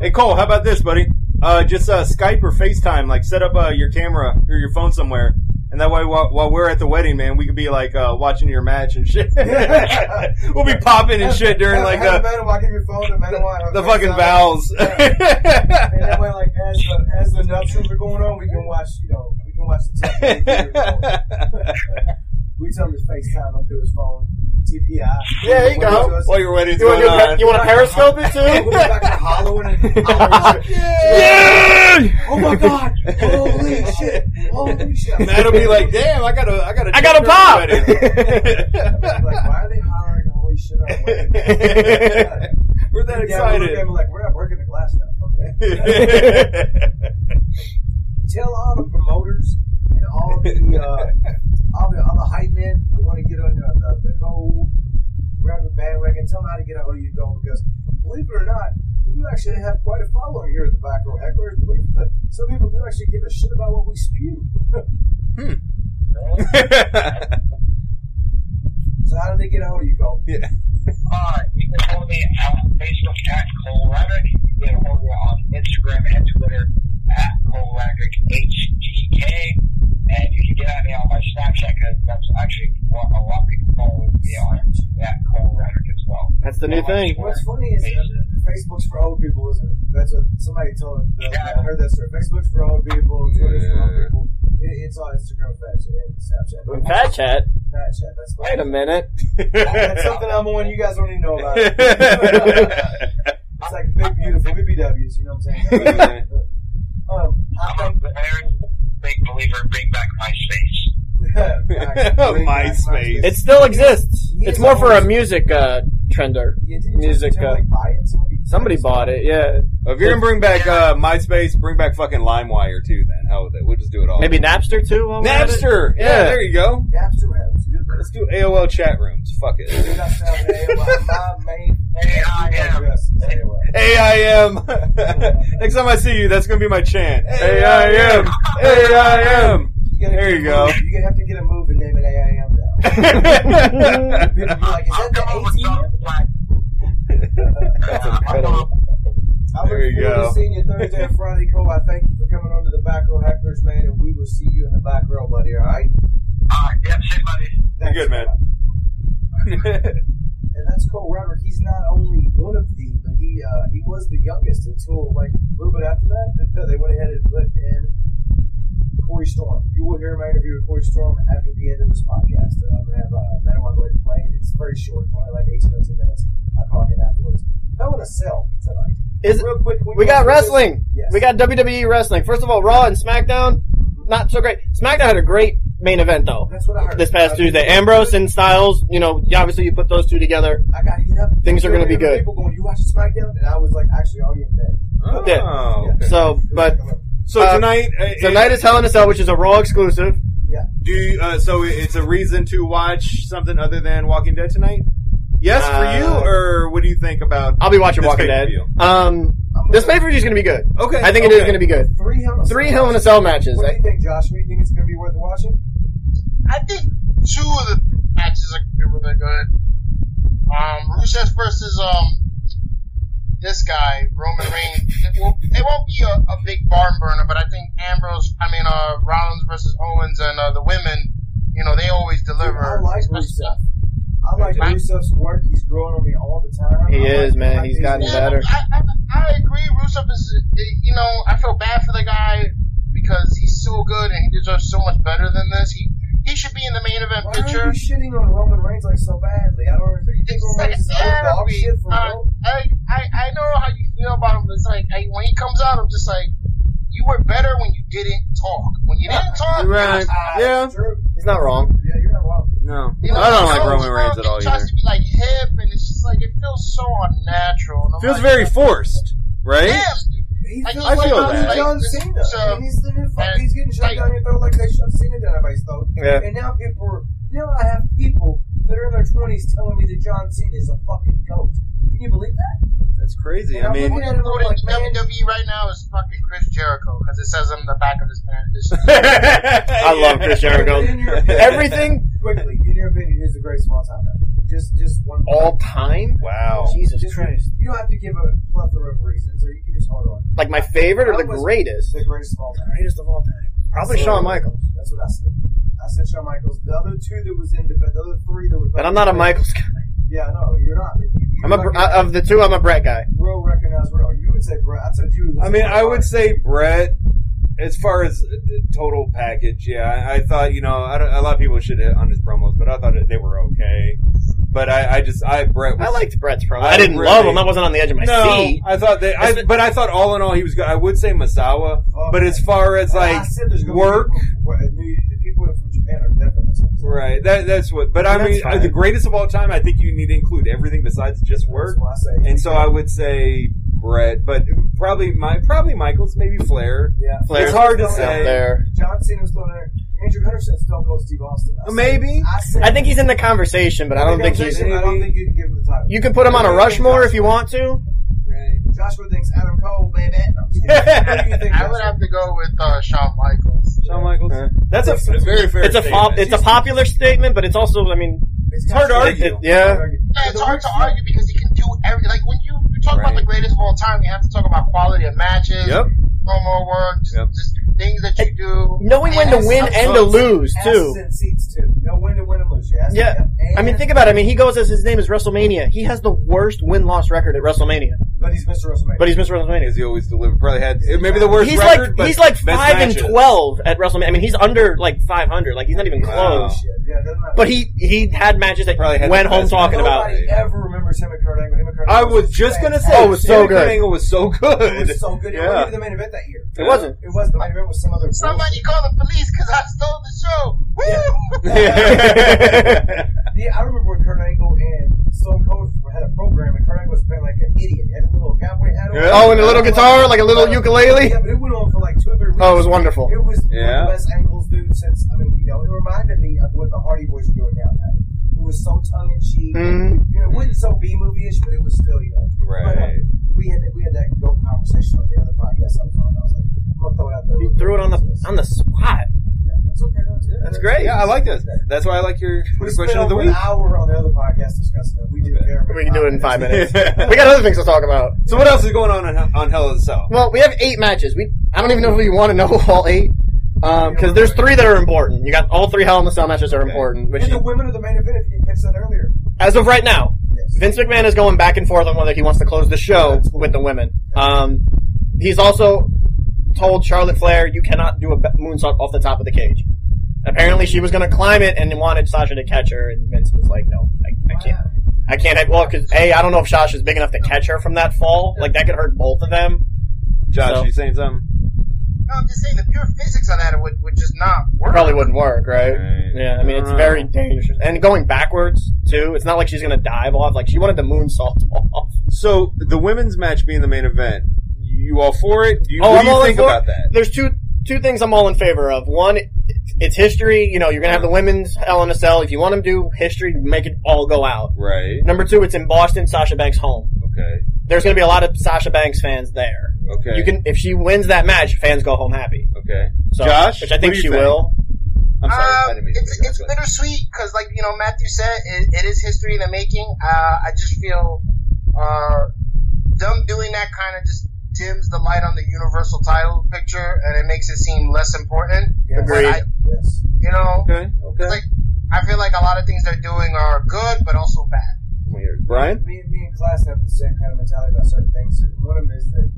S1: Hey Cole, how about this, buddy? Uh, just uh, Skype or FaceTime, like set up uh, your camera or your phone somewhere, and that way while, while we're at the wedding, man, we could be like uh, watching your match and shit. we'll be popping and shit during like the
S2: have Manawa give your phone to Manawa. have
S1: the fucking vows.
S2: And that way, like as the as the nuptials are going on, we can watch. You know, we can watch the TV. we tell him to FaceTime him through his phone. TPI.
S3: Yeah, there you go.
S1: While oh, your wedding's
S3: You want
S1: going
S3: to
S1: on.
S3: you want to periscope it
S2: We'll be
S3: too?
S2: back to hollowing and hollowing.
S1: Yeah!
S2: Oh my god! Holy shit! Holy shit!
S1: Matt'll be like, damn, I got a, I got a,
S3: I got a
S1: dinner
S3: pop.
S2: like, why are they hollering holy shit on wedding?
S1: We're that
S2: excited. Yeah, we're at like, we're not working the glass now. Okay. Tell all the promoters and all the uh, all the all the hype men that want to get on the the, the Cole Radrick bandwagon. Tell them how to get a hold of you, go because believe it or not, we do actually have quite a following here at the back row hecklers. Believe it, some people do actually give a shit about what we spew. so how do they get a hold of you, Cole?
S1: yeah.
S5: Uh, you can follow me at Facebook at Cole Radrick. You can follow me on Instagram and Twitter at Cole Radrick HGK. And you can get at me on my Snapchat because that's actually what a lot of people follow me on at Cole Radrick as well.
S3: That's the new thing.
S2: What's funny is uh, Facebook's for old people, isn't it? That's what somebody told. Uh, I heard that story. Facebook's for old people. Twitter's for old people. It, it's all Instagram, fat chat, and Snapchat.
S3: Fat chat.
S2: Fat chat. That's
S3: Wait a minute.
S2: That's something I'm on. You guys don't even know about it. It's like big, beautiful BBWs. You know what I'm saying? um, I
S5: I'm a very big believer in bring back MySpace.
S1: MySpace.
S3: It still exists. It's more for a music uh, trender.
S2: Yeah,
S3: music,
S2: Justin
S3: uh,
S2: Timberlake? Somebody,
S3: Somebody bought it. Yeah,
S1: If you're gonna bring back uh, MySpace, bring back fucking LimeWire too. Then hell with it. We'll just do it all.
S3: maybe Napster too. while we're at it?
S1: Napster. Yeah,
S3: Yeah.
S1: there you go.
S2: Napster.
S1: Let's do AOL chat rooms. Fuck it.
S2: Dude, I found AOL. My main
S5: AIM.
S2: address is AOL.
S1: AIM. Next time I see you, that's gonna be my chant. AIM. AIM.
S2: You gotta
S1: There you
S2: a
S1: go.
S2: move- You have to get a move and name it AIM now. You'd be like, is
S5: I'll
S2: that
S5: come up with
S2: the
S5: something black.
S1: That's incredible.
S2: I
S1: There you go.
S2: to seeing you Thursday and Friday, Cole. I thank you for coming on to the back row hecklers, man, and we will see you in the back row, buddy. All right?
S5: Alright, yep, see you, buddy.
S2: Thanks,
S1: good, man.
S2: And that's Cole Radrick. He's not only one of the, but he uh, he was the youngest until like a little bit after that. They went ahead and put in Corey Storm. You will hear my interview with Corey Storm after the end of this podcast. Uh, I'm gonna have uh, Matt go ahead and play it. It's very short, only like 18, 19 minutes. I'll call him afterwards. I want to sell tonight.
S3: Is
S2: Real quick, can
S3: we got wrestling.
S2: Yes.
S3: We got WWE wrestling. First of all, Raw and SmackDown. Not so great. SmackDown had a great main event though.
S2: That's what I heard.
S3: This past
S2: Uh,
S3: Tuesday, Ambrose and Styles. You know, obviously you put those two together.
S2: I got hit up.
S3: Things are gonna be good.
S2: People going, you watch SmackDown, and I was like, actually, already in bed.
S1: Oh, okay.
S3: So, but
S1: So
S3: Uh,
S1: tonight, uh,
S3: tonight is Hell in a Cell, which is a Raw exclusive.
S2: Yeah.
S1: Do you, uh, so it's a reason to watch something other than Walking Dead tonight? Yes, for
S3: Uh,
S1: you, or what do you think about?
S3: I'll be watching
S1: This
S3: Walking Dead. Um, this
S2: gonna-
S3: pay per view is going to be good.
S1: Okay,
S3: I think it is going to be good.
S2: Three Hell in a
S3: Three
S2: Cell
S3: Hell in a Cell matches.
S2: What do you think, Josh? Do you think it's going to be worth watching?
S4: I think two of the matches are really good. Um, Rusev versus um this guy Roman Reigns. It, will, it won't be a, a big barn burner, but I think Ambrose, I mean uh Rollins versus Owens and uh, the women, you know, they always deliver.
S2: I like
S4: especially-
S2: Rusev. I like
S4: Right.
S2: Rusev's work. He's growing on me all the time.
S3: He
S2: I
S3: is,
S2: the
S3: man.
S2: fact
S3: He's gotten
S4: Yeah,
S3: better.
S4: I, I, I agree. Rusev is, you know, I feel bad for the guy because he's so good and he deserves so much better than this. He he should be in the main event
S2: Why
S4: picture.
S2: are you shitting on Roman Reigns like so badly? I don't understand. You think Roman Reigns is old dog
S4: Exactly.
S2: shit for
S4: Uh,
S2: real?
S4: I, I I know how you feel about him. But it's like I, when he comes out, I'm just like, you were better when you didn't talk. When you didn't talk,
S1: Right.
S4: it was, uh,
S1: Yeah.
S2: True.
S3: He's not wrong.
S2: Yeah, you're not wrong.
S1: No,
S4: you know,
S1: I don't like Roman Reigns at all
S4: He tries to be like hip, and it's just like it feels so unnatural.
S1: Feels
S4: like,
S1: very forced, right?
S4: Yeah,
S2: He
S4: I
S2: feels
S4: feel
S2: like
S1: that.
S2: John Cena.
S4: So-
S2: and he's the new fuck.
S4: and-
S2: He's getting shoved
S4: like-
S2: down your throat like they shoved Cena down everybody's throat.
S3: Yeah.
S2: And now people are, now I have people that are in their twenties telling me that John Cena is a fucking goat. Can you believe that?
S1: That's crazy.
S2: And
S1: I
S2: I'm
S1: mean,
S2: at him like, man,
S4: WWE right now is fucking Chris Jericho because it says on the back of his pants.
S3: I love Chris Jericho.
S2: Opinion-
S3: Everything
S2: Quickly, in your opinion, who's the greatest of all time? Just, just one.
S3: all time.
S1: Wow.
S3: Jesus
S2: Just-
S3: Christ!
S2: You don't have to give a plethora of reasons, or you can just hold on.
S3: Like my favorite or the greatest?
S2: The greatest of all time.
S3: Greatest of all time. Probably
S2: So-
S3: Shawn Michaels.
S2: That's what I said. I said Shawn Michaels. The other two that was in debate, the other three that were.
S3: But I'm not a Michaels guy.
S2: Yeah, no, you're not. But you,
S3: I'm a Br- uh, of the two. I'm a Brett guy.
S2: real recognized real. You would say Brett. I said you.
S1: I mean, I would say Brett. As far as the total package, yeah, I, I thought you know I don't, a lot of people should hit on his promos, but I thought they were okay. But I, I just I Brett. Was,
S3: I liked Brett's promo.
S1: I
S3: I didn't
S1: really-
S3: love him. I wasn't on the edge of my
S1: no,
S3: seat.
S1: I thought that. I,
S3: It's-
S1: but I thought all in all he was good. I would say Misawa,
S2: Oh,
S1: but as far as
S2: I
S1: like
S2: said there's
S1: work,
S2: people, the people from Japan are definitely.
S1: right? That that's what. But I mean,
S3: fine.
S1: the greatest of all time. I think you need to include everything besides just work.
S2: That's why I say.
S1: And so I would say Brett, but probably my probably Michaels, maybe Flair.
S2: Yeah,
S3: Flair's
S1: It's hard to say.
S3: There.
S2: John Cena was still there. Andrew Henderson Stone Cold Steve Austin. I said-
S1: Maybe.
S2: I, said,
S3: I think he's in the conversation, but I don't think he's.
S2: I don't think you can give him the title.
S3: You can put him on a Rushmore if you want to.
S2: Joshua thinks Adam Cole, baby. No, I'm just kidding. What do you think,
S4: I would have to go with uh, Shawn Michaels.
S1: Shawn Michaels.
S3: Uh,
S1: That's a f- very fair.
S3: It's a fo- it's a popular statement, but it's also, I mean,
S2: It's
S1: hard to
S2: kinda-
S1: argue.
S3: it- yeah.
S4: Yeah, it's hard to argue because he can do every like when you, you talk about the greatest of all time, you have to talk about quality of matches,
S1: Yep.
S4: Promo work, just,
S1: Yep.
S4: just things that you do.
S3: knowing when to win and to lose too.
S2: and seats too. No win to win and lose. Yes.
S3: Yeah,
S2: And-
S3: I mean, think about it. I mean, he goes as his name is WrestleMania. He has the worst win loss record at WrestleMania,
S2: But he's Mr. WrestleMania.
S3: but he's Mr. WrestleMania.
S1: Because he always delivered. Probably had maybe the worst
S3: He's
S1: record.
S3: like
S1: but
S3: he's like
S1: best
S3: five and twelve at WrestleMania. I mean, he's under like five hundred. Like he's not even
S1: Wow.
S3: close.
S2: Shit. Yeah, doesn't matter.
S3: But he he had matches that
S1: Probably had
S3: went
S1: the
S3: home
S1: best
S3: talking about.
S2: Nobody ever remembers versus him and Kurt Angle. Him and Kurt
S1: I
S2: Angle
S1: was just gonna say,
S3: Oh, it was so
S1: Sammy
S3: good.
S1: Angle was so good.
S2: It was so good. It wasn't even the main event that year.
S3: It wasn't.
S2: It was the main event was some other.
S4: Somebody call the police because I stole the show. Woo!
S2: bullshit. Yeah, I remember when Kurt Angle and Stone Cold had a program, and Kurt Angle was playing like an idiot. Had a little cowboy hat on.
S1: Yeah.
S3: Oh, and a little guitar, like a little ukulele.
S2: Yeah, but it went on for like two or three weeks.
S3: Oh, it was wonderful.
S2: It was one
S1: Yeah.
S2: of the best angles, dude. Since I mean, you know, it reminded me of what the Hardy Boys are doing now. Kind of. It was so tongue in cheek.
S3: Mhm.
S2: You know, it wasn't so B movie ish, but it was still, you know. But, uh,
S1: Right.
S2: we had that, we had that go conversation on the other podcast I was on. I was like, I'm gonna throw it out there.
S3: You threw it on the on the spot.
S2: Yeah, that's okay. That's,
S1: That's great. Yeah, I like this. That's why I like your
S2: We
S1: question
S2: spent
S1: of the
S2: over
S1: week.
S2: an hour on the other podcast discussing it. We did
S1: Okay.
S2: care.
S3: We can do it in five minutes. we got other things to talk about.
S1: So what else is going on on, on Hell in a Cell?
S3: Well, we have eight matches. We I don't even know if we want to know all eight because there's three that are important. You got all three Hell in the Cell matches are
S1: Okay.
S3: important. Which
S2: And the women of the main event, if you didn't earlier.
S3: as of right now,
S2: Yes.
S3: Vince McMahon is going back and forth on whether he wants to close the show with the women. Um, he's also told Charlotte Flair, "You cannot do a moonsault off the top of the cage." Apparently, she was going to climb it and wanted Sasha to catch her, and Vince was like, "No, I, I can't. I can't." Have, well, because a, I don't know if Sasha's big enough to catch her from that fall. Like that could hurt both of them.
S1: Josh,
S3: So-
S1: you saying something?
S4: No, I'm just saying the pure physics of that would, would just not work.
S3: Probably wouldn't work, right?
S1: Right.
S3: Yeah, I mean it's
S1: Uh.
S3: very dangerous, and going backwards too. It's not like she's going to dive off. Like she wanted the moonsault off.
S1: So the women's match being the main event, you all for it? Do you,
S3: Oh,
S1: what
S3: I'm
S1: do you
S3: all in
S1: think
S3: for
S1: about that?
S3: There's two two things I'm all in favor of. One, it's history. You know, you're gonna have the women's Hell in a Cell. If you want them to do history, make it all go out.
S1: Right.
S3: Number two, it's in Boston, Sasha Banks' home.
S1: Okay.
S3: There's gonna be a lot of Sasha Banks fans there.
S1: Okay.
S3: You can, if she wins that match, fans go home happy.
S1: Okay.
S3: So,
S1: Josh,
S3: which I think she
S1: think?
S3: will.
S1: I'm sorry.
S4: Um,
S1: didn't mean to
S4: it's it's bittersweet because, like you know, Matthew said, it, it is history in the making. Uh, I just feel uh, them doing that kind of just dims the light on the universal title picture, and it makes it seem less important.
S2: Yes.
S3: Agreed.
S4: I,
S2: Yes.
S4: you know,
S1: Okay. Okay.
S4: like I feel like a lot of things they're doing are good, but also bad.
S1: Weird. Brian.
S2: Me, me and class have the same kind of mentality about certain things. And one of them is that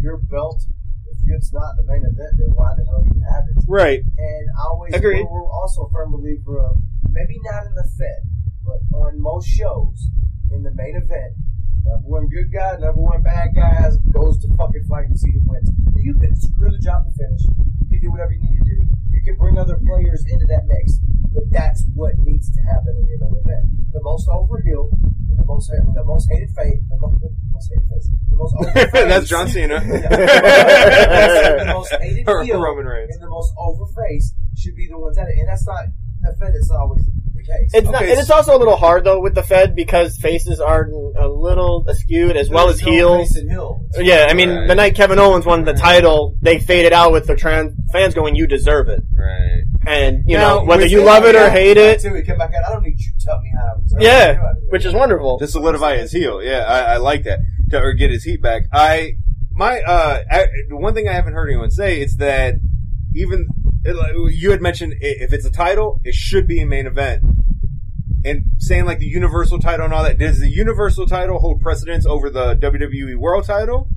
S2: your belt, if it's not the main event, then why the hell you have it?
S1: Right.
S2: And I always
S3: Agreed.
S2: We're, we're also a firm believer of maybe not in the Fed, but on most shows in the main event, number one good guy, number one bad guy has, goes to fucking fight and see who wins. You can screw the job to finish. You can do whatever you need to do. You can bring other players into that mix, but that's what needs to happen in your main event. The most over heel, the most I mean, the most hated face, the most, most hated face, the most over face.
S1: That's John Cena.
S2: the most hated
S1: Or
S2: heel
S1: Roman Reigns.
S2: and the most over face should be the ones at it. And that's not the Fed. It's always the case.
S3: It's not.
S1: Okay,
S3: and It's also a little hard though with the Fed because faces are a little skewed as well as
S2: no
S3: heels.
S2: face heel.
S3: Yeah, I mean,
S1: Right.
S3: the night Kevin Owens won the title, they faded out with the trans fans going, "You deserve it,"
S1: Right.
S3: and you
S1: Now,
S3: know whether you love it or
S2: Yeah,
S3: hate it,
S2: Too, he came back out. I don't need you to tell me how. to deserve it. I
S3: yeah,
S2: know how to deserve
S3: which is wonderful.
S1: To solidify his heel. Yeah, I, I like that. To, or get his heat back. I my uh I, one thing I haven't heard anyone say is that even it, you had mentioned if it's a title, it should be a main event. And saying like the Universal title and all that, does the Universal title hold precedence over the WWE World title?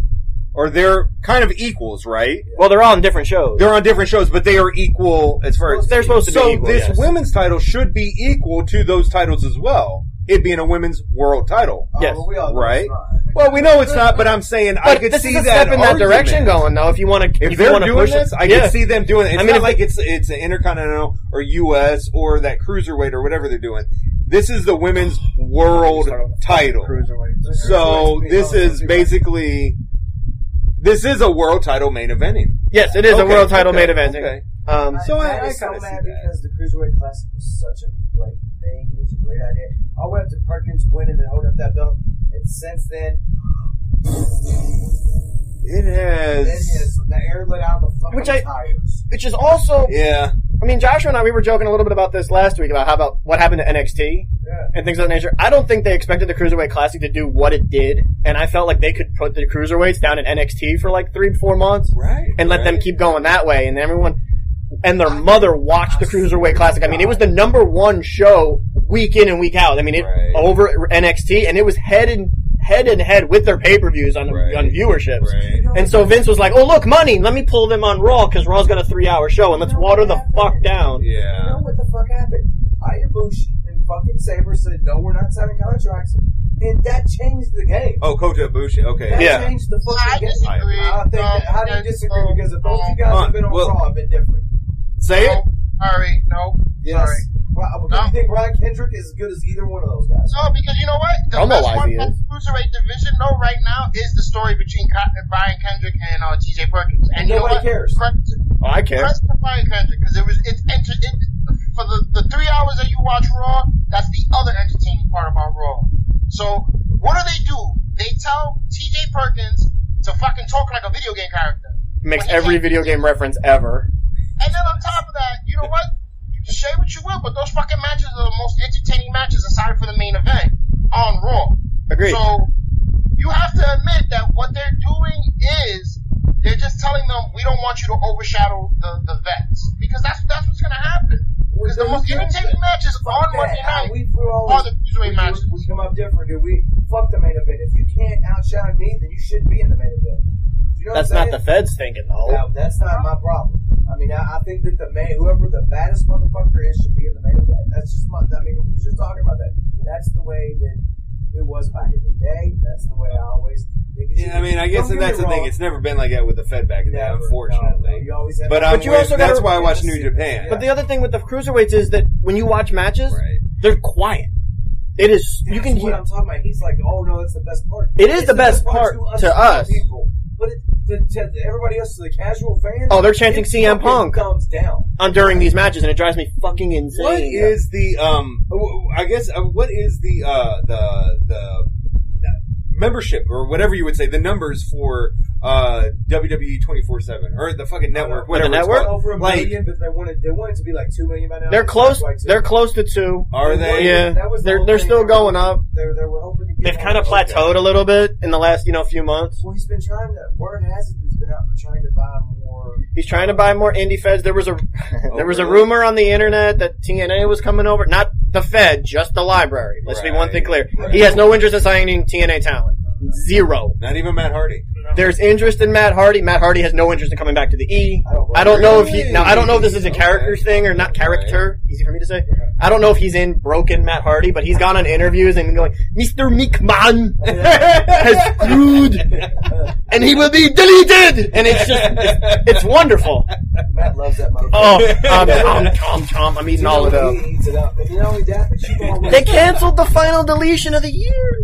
S1: Or they're kind of equals, right?
S3: Well, they're all on different shows.
S1: They're on different shows, but they are equal as far as
S3: They're supposed to be
S1: so this
S3: yes.
S1: women's title should be equal to those titles as well. It being a women's world title.
S2: Oh,
S3: Yes.
S2: well, we
S1: Right. Well, we know it's not, but I'm saying I could
S3: this
S1: see
S3: is a
S1: that
S3: in that
S1: argument.
S3: direction going though. If you want to,
S1: If,
S3: you
S1: they're
S3: want
S1: doing
S3: push
S1: this,
S3: it,
S1: I
S3: yeah.
S1: can see them doing it. It's
S3: I mean,
S1: not
S3: if
S1: like it's it's an intercontinental or U.S. or that cruiserweight or whatever they're doing. This is the women's world title. So this is basically this is a world title main eventing.
S3: Yes, it is a world title
S1: okay,
S3: main eventing.
S1: okay.
S3: Um,
S1: So I-
S2: Matt
S1: I
S2: is so
S1: kinda see
S2: mad
S1: that.
S2: because the Cruiserweight Classic was such a great thing. It was a great idea. All the way up to Perkins winning and holding up that belt. And since then,
S1: It has.
S2: It has, the air let out of the fucking
S3: Which I-
S2: tires.
S3: which is also,
S1: yeah.
S3: I mean, Joshua and I we were joking a little bit about this last week about how about what happened to NXT
S2: Yeah.
S3: and things of that nature. I don't think they expected the Cruiserweight Classic to do what it did, and I felt like they could put the cruiserweights down in NXT for like three, four months,
S1: Right.
S3: and let them keep going that way, and everyone and their mother watched the Cruiserweight Classic. I mean, it was the number one show week in and week out. I mean, it
S1: Right.
S3: over NXT, and it was head and head and head with their pay per views on
S1: Right.
S3: on viewerships.
S1: Right.
S3: And so Vince was like, "Oh look, money! Let me pull them on Raw because Raw's got a three hour show, and let's water the fuck down." Yeah.
S2: You
S1: Yeah.
S2: know what the fuck happened? Hayabushi and fucking Sabre said, no, we're not signing contracts. and that changed the game.
S1: Oh, Kota Ibushi. Okay.
S2: That
S3: Yeah.
S2: changed the
S4: I
S2: fucking game.
S4: disagree.
S2: I think
S4: Um,
S2: that, how do you disagree?
S4: um,
S2: Because if those two guys have been on
S1: well-
S2: Raw, have been different.
S1: Say it.
S4: No, sorry, no.
S2: Yes.
S4: Sorry.
S2: Well,
S4: No.
S2: you think Brian Kendrick is as good as either one of those guys?
S4: No, because you know what? The
S3: Promo-wise,
S4: best one
S3: he
S4: for cruiserweight division, though, right now, is the story between Brian Kendrick and uh, T.J. Perkins. And you know what?
S2: cares.
S3: Oh, I care.
S4: press to Brian Kendrick because it was it's enter, it, for the the three hours that you watch Raw. That's the other entertaining part about Raw. So what do they do? They tell T.J. Perkins to fucking talk like a video game character.
S3: Makes every video game reference ever.
S4: And then on top of that, you know what? You say what you will, but those fucking matches are the most entertaining matches aside from the main event on Raw.
S3: Agreed.
S4: So you have to admit that what they're doing is they're just telling them we don't want you to overshadow the, the vets because that's that's what's gonna happen. Because the most entertaining matches on Monday night
S2: we, we're
S4: are the cruiserweight
S2: we,
S4: matches.
S2: we come up different, dude. We fuck the main event. If you can't outshine me, then you shouldn't be in the main event. Do You know
S3: That's not the feds thinking though.
S2: Yeah, that's not my problem. I mean, I, I think that the man, whoever the baddest motherfucker is, should be in the main event. That's just my. I mean, we were just talking about that. That's the way that it was back in the day. That's the way I always think. it should
S1: Yeah, I mean, I guess
S2: Don't
S1: and
S2: get
S1: that's
S2: me
S1: the thing. It's never been like that with the Fed back in the day,
S2: Never.
S1: unfortunately.
S2: No, no, you always have
S1: But
S3: But you
S1: with-
S3: also
S1: that's
S3: gotta-
S1: why I watch New
S2: Yeah.
S1: Japan.
S3: But the other thing with the cruiserweights is that when you watch matches,
S1: Right.
S3: they're quiet. It is. You
S2: That's
S3: can
S2: what
S3: hear.
S2: I'm talking about. He's like, oh no, that's the best part.
S3: It is
S2: It's
S3: the best part to us.
S2: People. But it, to, to everybody else, to the casual fans,
S3: Oh, they're chanting
S2: it
S3: CM
S2: fucking
S3: Punk.
S2: Thumbs down.
S3: on during these matches, and it drives me fucking insane.
S1: What is the um? w- I guess uh, what is the uh the the membership or whatever you would say the numbers for uh WWE twenty four seven or the fucking network whatever it's
S3: network?
S1: called.
S2: over a
S1: Like-
S2: million, but they wanted they wanted to be like two million by now.
S3: They're close.
S2: not.
S3: They're close to two.
S1: Are they?
S3: Yeah,
S2: That was the
S3: they're they're still
S2: They were-
S3: going up.
S2: They, they were hoping to get.
S3: They've kind of
S2: more.
S3: plateaued a little bit in the last you know few months.
S2: Well, he's been trying to. Word has it, he's been out trying to buy more.
S3: He's trying to buy more indie feds. There was a there was a rumor on the internet that TNA was coming over. Not the Fed, just the library. Let's be one thing clear.
S1: Right.
S3: He has no interest in signing TNA talent. Zero.
S1: Not even Matt Hardy.
S3: There's interest in Matt Hardy. Matt Hardy has no interest in coming back to the E.
S2: I don't,
S3: I don't know if he now. I don't know if this is a character
S1: Okay.
S3: thing or not character. Easy for me to say. I don't know if he's in broken Matt Hardy, but he's gone on interviews and going, "Mr. McMahon has screwed, and he will be deleted." And it's just, it's, it's wonderful.
S2: Matt loves that motherfucker.
S3: Oh, um, tom, tom, tom. I'm eating all of
S2: He
S3: them.
S2: eats it up. And not only that, but you always
S3: They canceled the final deletion of the year.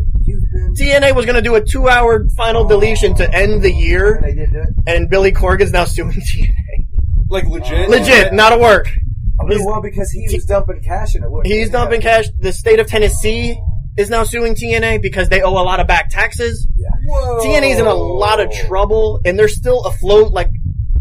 S2: You've been.
S3: TNA was going to do a two-hour final deletion to end the
S2: And
S3: year,
S2: they did it.
S3: and Billy Corgan's now suing TNA.
S1: Like legit.
S3: Legit, not a work.
S2: I mean, well, because he was dumping cash in it. wasn't?
S3: He's dumping cash. The state of Tennessee is now suing TNA because they owe a lot of back taxes.
S1: Whoa.
S3: TNA's in a lot of trouble, and they're still afloat. Like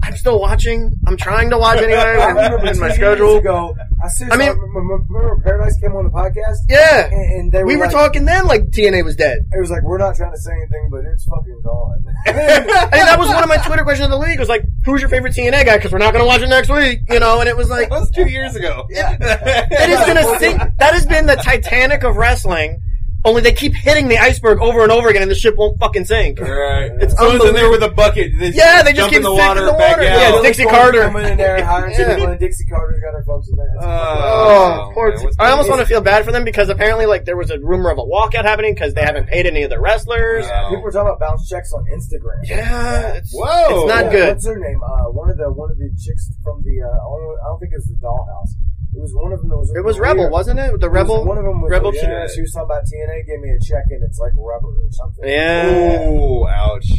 S3: I'm still watching. I'm trying to watch anyway.
S2: I remember
S3: in my schedule.
S2: Ago, I seriously
S3: I mean-
S2: remember, Paradise came on the podcast.
S3: Yeah,
S2: and, and they were
S3: we were
S2: like,
S3: talking then like TNA was dead.
S2: It was like we're not trying to say anything, but it's fucking gone.
S3: I mean, that was one of my Twitter questions of the league. Was like, "Who's your favorite TNA guy?" Because we're not going to watch it next week, you know. And it was like,
S1: That was two years ago.
S3: Yeah. That has been a sink, that has been the Titanic of wrestling. Only they keep hitting the iceberg over and over again, and the ship won't fucking sink.
S1: Right.
S3: It's
S1: Someone's in there with a bucket. They
S3: Yeah, they just
S1: jump
S3: keep
S1: in the
S3: sinking
S1: water,
S3: the
S1: back
S3: water.
S1: out.
S3: Yeah, Dixie Carter.
S2: coming in there and hiring some
S3: Yeah.
S2: people, Dixie Carter's got her folks in there. It's
S3: Oh,
S1: Oh,
S3: poor
S1: man,
S3: t- I almost want to feel bad for them because apparently, like, there was a rumor of a walkout happening because they haven't paid any of the wrestlers.
S1: Wow.
S2: People were talking about bounce checks on Instagram.
S3: Yeah, it's,
S1: Whoa.
S3: it's not
S2: Yeah,
S3: good.
S2: What's her name? Uh, one of the one of the chicks from the. Uh, I don't I don't think it's the Dollhouse. It was one of them that was.
S3: It was
S2: Maria.
S3: Rebel, wasn't it? The
S2: It was
S3: Rebel.
S2: One of them was
S3: Rebel
S2: yeah, she was talking about TNA. Gave me a check and it's like rubber or something.
S3: Yeah.
S1: Oh, ouch.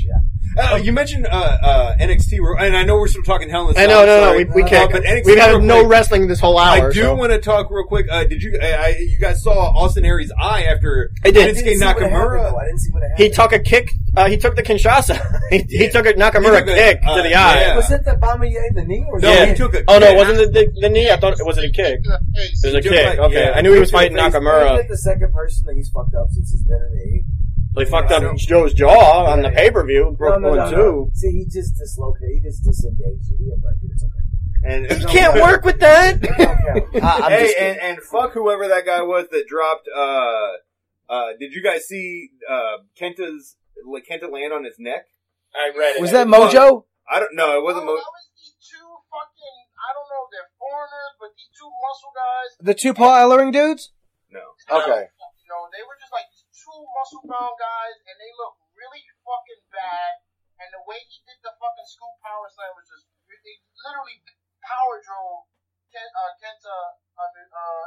S1: Uh, you mentioned uh, uh, NXT, and I know we're still talking Hell in a
S3: I
S1: Cell.
S3: know, no, no, we, we
S1: Uh,
S3: can't.
S1: but NXT
S3: We've had
S1: real
S3: no
S1: quick.
S3: wrestling this whole hour.
S1: I do
S3: so.
S1: want to talk real quick. Uh, did you? I, I, you guys saw Austin Aries' eye after
S3: I did.
S2: Didn't
S1: Shinsuke
S2: see what happened,
S1: Nakamura?
S2: I didn't see what happened.
S3: He took a kick. Uh, he took the Kinshasa. he, he took a Nakamura
S1: took a-
S3: kick
S1: uh,
S3: to the eye.
S1: yeah.
S2: Was it the Bomaye the knee or
S1: No,
S2: it
S1: he took a.
S3: Oh no,
S1: kick.
S3: it wasn't the, the, the knee? I thought it was it a kick.
S4: To the face.
S3: It was a kick.
S1: like-
S3: okay,
S1: yeah,
S3: I knew he was
S1: kick to the
S3: fighting Nakamura.
S2: it the second person that he's fucked up since he's been in the?
S3: They fucked up
S2: don't-
S3: Joe's jaw on the pay per view.
S2: No,
S3: Broke
S2: no,
S3: one
S2: no,
S3: too.
S2: no. See, he just dislocated. He just disengaged it. He didn't break it. It's okay.
S1: And
S3: You can't work with that.
S2: It don't. I- I'm
S1: hey,
S2: just
S1: and, and fuck whoever that guy was that dropped. Uh, uh, did you guys see uh, Kenta's like Kenta land on his neck?
S3: I read it.
S6: Was that Mojo?
S1: I don't know. It wasn't.
S4: Oh,
S1: Mo-
S4: that was these two fucking, I don't know they're foreigners, but these two muscle guys.
S6: The two Paul Ellering dudes?
S1: no.
S6: Okay.
S4: You know, they were just like these two muscle bound guys, and they look really fucking bad. And the way he did the fucking scoop power slam was just they literally power drove Ken, uh, Kenta uh, uh,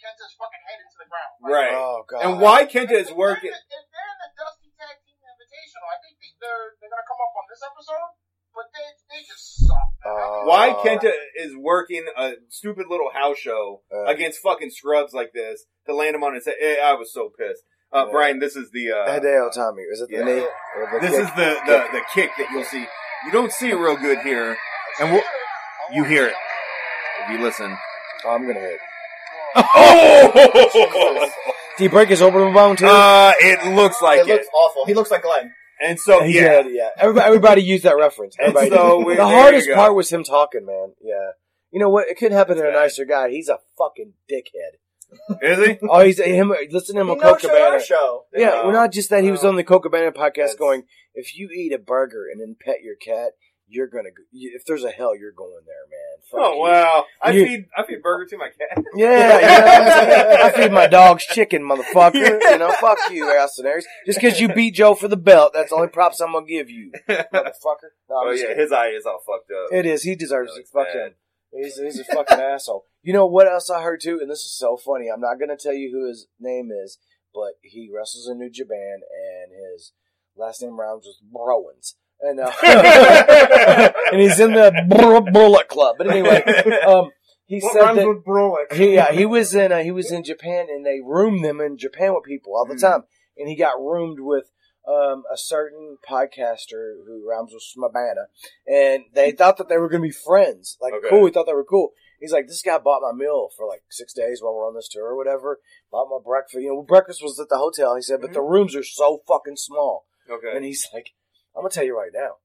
S4: Kenta's fucking head into the ground.
S1: Right.
S2: Oh god.
S1: And why Kenta is
S4: If
S1: working?
S4: They're in the, if they're in the Dusty Tag Team Invitational, I think they- they're they're gonna come up on this episode, but they they just suck. man. I think-
S1: Why
S2: Uh,
S1: Kenta is working a stupid little house show
S2: Uh.
S1: against fucking scrubs like this to land him on his head? I was so pissed. Uh,
S2: Yeah.
S1: Brian, this is the uh,
S2: Hideo Itami. Is it the
S1: yeah.
S2: knee? Or the
S1: this
S2: kick?
S1: is the, the the kick that you'll see. You don't see it real good here, and we'll, you hear it if you listen.
S2: Oh, I'm gonna hit.
S1: Oh!
S2: Did he break his orbital bone too?
S1: uh, it looks like
S3: It
S1: it.
S3: looks awful. He looks like Glenn.
S1: And so
S2: he
S1: yeah,
S2: did, yeah. Everybody, everybody used that reference.
S1: And
S2: Everybody
S1: so we-
S2: the hardest part was him talking, man. Yeah. You know what? It could happen to a nicer guy. He's a fucking dickhead.
S1: Is he?
S2: Oh, he's him. Listen to him
S3: He
S2: on Coke
S3: no-showed
S2: Cabana.
S3: show.
S2: Yeah,
S1: No.
S2: well, not just that. He was on the Colt Cabana podcast
S1: That's-
S2: going, if you eat a burger and then pet your cat, you're gonna. If there's a hell, you're going there, man. Fuck
S1: Oh
S2: you.
S1: wow! I
S2: You-
S1: feed I feed burger to my cat.
S2: Yeah, you know what I'm saying? I feed my dogs chicken, motherfucker. You know, fuck you, Austin Aries. Just because you beat Joe for the belt, that's the only props I'm gonna give you, motherfucker. No,
S1: oh yeah,
S2: kidding.
S1: his eye is all fucked up.
S2: It is. He deserves it.
S1: looks
S2: Fuck him. He's, he's a fucking asshole. You know what else I heard too? And this is so funny. I'm not going to tell you who his name is, but he wrestles in New Japan and his last name rhymes with Browans. And, uh, and he's in the Br- Bullet Club. But anyway, um, he
S3: What
S2: said that
S3: with
S2: he, yeah, he was in uh, he was in Japan and they roomed them in Japan with people all the
S1: Mm.
S2: time, and he got roomed with um, a certain podcaster who rhymes with Smabana, and they thought that they were going to be friends, like
S1: Okay.
S2: cool. we thought they were cool. He's like, this guy bought my meal for like six days while we're on this tour or whatever. Bought my breakfast. You know, breakfast was at the hotel. He said, but the rooms are so fucking small.
S1: Okay.
S2: And he's like, I'm gonna tell you right now,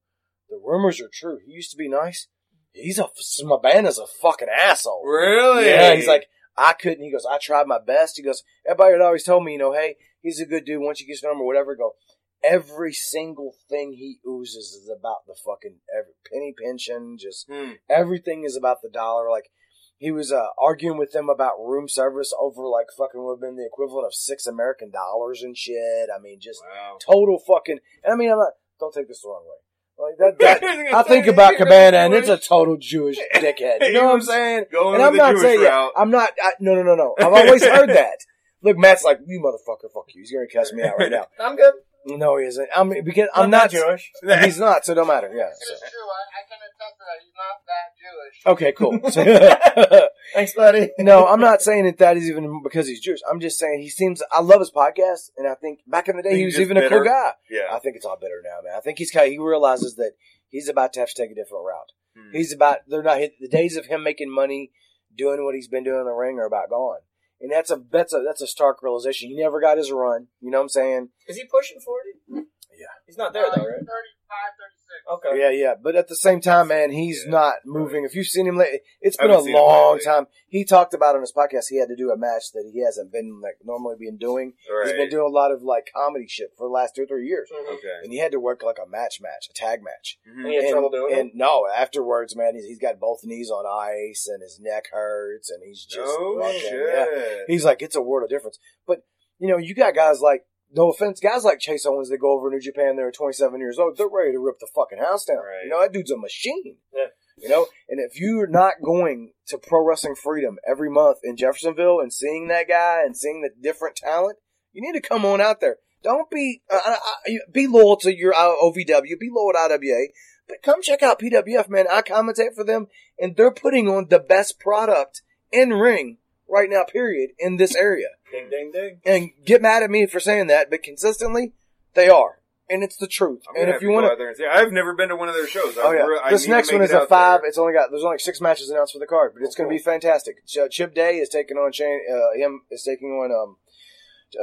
S2: the rumors are true. He used to be nice. He's a Smabana's a fucking asshole.
S1: Really?
S2: Yeah, he's like, I couldn't. He goes, I tried my best. He goes, everybody had always told me, you know, hey, he's a good dude. Once you get to know him or whatever, go. Every single thing he oozes is about the fucking every penny pension. Just
S1: Hmm.
S2: everything is about the dollar. Like he was uh, arguing with them about room service over like fucking would have been the equivalent of six American dollars and shit. I mean, just
S1: Wow.
S2: total fucking. And I mean, I'm not. Don't take this the wrong way. Like that. that I think about Cabana, and it's a total Jewish dickhead. You know what I'm saying?
S1: Going
S2: And I'm
S1: the
S2: not
S1: Jewish
S2: saying, yeah. I'm not, I, no, no, no, no. I've always heard that. Look, Matt's like, you motherfucker, fuck you. He's going to cuss me out right now.
S3: I'm good.
S2: No, he isn't. I mean, because I'm not,
S3: Jewish.
S2: He's not, so it don't matter. Yeah.
S4: It's
S2: so.
S4: true. I, I can attest to that. He's not that Jewish.
S2: Okay, cool.
S3: Thanks, buddy.
S2: no, I'm not saying that that is even because he's Jewish. I'm just saying he seems, I love his podcast, and I think back in the day, he was
S1: just
S2: even a cool guy.
S1: Yeah.
S2: I think it's all better now, man. I think he's kind of, he realizes that he's about to have to take a different route.
S1: Hmm.
S2: He's about they're not the days of him making money doing what he's been doing in the ring are about gone. And that's a that's a that's a stark realization. He never got his run. You know what I'm saying?
S3: Is he pushing 40?
S2: Yeah.
S3: He's not there, though, right?
S4: 35, 36.
S3: Okay.
S2: Yeah, yeah. But at the same time, man, he's
S1: Yeah,
S2: not moving. If you've seen him lately, it's been a
S1: haven't seen him
S2: long time. He talked about on his podcast he had to do a match that he hasn't been like normally been doing. He's been doing a lot of like comedy shit for the last two or three years.
S1: Okay.
S2: And he had to work like a match match, a tag match.
S1: Mhm.
S3: And he had trouble doing
S2: and
S3: it?
S2: no, afterwards, man, he's, he's got both knees on ice and his neck hurts and he's just
S1: oh
S2: fucking-
S1: shit.
S2: yeah. He's like, it's a world of difference. But you know, you got guys like, no offense, guys like Chase Owens that go over to New Japan. They're 27 years old. They're ready to rip the fucking house down.
S1: Right.
S2: You know, that dude's a machine.
S3: Yeah.
S2: You know, and if you're not going to Pro Wrestling Freedom every month in Jeffersonville and seeing that guy and seeing the different talent, you need to come on out there. Don't be uh, uh, uh, be loyal to your uh, OVW. Be loyal to IWA, but come check out PWF, man. I commentate for them, and they're putting on the best product in ring right now. Period in this area.
S3: Ding, ding, ding.
S2: And get mad at me for saying that, but consistently they are, and it's the truth.
S1: I'm
S2: and if you
S1: to
S2: wanna...
S1: out there and see. I've never been to one of their shows.
S2: Oh yeah,
S1: I
S2: this next one is a five.
S1: there.
S2: It's only got there's only six matches announced for the card, but it's going to be fantastic. Chip Day is taking on Shane. Uh, him is taking on um,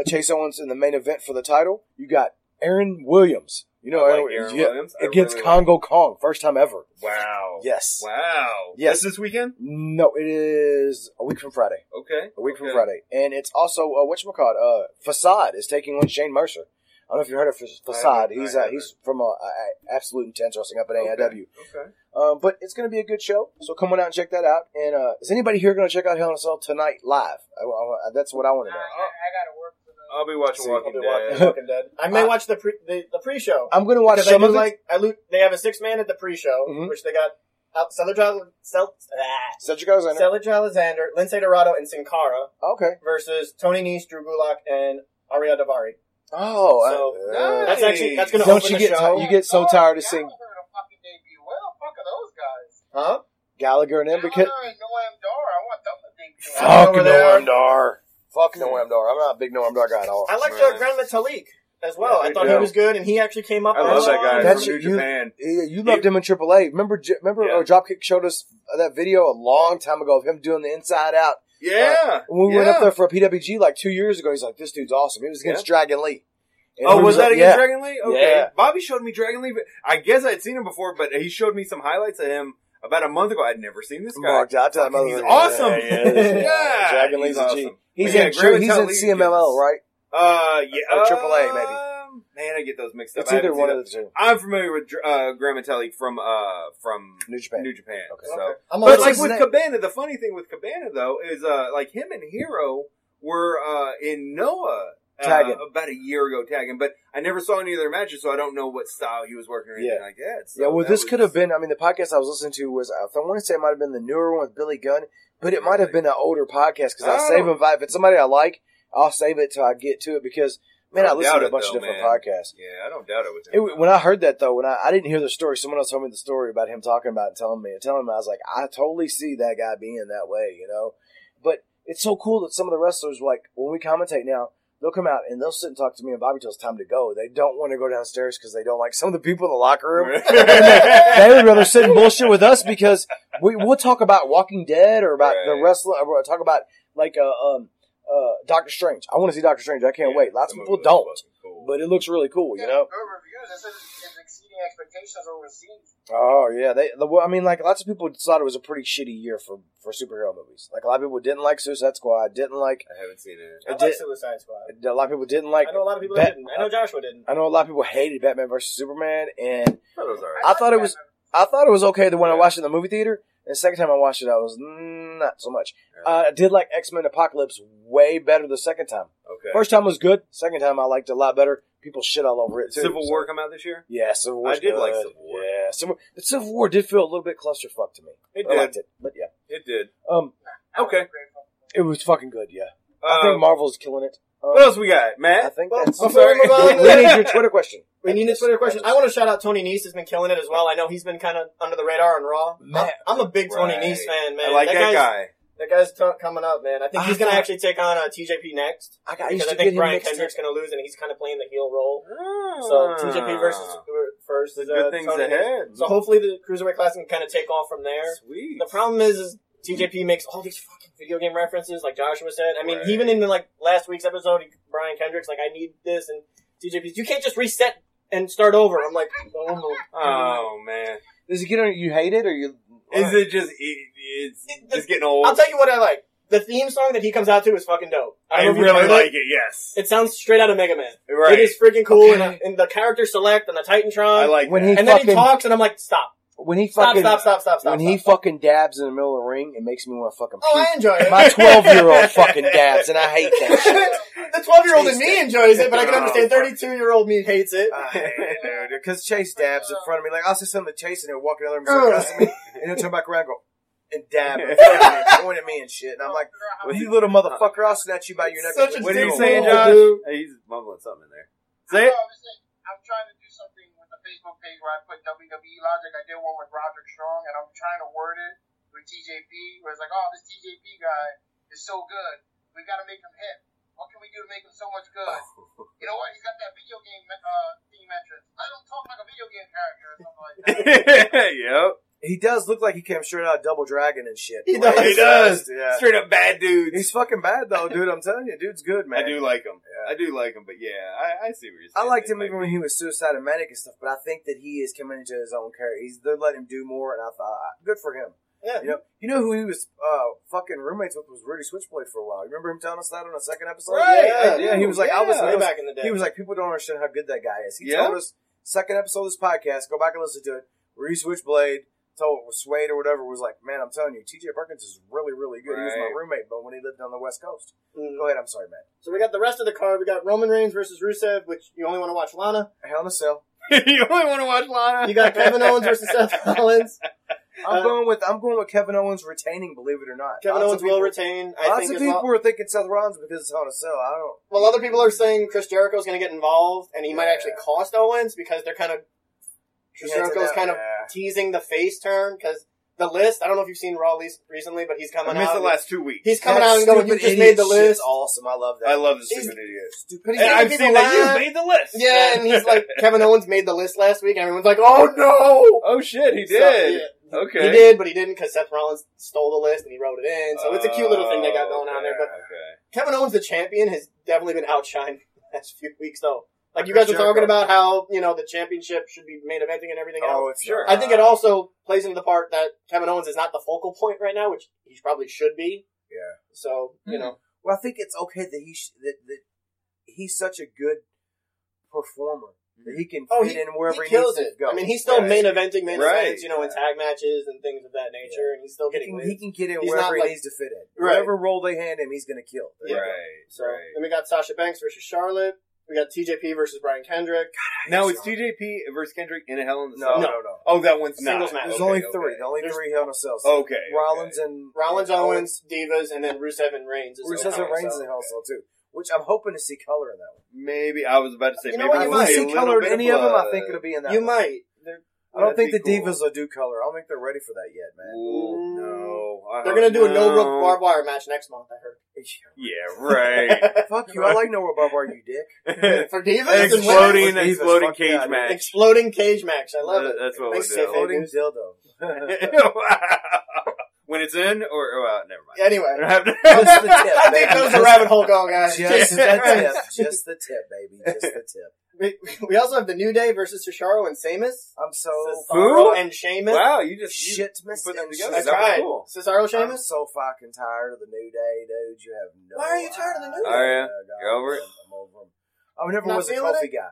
S2: Chase Owens in the main event for the title. You got Aaron Williams. You know
S1: I
S2: Aaron,
S1: like Aaron
S2: yeah,
S1: Williams. I
S2: against
S1: really
S2: Kongo Kong, first time ever.
S1: Wow.
S2: Yes.
S1: Wow.
S2: Yes.
S1: That's this weekend.
S2: No, it is a week from Friday.
S1: Okay.
S2: A week from Friday, and it's also uh, what you call uh, Facade is taking on Shane Mercer. I don't know if you heard of Facade. He's uh, he's from uh, uh, Absolute Intense Wrestling up at AIW.
S1: Okay.
S2: Um, but it's going to be a good show, so come on out and check that out. And uh, is anybody here going to check out Hell in a Cell tonight live? I, I- that's what I want to know.
S4: I, I gotta work tonight.
S1: I'll be watching
S2: See,
S1: Walking
S3: I'll be
S1: Dead.
S3: watching Walking Dead. I may watch the pre the, the pre-show.
S2: I'm gonna watch
S3: Because I
S2: some
S3: do
S2: of it.
S3: like I lo- they have a six man at the pre-show,
S2: Mhm.
S3: which they got out Cedric Al- Cel- ah,
S2: Cedric Alexander.
S3: Cedric Alexander, Lince Dorado, and Sin Cara
S2: Okay.
S3: versus Tony Nese, Drew Gulak, and Ariya Daivari.
S2: Oh,
S3: So,
S2: uh,
S3: That's actually that's going to
S2: don't
S3: open
S2: you
S3: the
S2: get
S3: show.
S2: you get so
S4: Oh,
S2: tired of seeing
S4: fucking debut. Where the fuck are those guys?
S3: huh?
S2: Gallagher and them because
S4: Gallagher and Noam Dar. I want them to debut.
S2: fuck
S3: over there.
S2: Noam Dar. Fuck Noam Dar. I'm not a big Noam Dar guy at all.
S3: I liked
S1: Man.
S3: uh, Grand Metalik as well.
S1: Yeah,
S3: I thought
S1: too.
S3: he was good, and he actually came up.
S1: I love that guy.
S2: That's
S1: from
S2: you-
S1: New Japan.
S2: Yeah, you loved him in AAA. Remember, remember,
S1: Yeah.
S2: uh, Dropkick showed us that video a long time ago of him doing the Inside Out.
S1: Yeah.
S2: When we
S1: yeah.
S2: went up there for a PWG like two years ago, he's like, "This dude's awesome." He was against Dragon Lee. And
S1: Oh,
S2: he
S1: was that
S2: like-
S1: against
S2: yeah.
S1: Dragon Lee? Okay.
S2: Yeah.
S1: Bobby showed me Dragon Lee. but I guess I'd seen him before, but he showed me some highlights of him about a month ago. I'd never seen this guy.
S2: Mark, I'll tell him
S1: he's awesome.
S2: Yeah, he is.
S1: Yeah,
S2: Dragon
S1: he's
S2: Lee's a G.
S1: awesome.
S2: He's
S1: yeah,
S2: in
S1: Grand
S2: he's in CMLL,
S1: is-
S2: right?
S1: Uh, yeah.
S2: Or AAA, maybe.
S1: um, Man, I get those mixed up.
S2: It's either one of the two.
S1: I'm familiar with uh, Grand Metalik from uh from
S2: New Japan.
S1: New Japan.
S2: Okay.
S1: So,
S3: Okay. I'm
S1: but like with
S2: name?
S1: Cabana, the funny thing with Cabana though is uh like him and Hero were uh in Noah. Uh,
S2: Tagging.
S1: about a year ago tagging, but I never saw any of their matches, so I don't know what style he was working or anything
S2: Yeah.
S1: like that. So
S2: Yeah, well, this
S1: was-
S2: could have been. I mean, the podcast I was listening to was. I want to say it might have been the newer one with Billy Gunn, but it might have been an older podcast because I
S1: Oh.
S2: save them. If it's somebody I like, I'll save it till I get to it because man,
S1: I
S2: I listen to a bunch
S1: though,
S2: of different
S1: man.
S2: podcasts.
S1: Yeah, I don't doubt it with
S2: It, when I heard that though, when I, I didn't hear the story, someone else told me the story about him talking about it and telling me and telling me, I was like, I totally see that guy being that way, you know. But it's so cool that some of the wrestlers, like when we commentate now, they'll come out and they'll sit and talk to me and Bobby till it's time to go. They don't want to go downstairs because they don't like some of the people in the locker room. they would rather sit and bullshit with us because we we'll talk about Walking Dead or about the
S1: Right.
S2: wrestling or talk about like uh, um uh Doctor Strange. I want to see Doctor Strange. I can't wait. Lots of people don't,
S1: cool.
S2: but it looks really cool, you
S4: Getting
S2: know.
S4: good exceeding expectations overseas.
S2: Oh yeah, they. The, well, I mean, like lots of people thought it was a pretty shitty year for for superhero movies. Like a lot of people didn't like Suicide Squad, didn't like.
S1: I haven't seen it.
S3: I
S2: It
S3: like Suicide Squad.
S2: A lot of people didn't like.
S3: I know a lot of people
S2: Bat-
S3: didn't. I know Joshua didn't.
S2: I know a lot of people hated Batman versus Superman, and
S1: I thought it was alright.
S2: I thought it was. I thought it was okay the when I watched it in the movie theater. And the second time I watched it, I was mm, not so much. Uh, I did like X Men Apocalypse way better the second time.
S1: Okay.
S2: First time was good. Second time I liked it a lot better. People shit all over it too.
S1: Civil
S2: so-
S1: War come out this year?
S2: Yeah, Civil War.
S1: I did like Civil War.
S2: Yeah, Civil, but Civil War did feel a little bit clusterfuck to me.
S1: It
S2: I
S1: did.
S2: liked it, but yeah,
S1: It did.
S2: um,
S1: Okay.
S2: it was fucking good. Yeah, I
S1: Um,
S2: think Marvel's killing it. Um,
S1: what else we got,
S2: man?
S1: I
S2: think
S3: Well,
S2: that's.
S3: before we move on,
S2: we need your Twitter question.
S3: We need a Twitter question. I want to shout out Tony Nese has been killing it as well. I know he's been kind of under the radar on Raw. I'm,
S2: Man.
S3: I'm a big Tony
S1: Right.
S3: Nese fan, man.
S1: I like that,
S3: guy's,
S1: guy.
S3: That guy's t- coming up, man. I think
S2: I
S3: he's going to
S2: thought-
S3: actually take on uh, TJP next.
S2: I, got, I
S3: Because I
S2: to get
S3: think
S2: him
S3: Brian
S2: mixed
S3: Kendrick's
S2: up.
S3: going to lose, and he's kind of playing the heel role.
S1: Ah.
S3: So TJP versus first
S1: The good
S3: uh,
S1: things
S3: Tony Nese.
S1: ahead.
S3: So hopefully the Cruiserweight Classic can kind of take off from there.
S1: Sweet.
S3: The problem is, is TJP makes all these fucking video game references, like Joshua said. I mean,
S1: Right.
S3: even in the like last week's episode, Brian Kendrick's like, "I need this," and TJP's, "You can't just reset and start over." I'm like, "Oh, no.
S1: Oh man,
S2: Does it get on? You hate it or you?
S1: Is it just it, it's
S3: It-
S1: just getting old?
S3: I'll tell you what I like. The theme song that he comes out to is fucking dope.
S1: I
S3: don't know if you've
S1: really like it. Yes,
S3: It sounds straight out of Mega Man.
S1: right.
S3: It is freaking cool,
S2: Okay.
S3: and, and the character select and the Titantron.
S1: I like
S2: When
S1: that.
S2: he
S3: and then he talks, and I'm like, "Stop,
S2: when he fucking
S3: stop, stop, stop, stop."
S2: when he
S3: stop.
S2: fucking dabs in the middle of the ring, it makes me want to fucking
S3: oh. I enjoy it.
S2: My twelve year old fucking dabs, and I hate that
S3: the 12 year old in me enjoys it, but I can understand 32 year old me hates it.
S2: I hate it, dude. Because Chase dabs in front of me. Like, I'll say something to Chase and he'll walk in the other room and cussing me. And he'll turn back around and go, and dab in front of and point at me and shit. And I'm like, well, you little motherfucker, I'll snatch you by your neck.
S3: Such a
S1: What are you saying,
S3: move,
S1: Josh?
S3: dude.
S1: Hey, he's mumbling something in there. Say it.
S4: No, I was saying, I'm trying to do something with the Facebook page where I put WWE logic. I did one with Roderick Strong, and I'm trying to word it with TJP, where it's like, oh, this TJP guy is so good. We got to make him hip. What can we do to make him so much good? You know what? He's got that video game uh, theme entrance. Let him talk like a video game character or something like that.
S1: yep.
S2: He does look like he came straight out of Double Dragon and shit.
S3: He does.
S1: He does.
S2: Yeah.
S1: Straight up bad dude.
S2: He's fucking bad though, dude. I'm telling you, dude's good, man.
S1: I do like him.
S2: Yeah.
S1: I do like him, but yeah, I, I see what you're saying.
S2: I
S1: liked
S2: him
S1: might
S2: even when he was suicide and Manik and stuff, but I think that he is coming into his own character. He's they're letting him do more, and I thought good for him.
S3: Yeah.
S2: You know, you know who he was uh, fucking roommates with was Rudy Switchblade for a while. You remember him telling us that on the second episode?
S1: Right,
S2: Yeah, yeah. He was like, I was,
S3: Way back in the day.
S2: he was like, people don't understand how good that guy is. He
S1: Yeah.
S2: told us second episode of this podcast. Go back and listen to it. Rudy Switchblade told Swade or whatever was like, man, I'm telling you, T.J. Perkins is really, really good. He was my roommate, but when he lived on the West Coast.
S3: Mm.
S2: Go ahead. I'm sorry, man.
S3: So we got the rest of the card. We got Roman Reigns versus Rusev, which you only want to watch Lana.
S2: Hell in a Cell.
S1: you only want to watch Lana.
S3: You got Kevin Owens versus Seth Rollins.
S2: I'm
S3: Uh,
S2: going with I'm going with Kevin Owens retaining. Believe it or not,
S3: Kevin
S2: Lots
S3: Owens
S2: people,
S3: will retain. I
S2: Lots
S3: think
S2: of people
S3: well.
S2: were thinking Seth Rollins because it's Hell in a Cell. I don't.
S3: Well, other people are saying Chris Jericho's going to get involved, and he might
S2: Yeah.
S3: actually cost Owens because they're kind of Jericho's
S2: that-
S3: kind of
S2: yeah.
S3: teasing the face turn because the list. I don't know if you've seen Raw least recently, but he's
S1: I
S3: coming
S1: missed
S3: out.
S1: the last two weeks.
S3: He's coming
S2: That
S3: out and going, "You
S2: stupid
S3: just made the list."
S2: Awesome. I love that.
S1: I love the
S3: He's-
S1: stupid idiot.
S2: Stupid.
S3: But
S1: And I've seen that you made the list.
S3: Yeah, and he's like, Kevin Owens made the list last week, and everyone's like, "Oh no!"
S1: Oh shit, he
S3: So,
S1: did.
S3: yeah.
S1: Okay.
S3: He did, but he didn't because Seth Rollins stole the list and he wrote it in. So it's a cute little thing they got oh, going on there. But
S1: Oh, Okay.
S3: Kevin Owens, the champion, has definitely been outshined the last few weeks, though. Like you guys were talking about how you know the championship should be main eventing and everything
S2: Oh,
S3: else.
S2: it's
S1: Sure.
S3: I think it also plays into the part that Kevin Owens is not the focal point right now, which he probably should be.
S2: Yeah.
S3: So you
S1: Hmm.
S3: know,
S2: Well, I think it's okay that he sh- that, that he's such a good performer that he can
S3: oh,
S2: fit
S3: he,
S2: in wherever
S3: he
S2: he, needs
S3: it.
S2: to go.
S3: I mean, he's still
S1: Right.
S3: main eventing main
S1: Right.
S3: events, you know, in tag matches and things of that nature, and he's still
S2: he
S3: getting
S2: can, he can get in
S3: He's
S2: wherever
S3: not
S2: he
S3: like-
S2: needs to fit in.
S3: Right.
S2: Whatever role they hand him, he's going to kill. There.
S1: Right.
S3: So
S1: right.
S3: then we got Sasha Banks versus Charlotte. We got TJP versus Brian Kendrick.
S1: Now it's TJP versus Kendrick in a Hell in the
S2: No,
S1: Cell.
S2: no, no. no.
S1: Oh, that one's
S3: Singles
S1: not.
S3: match.
S2: There's
S1: Okay,
S2: only
S1: okay.
S2: three. The only
S3: There's-
S2: three Hell in a Cell.
S1: Okay.
S2: Rollins and
S3: Rollins,
S2: and
S3: Owens, Divas, and then Rusev and Reigns. is
S2: Rusev and Reigns
S3: so-
S2: in Hell in a Cell too. Which I'm hoping to see color in that one.
S1: Maybe I was about to say
S3: You know
S1: maybe
S3: what,
S2: If
S3: you
S2: I
S3: might.
S1: see a
S2: see
S1: little
S2: color in
S1: bit of
S2: any of them, I think it'll be in that.
S3: You
S2: one.
S3: might. They're,
S2: I don't think the
S1: cool.
S2: Divas will do color. I don't think they're ready for that yet, man.
S1: Ooh, mm. no. I
S3: they're gonna do a no
S1: no.
S3: rope barbed wire match next month. I heard.
S1: Yeah, right.
S2: Fuck you. I like no Bob Are you dick.
S3: For Divas,
S1: exploding,
S2: Divas,
S1: exploding
S2: fuck
S1: cage
S2: yeah,
S1: match.
S3: exploding cage match. I love
S1: Uh,
S3: it.
S1: That's what we'll
S3: Kayfabe.
S2: Floating dildo.
S1: when it's in, or, or uh, never mind.
S3: Anyway,
S1: I don't have to-
S2: Just the tip,
S3: I think
S2: baby.
S3: those are rabbit hole go, guys.
S2: Just
S3: Jesus
S2: the tip. Just the tip, baby. Just the tip.
S3: We, we also have the New Day versus Cesaro and Sheamus.
S2: I'm so
S3: Cesaro and Sheamus.
S1: wow, you just you
S2: shit.
S1: put them together.
S3: I
S2: shit.
S1: That was
S3: tried.
S1: cool.
S3: Cesaro,
S2: I'm so fucking tired of the New Day, dude. You have no.
S3: Why are you tired of the New Day?
S1: Oh, yeah?
S2: God,
S1: You're over it?
S2: I'm over him. I oh, never
S3: Not
S2: was a
S3: feeling
S2: Kofi
S3: it?
S2: guy.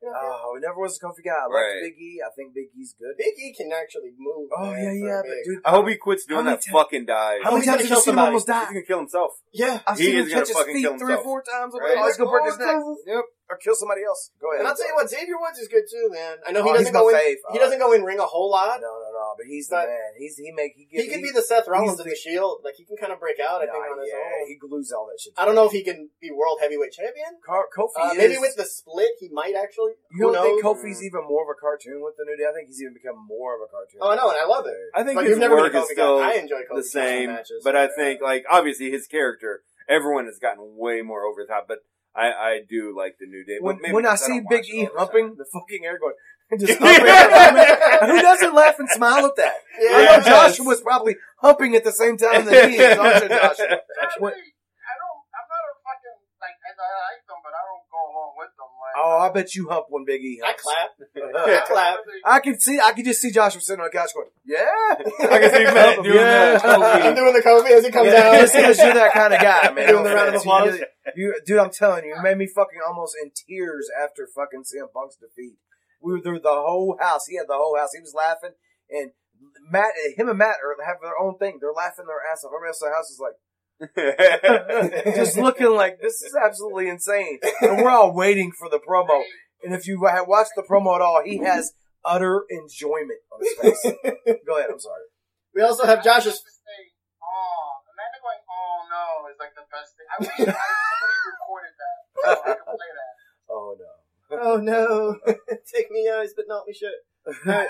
S3: You know,
S2: Oh, I never was a Kofi guy. I
S1: Right.
S2: liked Big E. I think Big E's good.
S3: Big E can actually move.
S2: Oh
S3: man,
S2: yeah,
S3: for
S2: yeah, but
S3: big-
S2: dude,
S1: I hope he quits doing
S2: How
S1: that
S2: many ti-
S1: fucking dive.
S2: How many
S3: he's gonna
S2: times have
S3: kill
S2: you seen him
S3: somebody.
S2: almost
S1: He's
S2: die?
S1: gonna kill himself.
S3: Yeah.
S2: I've
S1: He
S2: seen
S1: is
S2: him
S1: gonna
S2: catch his
S1: fucking
S2: feet
S1: kill
S2: three or
S1: himself.
S2: four times.
S1: Right.
S2: Right. Let's go break oh, his neck.
S3: Oh,
S2: Yep. Or kill somebody else. Go ahead.
S3: And I'll tell you what, Xavier Woods is good too, man. I know he
S2: Oh,
S3: doesn't
S2: my
S3: go in.
S2: fave.
S3: He doesn't go in ring a whole lot.
S2: No, no, no. But he's
S3: But
S2: the man. He's he make he.
S3: He
S2: Get,
S3: could be the Seth Rollins of the Shield. Like he can kind of break out. I think
S2: Nah,
S3: on his
S2: yeah,
S3: own.
S2: he glues all that shit.
S3: I don't know if he can be world heavyweight champion.
S2: Car- Kofi
S3: Uh,
S2: is,
S3: maybe with the split, he might actually.
S2: You
S3: Who
S2: don't think
S3: knows?
S2: Kofi's even more of a cartoon with the new day? I think he's even become more of a cartoon.
S3: Oh, I know, and I love it.
S1: I think
S3: But
S1: his
S3: you've never
S1: work
S3: been a
S1: is
S3: Kofi
S1: still
S3: guy. I enjoy
S1: the
S3: Kofi's
S1: same,
S3: matches.
S1: but I think like obviously his character, everyone has gotten way more over the top. But I, I do like the New Day.
S2: When,
S1: but maybe
S2: when I see
S1: don't
S2: Big E humping, the fucking air going, just humping. humping. Who doesn't laugh and smile at that? I know Joshua was probably humping at the same time that he is, aren't Joshua?
S4: I
S2: What-
S4: really, I don't, I'm not a fucking, like, I, I like them, but I don't go along with them. Like,
S2: Oh, I bet you hump when Big E
S3: I
S2: humps.
S3: clap.
S2: I
S3: I clap.
S2: I can see, I can just see Joshua sitting on the couch going, yeah.
S1: I can see Matt doing
S2: Yeah.
S1: that.
S3: I'm doing the Kobe as he comes
S2: Yeah,
S3: down.
S2: just because you're that kind of guy, man.
S3: Doing the round of applause.
S2: You, dude, I'm telling you, you made me fucking almost in tears after fucking CM Punk's defeat. We were through the whole house. He had the whole house. He was laughing, and Matt, him and Matt are have their own thing. They're laughing their ass off. Everybody else in the house is like just looking like this is absolutely insane. And we're all waiting for the promo. And if you have watched the promo at all, he has utter enjoyment on his face. Go ahead. I'm sorry.
S3: We also have Josh's.
S4: have say, oh, Amanda going, oh no, is like the best thing. I wish somebody recorded that. So I could play that.
S2: Oh no.
S3: Oh no! Take me eyes, but not me shit. Alright.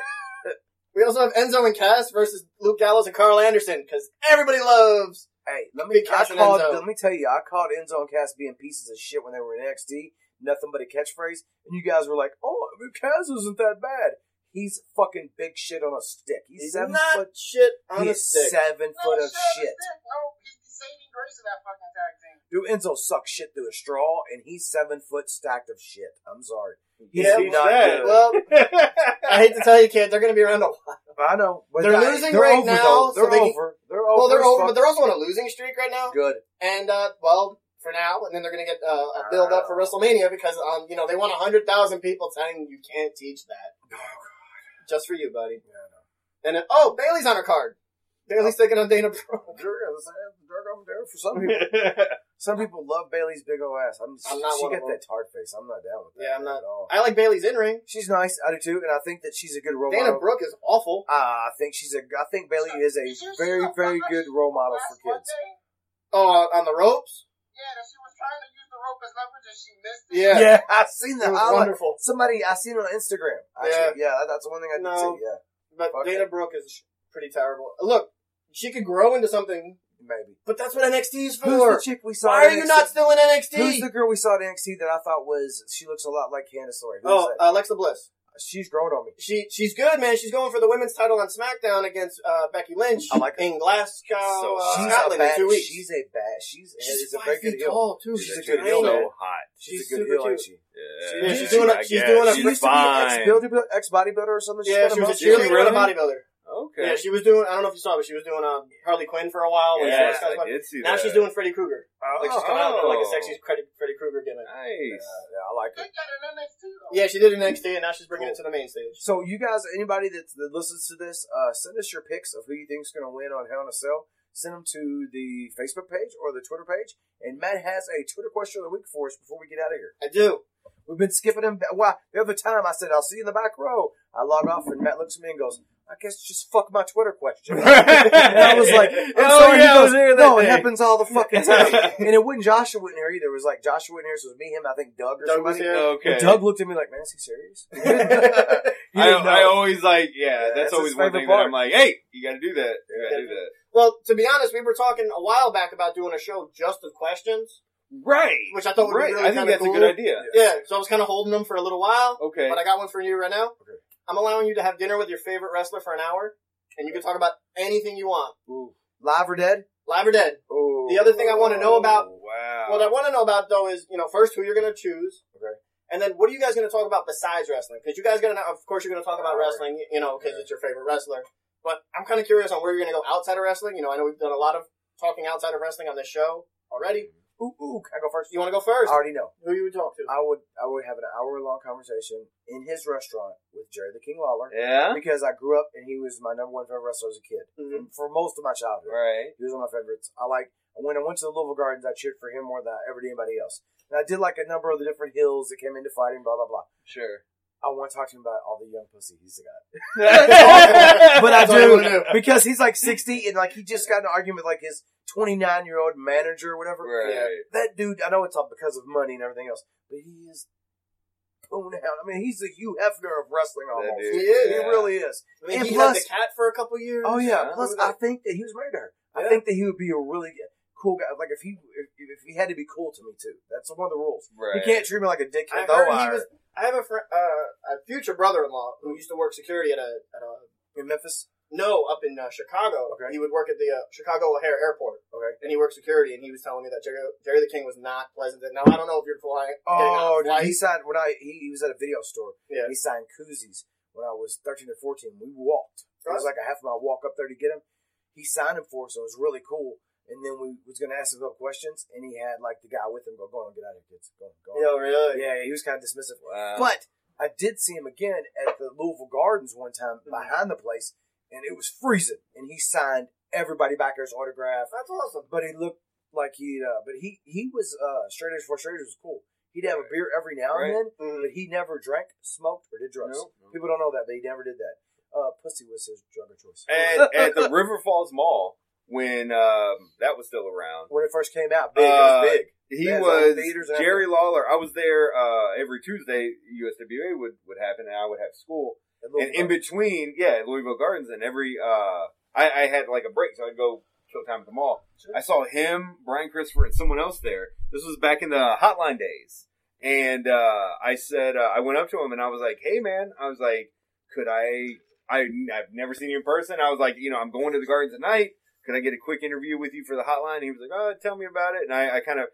S3: We also have Enzo and Cass versus Luke Gallows and Karl Anderson because everybody loves.
S2: Hey, let me.
S3: Big
S2: I called.
S3: Enzo.
S2: Let me tell you, I called Enzo and Cass being pieces of shit when they were in NXT. Nothing but a catchphrase, and you guys were like, "Oh, Cass isn't that bad." He's fucking big shit on a stick. He's,
S3: He's
S2: seven
S3: not
S2: foot.
S3: shit on a
S2: He's
S3: stick.
S2: seven
S4: No,
S2: foot of
S4: shit,
S2: shit.
S4: No, he's the saving grace of that fucking tag team.
S2: Dude, Enzo sucks shit through a straw, and he's seven foot stacked of shit. I'm sorry.
S3: Yeah,
S1: Teach
S2: not good.
S3: Well, I hate to tell you, kid, they're going to be around a while.
S2: I know. But
S3: They're
S2: I-
S3: losing
S2: they're
S3: right
S2: over,
S3: now,
S2: Though.
S3: so
S2: They're
S3: they-
S2: over. They're over.
S3: Well, they're over, but they're also on a losing streak right now.
S2: good.
S3: And uh, well, for now, and then they're going to get uh, a build up for WrestleMania because um, you know they want hundred thousand people telling you can't teach that.
S2: Oh,
S3: Just for you, buddy. Yeah, And then, oh, Bayley's on her card. Bayley's taking on Dana Brooke.
S2: Sure, as I said, drug over there for some people. Some people love Bayley's big old ass. I'm,
S3: I'm not
S2: she
S3: one of
S2: got
S3: them.
S2: that tart face. I'm not down with that.
S3: Yeah, I'm not-
S2: at all.
S3: I like Bayley's in ring.
S2: She's nice. I do too, and I think that she's a good role
S3: Dana
S2: model.
S3: Brooke is awful.
S2: Uh, I think she's a. I think Bailey is a
S4: Did you see
S2: very,
S4: how
S2: very
S4: far
S2: good
S4: she
S2: role model
S4: last
S2: for kids.
S4: Monday?
S3: Oh, uh, on the ropes.
S4: Yeah, that she was trying to use the rope as leverage and she missed it.
S3: Yeah.
S2: Yeah, I've seen
S3: It
S2: that.
S3: was
S2: I like-
S3: wonderful.
S2: Somebody I seen it on Instagram. Actually, yeah, that's the one thing I did
S3: No.
S2: see. Yeah,
S3: But
S2: Fuck
S3: Dana. Brooke is pretty terrible. Look, she could grow into something,
S2: maybe.
S3: but that's what NXT is for.
S2: Who's the chick we saw?
S3: Why
S2: at
S3: are you not still in NXT?
S2: Who's the girl we saw at NXT that I thought was she looks a lot like Candice LeRae? Who's
S3: oh,
S2: that?
S3: Alexa Bliss.
S2: She's grown on me.
S3: She she's good, man. She's going for the women's title on SmackDown against uh, Becky Lynch
S2: I like her.
S3: in Glasgow,
S1: So
S3: uh,
S2: she's a
S3: Scotland
S2: bad.
S3: in two weeks.
S2: She's a bad. She's,
S3: She's
S2: is a
S3: five
S2: very good
S3: feet
S2: heel.
S3: tall too.
S2: She's a good
S3: tiny.
S2: heel,
S1: so hot.
S2: She's,
S3: She's
S2: a good
S3: super
S2: heel, ain't she?
S1: Yeah,
S3: Yeah, she's doing a-
S1: I
S3: she's doing a-
S2: She
S1: She's
S2: used to ex
S1: fine.
S2: ex bodybuilder or something.
S3: Yeah,
S2: got
S3: she was a
S2: muscle.
S1: cheerleader.
S3: cheerleader and a bodybuilder.
S1: Okay.
S3: Yeah, she was doing. I don't know if you saw, but she was doing uh, Harley Quinn for a while. when she
S1: Yes,
S3: was kind of-
S1: I did see
S3: now
S1: that.
S3: she's doing Freddy Krueger. Oh, Like she's coming out with like a
S1: Oh.
S3: sexy Freddy, Freddy Krueger gimmick.
S1: Nice.
S2: Yeah, yeah, I like
S4: They
S2: it.
S4: got an NXT though.
S3: Yeah, she did it NXT, and now she's bringing it to the main stage.
S2: So you guys, anybody that, that listens to this, uh, send us your picks of who you think's going to win on Hell in a Cell. Send them to the Facebook page or the Twitter page. And Matt has a Twitter question of the week for us before we get out of here.
S3: I do.
S2: We've been skipping them. Well, the other time I said I'll see you in the back row. I log off and Matt looks at me and goes, "I guess just fuck my Twitter question." and I was like, I'm
S1: oh
S2: sorry. He
S1: yeah, I
S2: goes,
S1: was there that
S2: no, it happens all the fucking time. and it wasn't Joshua wasn't here either. It was like Joshua wasn't here, so it was me, him, I think Doug or
S3: Doug was
S2: somebody.
S3: here.
S1: Oh, okay.
S2: And Doug looked at me like, "Man, is he serious?" He
S1: I. I always like, yeah,
S2: Yeah,
S1: that's,
S2: that's
S1: always one thing
S2: part.
S1: that I'm like, hey, you gotta do that. You gotta do that.
S3: Well, to be honest, we were talking a while back about doing a show just of questions,
S1: Right.
S3: which I thought would
S1: right.
S3: be really
S1: I think that's
S3: cool.
S1: a good idea.
S3: Yeah, so I was kind of holding them for a little while,
S1: Okay.
S3: but I got one for you right now.
S2: Okay.
S3: I'm allowing you to have dinner with your favorite wrestler for an hour, and you can talk about anything you want,
S2: Ooh. Live or dead?
S3: live or dead.
S2: Ooh.
S3: The other thing I want to know about
S1: wow.
S3: What I want to know about though is, you know, first who you're going to choose,
S2: Okay.
S3: and then what are you guys going to talk about besides wrestling? Because you guys going to, of course, you're going to talk about wrestling, you know, because
S2: Yeah.
S3: it's your favorite wrestler. But I'm kind of curious on where you're going to go outside of wrestling. You know, I know we've done a lot of talking outside of wrestling on this show already. Mm-hmm.
S2: Ooh, ooh, can I go first?
S3: You want to go first?
S2: I already know.
S3: Who you would talk to?
S2: I would I would have an hour long conversation in his restaurant with Jerry the King Lawler
S1: Yeah.
S2: because I grew up and he was my number one favorite wrestler as a kid
S3: Mhm.
S2: for most of my childhood.
S1: Right.
S2: He was one of my favorites. I like when I went to the Louisville Gardens, I cheered for him more than I ever did anybody else. And I did like a number of the different hills that came into fighting, blah blah blah.
S1: Sure.
S2: I want to talk to him about all the young pussy he's got.
S1: but
S2: But I
S3: That's all you wanna
S2: do
S3: do.
S2: because he's like sixty and like he just got in an argument with like his twenty nine year old manager or whatever.
S1: Right.
S2: That dude, I know it's all because of money and everything else, but he is poon out. I mean, he's the Hugh Hefner of wrestling almost.
S1: dude,
S3: He is.
S2: He really is.
S3: I mean,
S2: And
S3: he
S2: plus-
S3: had the cat for a couple years.
S2: Oh yeah.
S1: Yeah.
S2: Plus, I think that he was married to her. I
S3: Yeah.
S2: think that he would be a really cool guy. Like if he if, if he had to be cool to me too. That's one of the rules.
S1: Right.
S2: He can't treat me like a dickhead.
S3: I
S2: though
S3: heard
S2: I
S3: he was. I have a fr- uh, a future brother-in-law who used to work security at a at a
S2: in Memphis.
S3: No up in uh, Chicago.
S2: Okay.
S3: He would work at the uh, Chicago O'Hare Airport.
S2: Okay.
S3: and he worked security, and he was telling me that Jerry, Jerry the King was not pleasant. Now I don't know if you're flying.
S2: Oh, dude, he signed when I he, he was at a video store.
S3: Yeah.
S2: He signed koozies when I was thirteen or fourteen. We walked. It was like a half mile walk up there to get him. He signed him for us, so it was really cool. And then we was gonna ask him a couple questions, and he had like the guy with him go, "Go on, get out of here, kids. Go on, go on."
S3: Yo, really?
S2: Yeah, he was kind of dismissive.
S1: Wow.
S2: But I did see him again at the Louisville Gardens one time
S3: Mm-hmm.
S2: behind the place, and it was freezing. And he signed everybody back there's autograph.
S3: That's awesome.
S2: But he looked like he, uh, but he he was uh, straight edge for straight edge was cool. He'd have a beer every now and
S1: Right.
S2: then,
S3: Mhm.
S2: but he never drank, smoked, or did drugs.
S1: Nope.
S2: People don't know that, but he never did that. Uh, pussy was his drug of choice.
S1: And at the River Falls Mall when um, that was still around.
S2: when it first came out, big, it
S1: Uh,
S2: was big.
S1: He was Jerry Lawler. I was there uh, every Tuesday. USWA would, would happen, and I would have school. And in between, yeah, Louisville Gardens, and every uh, I, I had like a break, so I'd go kill time at the mall. I saw him, Brian Christopher, and someone else there. This was back in the hotline days, and uh, I said uh, I went up to him and I was like, "Hey, man," I was like, "Could I? I I've never seen you in person. I was like, you know, I'm going to the Gardens tonight. Could I get a quick interview with you for the hotline?" And he was like, "Oh, tell me about it." And I, I kind of,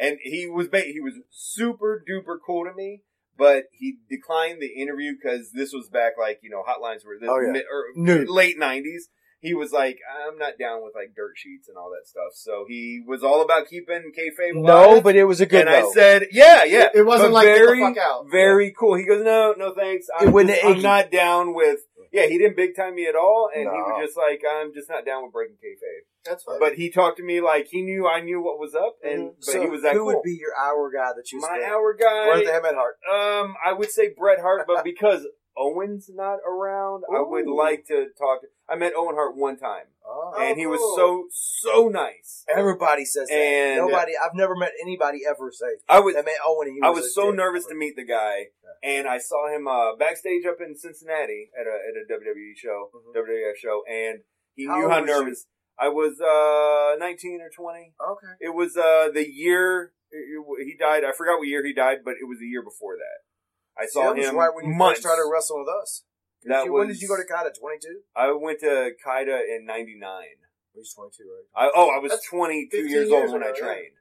S1: and he was ba- he was super duper cool to me. But he declined the interview because this was back like you know hotlines were this
S2: Oh, yeah.
S1: mid, or late '90s. He was like, I'm not down with like dirt sheets and all that stuff. So he was all about keeping kayfabe
S2: no,
S1: alive.
S2: but it was a good.
S1: and I said, yeah, yeah.
S3: It wasn't
S1: But
S3: like,
S1: very,
S3: fuck out.
S1: Very cool. He goes, no, no thanks. I'm, just- I'm not down with Yeah, he didn't big time me at all, and he was just like, "I'm just not down with breaking kayfabe."
S3: That's fine.
S1: But he talked to me like he knew I knew what was up, and but
S2: so
S1: he was that
S2: who
S1: cool.
S2: would be your hour guy that you
S1: My
S2: spent?
S1: hour guy.
S2: Run the Hemet Hart.
S1: Um, I would say Bret Hart, but because Owen's not around, I would like to talk. I met Owen Hart one time,
S2: Oh.
S1: and he was so so nice.
S2: Everybody says that.
S1: And-
S2: Nobody. I've never met anybody ever say
S1: I was
S2: that. Man, Owen. He
S1: I
S2: was,
S1: was so nervous to meet the guy, and I saw him uh, backstage up in Cincinnati at a at a WWE show,
S2: Mhm.
S1: WWF show, and he
S2: How
S1: knew how
S2: was you?
S1: nervous I was. Uh, nineteen or twenty.
S2: Okay.
S1: It was uh the year he died. I forgot what year he died, but it was the year before that. I
S2: See,
S1: saw
S2: that was
S1: him
S2: right when you
S1: months.
S2: first started wrestling with us.
S1: That
S2: You-
S1: was,
S2: when did you go to Kaida? Twenty two.
S1: I went to Kaida in '99.
S2: He was twenty two, right?
S1: I, oh, I was 22 years
S3: years
S1: old when I
S3: ago, yeah.
S1: trained.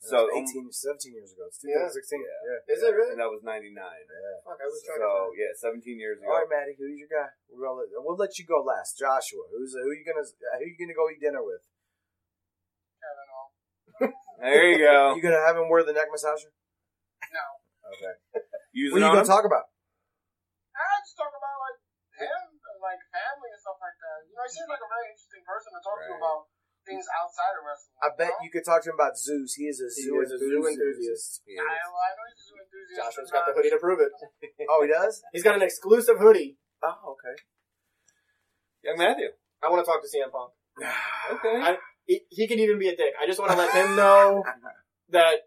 S1: So, um,
S2: 18, 17 years ago. It's 2016. Yeah.
S3: Is it really?
S1: and that was 99.
S2: Yeah.
S3: Fuck, I was trying
S1: So, yeah, 17 years ago.
S2: All right, Maddie, who's your guy? We're gonna we'll let you go last. Joshua, who's who you gonna who are you gonna go eat dinner with?
S4: Kevin Owens.
S1: There you go.
S2: You gonna have him wear the neck massager?
S4: No.
S2: Okay.
S1: Use
S2: What are you gonna
S1: him?
S2: talk about?
S4: I just talk about like him and like family and stuff like that. You know, he seems like a very interesting person to talk to about things outside of wrestling.
S2: I bet
S4: know?
S2: you could talk to him about zoos. He is a
S3: He
S2: zoo
S3: is a zoo
S2: enthusiast.
S1: He
S4: I,
S1: is.
S4: well, I know he's a zoo enthusiast.
S3: Joshua's
S4: but
S3: got the hoodie to prove it.
S2: Oh, he does.
S3: He's got an exclusive hoodie.
S2: Oh, okay.
S1: Young Matthew.
S3: I want to talk to CM Punk.
S1: Okay.
S3: I- He, he can even be a dick. I just want to let him know that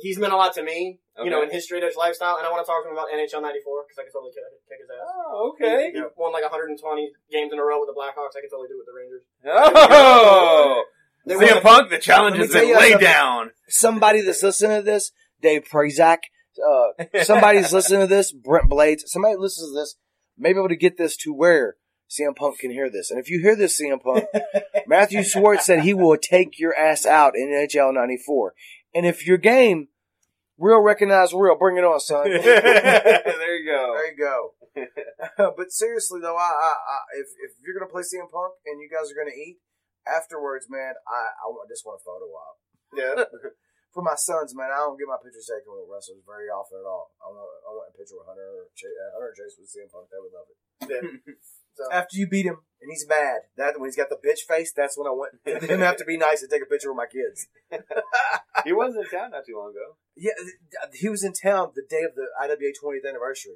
S3: he's meant a lot to me, you know, in his straight edge lifestyle, and I want to talk to him about NHL '94 because I could totally kick, kick his ass.
S1: oh, okay.
S3: He, he won like 120 games in a row with the Blackhawks. I could totally do it with the Rangers.
S1: Oh!
S3: They
S1: CM
S3: won-
S1: Punk, the challenge
S2: Let me
S1: has been laid down.
S2: Somebody that's listening to this, Dave Prazak, uh, somebody's listening to this, Brent Blades, somebody listens to this, may be able to get this to where CM Punk can hear this. And if you hear this, CM Punk, Matthew Schwartz said he will take your ass out in NHL 94. And if your game, real recognize real, bring it on, son.
S1: there you go.
S2: There you go. but seriously though, I, I, I if if you're gonna play CM Punk and you guys are gonna eat afterwards, man, I I just want a photo op.
S3: Yeah.
S2: For my sons, man, I don't get my pictures taken with wrestlers very often at all. I want I want a picture with Hunter or Chase, uh, Hunter Chase with CM Punk. They would love it.
S3: yeah. So,
S2: After you beat him and he's mad, that when he's got the bitch face, that's when I want him to have to be nice and take a picture with my kids.
S1: He was in town not too long ago.
S2: Yeah, he was in town the day of the IWA 20th anniversary.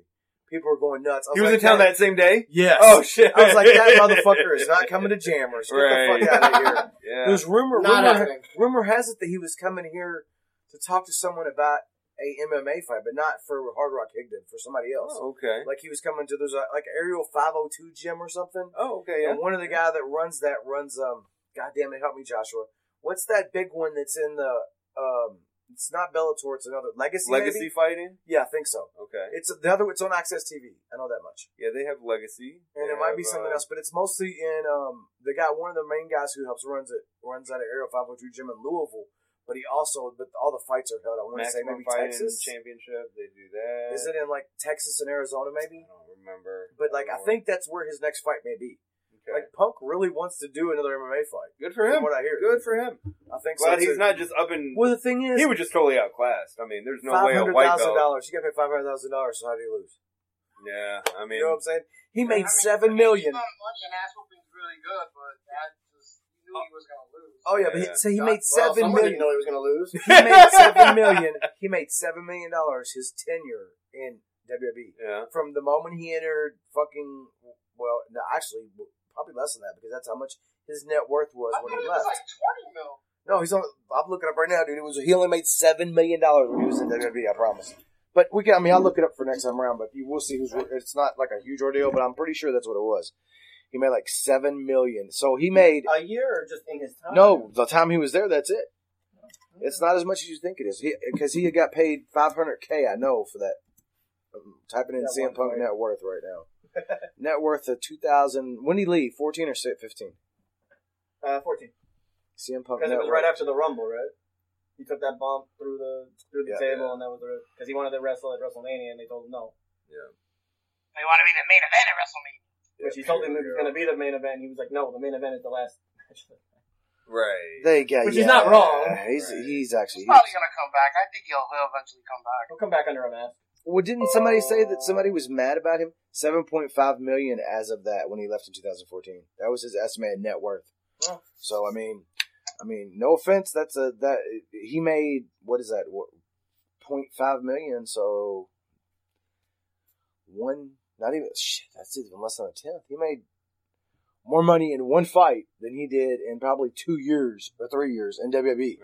S2: People were going nuts. I
S1: He was
S2: like,
S1: in town that same day?
S2: Yes.
S1: Oh, shit.
S2: I was like, that motherfucker is not coming to Jammers. Get
S1: Right.
S2: the fuck out of here.
S1: Yeah.
S2: There's rumor,
S3: Not
S2: rumor,
S3: happening.
S2: rumor has it that he was coming here to talk to someone about a MMA fight, but not for Hard Rock Higdon, for somebody else.
S1: Oh, okay.
S2: Like he was coming to there's a like Aerial 502 gym or something.
S1: Oh, okay, yeah.
S2: And one of the guy that runs that runs um. God damn it, help me, Joshua. What's that big one that's in the um? It's not Bellator. It's another Legacy.
S1: Legacy
S2: maybe?
S1: fighting?
S2: Yeah, I think so.
S1: Okay.
S2: It's the other. It's on AXS TV. I know that much.
S1: Yeah, they have Legacy.
S2: and
S1: They
S2: it might be something
S1: uh,
S2: else, but it's mostly in um the guy one of the main guys who helps runs it runs out of Aerial 502 gym in Louisville. But he also but all the fights are held. I want to say
S1: Maximum
S2: maybe
S1: Fighting
S2: Texas.
S1: Championship. They do that.
S2: Is it in like Texas and Arizona Maybe I
S1: don't remember.
S2: But like I
S1: don't
S2: think that's where his next fight may be.
S1: Okay.
S2: Like Punk really wants to do another MMA fight.
S1: Good for
S2: From
S1: him.
S2: what I hear.
S1: Good for him.
S2: I think
S1: Glad
S2: so.
S1: he's
S2: too.
S1: not just up in.
S2: Well, the thing is,
S1: he was just totally outclassed. I mean, there's no way a white
S2: thousand
S1: belt.
S2: dollars. You got to pay five hundred thousand dollars. So how do you lose?
S1: Yeah, I mean,
S2: You know what I'm saying? He
S4: I
S2: made
S4: mean,
S2: seven
S4: I mean,
S2: million.
S4: Money and ass whooping's really good, but that just you knew he oh. was gonna lose.
S2: Oh yeah, but he, so he
S4: Well,
S2: made
S3: well,
S2: seven
S3: someone
S2: million.
S3: didn't know he was going to lose.
S2: he made seven million. He made seven million dollars his tenure in WWE.
S1: yeah.
S2: From the moment he entered fucking well, no, actually probably less than that because that's how much his net worth was
S4: I
S2: when he
S4: it was
S2: left.
S4: like twenty mil.
S2: No, he's on. I'm looking up right now, dude. It was he only made seven million dollars when he was in WWE. I promise. But we can. I mean, I'll look it up for next time around. But you will see who's. It's not like a huge ordeal, but I'm pretty sure that's what it was. He made like seven million. So he made
S3: A year or just in his time?
S2: no. The time he was there, that's it. It's not as much as you think it is. Because he, had got paid 500k. I know for that. I'm typing in
S3: That
S2: CM Punk net worth right now. net worth of 2000. When did he leave? 14 or 15?
S3: Uh, 14.
S2: CM Punk.
S3: Because it was right after the Rumble, right? He took that bump through the through the
S2: Yeah.
S3: table, and that was the because he wanted to wrestle at WrestleMania, and they told him no. Yeah.
S4: They want to be the main event at WrestleMania.
S3: Which he told him it was going to be the main event. He was like, no, the main event is the last match.
S1: Right.
S2: They got,
S3: Which he's not wrong.
S2: He's he's actually
S4: He's probably gonna come back. I think he'll, he'll eventually come back.
S3: He'll come back under a mask.
S2: Well, didn't somebody say that somebody was mad about him? Seven point five million as of that when he left in 2014. That was his estimated net worth.
S3: Oh.
S2: So I mean, I mean, no offense. That's a that he made what is that? What, 0.5 million. So one, not even shit. That's even less than a tenth. He made more money in one fight than he did in probably two years or three years in WWE.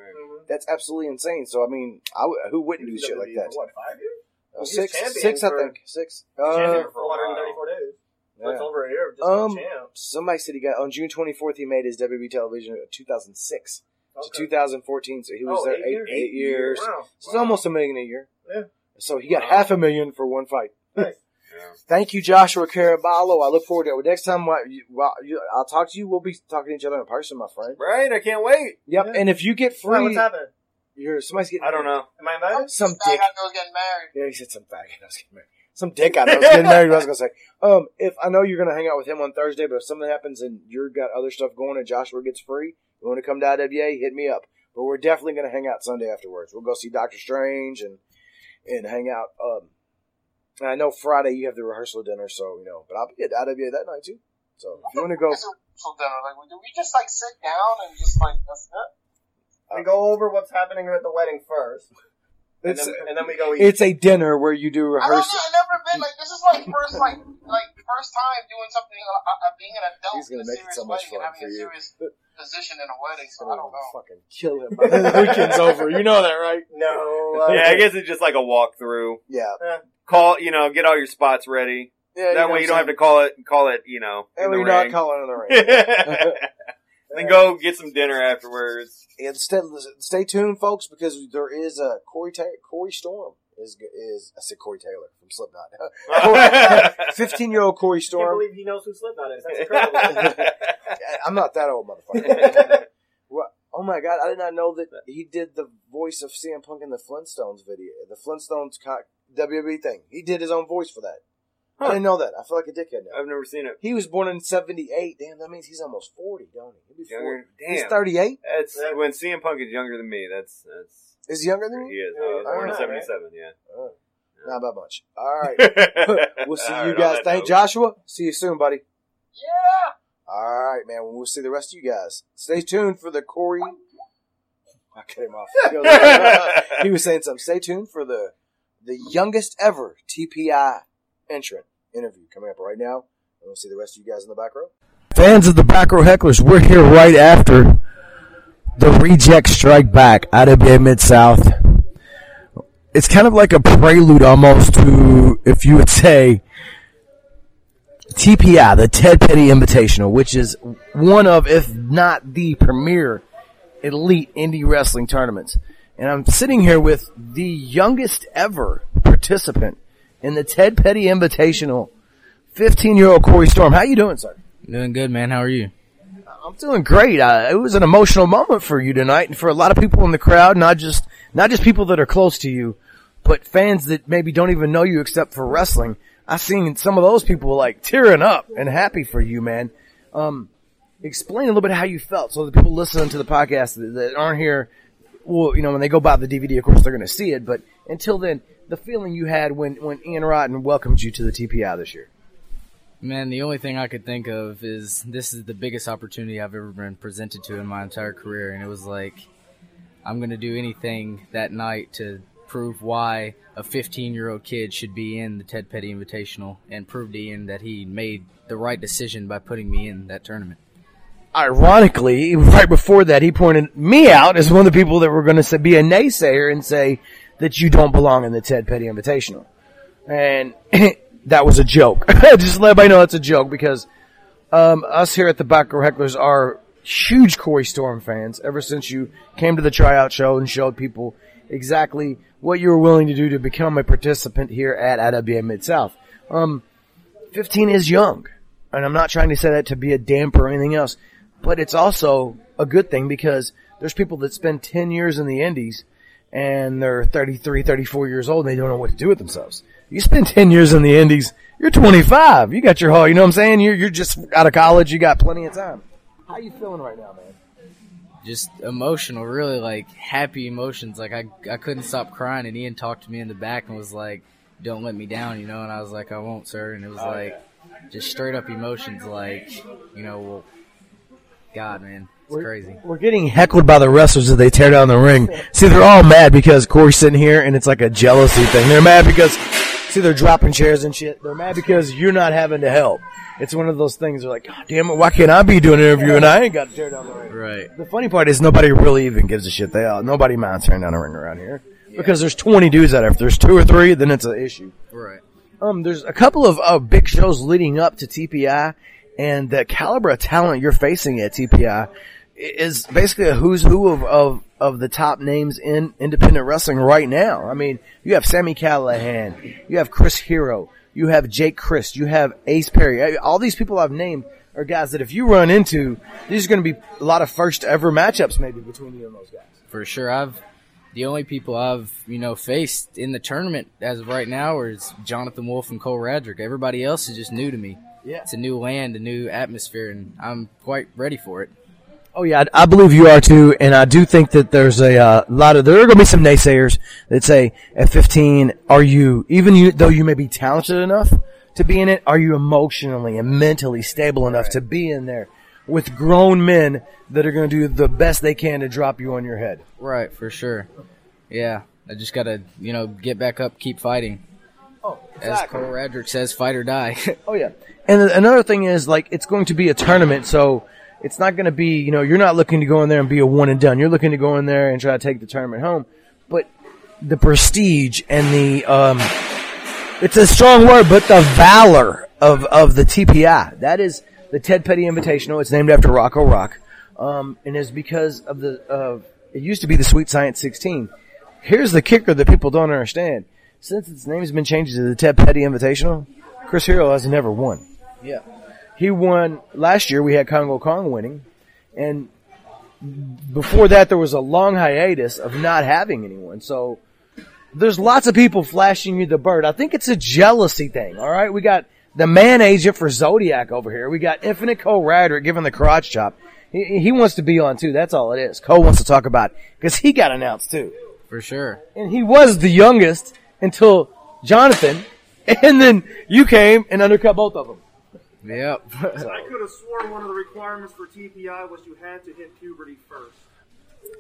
S2: That's absolutely insane. So I mean, I w- who wouldn't do shit like that?
S3: What five years?
S2: Uh,
S3: was
S2: six,
S3: champion
S2: six, I think six.
S3: Champion
S2: Uh,
S3: for 134 days. That's
S2: yeah.
S3: over a year of just
S2: Um,
S3: champ.
S2: Somebody said he got on June 24th. He made his WWE television in 2006 to 2014. So he was
S3: Oh,
S2: there
S3: eight
S2: eight,
S3: years?
S2: eight years.
S3: Wow.
S2: So it's almost a million a year.
S3: Yeah.
S2: So he got half a million for one fight.
S3: Nice.
S2: Thank you, Joshua Caraballo. I look forward to it. Next time while you- while you- I'll talk to you, we'll be talking to each other in person, my friend.
S1: Right? I can't wait.
S2: Yep.
S3: Yeah.
S2: And if you get
S3: Wow,
S2: free,
S3: what's happening?
S2: you're somebody's getting.
S1: I don't know.
S3: Am I invited?
S2: Some
S4: This
S2: dick.
S4: I know is getting married.
S2: Yeah, he said some faggot. I was getting married. Some dick I know is getting married. I was gonna say. Um, if I know you're gonna hang out with him on Thursday, but if something happens and you've got other stuff going and Joshua gets free, you want to come to IWA, hit me up. But we're definitely gonna hang out Sunday afterwards. We'll go see Doctor Strange and and hang out. Um, and I know Friday you have the rehearsal dinner, so you know. But I'll be at IWA that night too. So if you want to go,
S4: It's a so dinner. Like, do we just like sit down and just like that's it?
S3: We go over what's happening at the wedding first, and
S2: it's
S3: then, and then we go eat.
S2: it's a dinner where you do
S4: I
S2: rehearsal.
S4: I've never been like this. Is like first like like first time doing something. Uh, uh, being an adult
S2: He's gonna
S4: in a
S2: make it so much fun for you.
S4: position in a wedding. So I don't know.
S2: Fucking kill him. the weekend's over. You know that, right?
S3: no. Uh,
S1: Yeah, I guess it's just like a walkthrough.
S2: Yeah.
S1: Call, you know, get all your spots ready.
S2: Yeah.
S1: that way you don't have to call it, call it, you know,
S2: And
S1: the
S2: we're not
S1: ring.
S2: calling in the ring.
S1: then go get some dinner afterwards.
S2: and stay, stay tuned, folks, because there is a Corey Ta- Corey Storm is is I said Corey Taylor from Slipknot. Fifteen year old Corey Storm.
S3: I can't believe he knows who Slipknot is. That's incredible.
S2: I'm not that old, motherfucker. What- oh my god, I did not know that he did the voice of CM Punk in the Flintstones video, the Flintstones co- WWE thing. He did his own voice for that. I didn't know that. I feel like a dickhead now.
S1: I've never seen it.
S2: He was born in '78. Damn, that means he's almost 40, don't he? He'll be 40.
S1: Younger.
S2: He's 38.
S1: That's
S3: Yeah.
S1: when CM Punk is younger than me. That's that's
S2: Is he younger than me?
S1: he
S2: you?
S1: is. I was
S3: Yeah,
S1: born in
S2: I
S3: don't
S1: '77. Yeah.
S2: Oh, not by much. All right. We'll see
S1: All
S2: you
S1: right,
S2: guys.
S1: on
S2: Thank
S1: note.
S2: Joshua. See you soon, buddy.
S4: Yeah.
S2: All right, man. We'll see the rest of you guys. Stay tuned for the Corey. I cut him off. he was saying something. Stay tuned for the the youngest ever TPI entrant interview coming up right now. And we'll see the rest of you guys in the back row. Fans of the back row hecklers, we're here right after the reject strike back out IWA Mid South. It's kind of like a prelude almost to, if you would say, TPI, the Ted Petty Invitational, which is one of, if not the premier elite indie wrestling tournaments. And I'm sitting here with the youngest ever participant in the Ted Petty Invitational, 15 year old Corey Storm. How you doing, sir?
S7: Doing good, man. How are you?
S2: I'm doing great. Uh, it was an emotional moment for you tonight, and for a lot of people in the crowd, not just not just people that are close to you, but fans that maybe don't even know you except for wrestling. I've seen some of those people like tearing up and happy for you, man. Um, explain a little bit how you felt, so the people listening to the podcast that, that aren't here, well, you know, when they go buy the DVD, of course they're going to see it. But until then, the feeling you had when when Ian Rotten welcomed you to the TPI this year.
S7: Man, the only thing I could think of is this is the biggest opportunity I've ever been presented to in my entire career, and it was like I'm gonna do anything that night to prove why a 15 year old kid should be in the Ted Petty Invitational, and prove to Ian that he made the right decision by putting me in that tournament.
S2: Ironically, right before that, he pointed me out as one of the people that were going to be a naysayer and say that you don't belong in the Ted Petty Invitational. And that was a joke. Just let everybody know it's a joke because um, us here at the Back Row Hecklers are huge Corey Storm fans ever since you came to the tryout show and showed people exactly what you were willing to do to become a participant here at IWA Mid-South. Um, 15 is young. And I'm not trying to say that to be a damper or anything else, but it's also a good thing because there's people that spend 10 years in the indies and they're 33, 34 years old and they don't know what to do with themselves. You spend 10 years in the indies, you're 25. You got your whole, you know what I'm saying? You're, you're just out of college. You got plenty of time. How you feeling right now, man?
S7: Just emotional, really like happy emotions. Like I, I couldn't stop crying, and Ian talked to me in the back and was like, don't let me down, you know. And I was like, I won't, sir. And it was
S2: Oh,
S7: like just straight up emotions, like you know, well, God, man, it's
S2: We're-
S7: crazy.
S2: We're getting heckled by the wrestlers as they tear down the ring. See, they're all mad because Corey's sitting here and it's like a jealousy thing. They're mad because, see, they're dropping chairs and shit. They're mad because you're not having to help. It's one of those things. They're like, God damn it, why can't I be doing an interview and I ain't got to tear down the ring?
S7: Right.
S2: The funny part is nobody really even gives a shit. They all, nobody minds tearing down a ring around here because there's 20 dudes out there. If there's two or three, then it's an issue.
S7: Right.
S2: Um, there's a couple of uh, big shows leading up to TPI, and the caliber of talent you're facing at TPI is basically a who's who of, of, of the top names in independent wrestling right now. I mean, you have Sami Callihan, you have Chris Hero, you have Jake Crist, you have Ace Perry. All these people I've named are guys that if you run into, these are going to be a lot of first ever matchups maybe between you and those guys.
S7: For sure. I've the only people I've you know faced in the tournament as of right now is Jonathan Wolf and Cole Radrick. Everybody else is just new to me.
S2: Yeah.
S7: It's a new land, a new atmosphere, and I'm quite ready for it.
S2: Oh yeah, I, I believe you are too, and I do think that there's a uh, lot of there are going to be some naysayers that say at 15, are you even you though you may be talented enough to be in it, are you emotionally and mentally stable enough to be in there with grown men that are going to do the best they can to drop you on your head?
S7: Right, for sure. Yeah, I just gotta you know get back up, keep fighting.
S2: Oh,
S7: As Cole Radrick says, fight or die.
S2: Oh yeah. And another thing is like it's going to be a tournament, so it's not going to be you know you're not looking to go in there and be a one and done. You're looking to go in there and try to take the tournament home. But the prestige and the um, it's a strong word, but the valor of of the TPI that is the Ted Petty Invitational. It's named after Rocco Rock, um, and is because of the of it used to be the Sweet Science 16. Here's the kicker that people don't understand. Since its name has been changed to the Ted Petty Invitational, Chris Hero has never won.
S7: Yeah.
S2: He won last year. We had Kongo Kong winning, and before that there was a long hiatus of not having anyone. So there's lots of people flashing you the bird. I think it's a jealousy thing. All right, we got the man agent for Zodiac over here. We got Infinite Cole Radrick giving the crotch chop. He, he wants to be on too. That's all it is. Cole wants to talk about because he got announced too
S7: For sure.
S2: and he was the youngest until Jonathan, and then you came and undercut both of them.
S7: Yep.
S8: I could have sworn one of the requirements for TPI was you had to hit puberty first.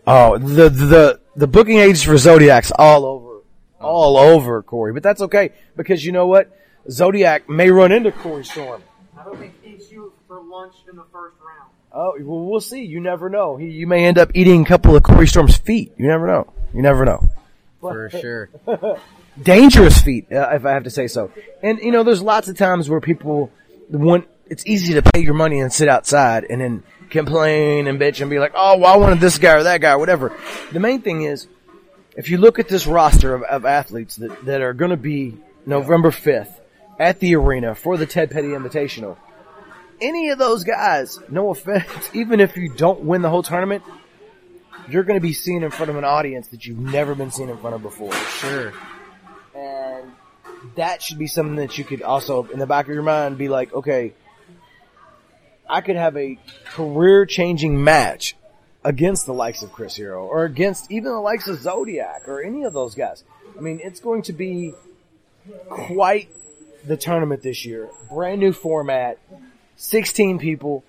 S2: Oh, the the the booking agents for Zodiac's all over, all over Corey, but that's okay because you know what, Zodiac may run into Corey Storm.
S8: I hope he eats you for lunch in the first round.
S2: Oh, well, we'll see. You never know. He, you may end up eating a couple of Corey Storm's feet. You never know. You never know.
S7: for sure.
S2: dangerous feet, uh, if I have to say so. And you know, there's lots of times where people want. It's easy to pay your money and sit outside and then complain and bitch and be like, "Oh, well, I wanted this guy or that guy or whatever." The main thing is, if you look at this roster of, of athletes that that are going to be November 5th at the arena for the Ted Petty Invitational, any of those guys, no offense, even if you don't win the whole tournament. You're going to be seen in front of an audience that you've never been seen in front of before
S7: Sure.
S2: and that should be something that you could also in the back of your mind be like, okay, I could have a career changing match against the likes of Chris Hero or against even the likes of Zodiac or any of those guys. I mean, it's going to be quite the tournament this year. Brand new format. 16 people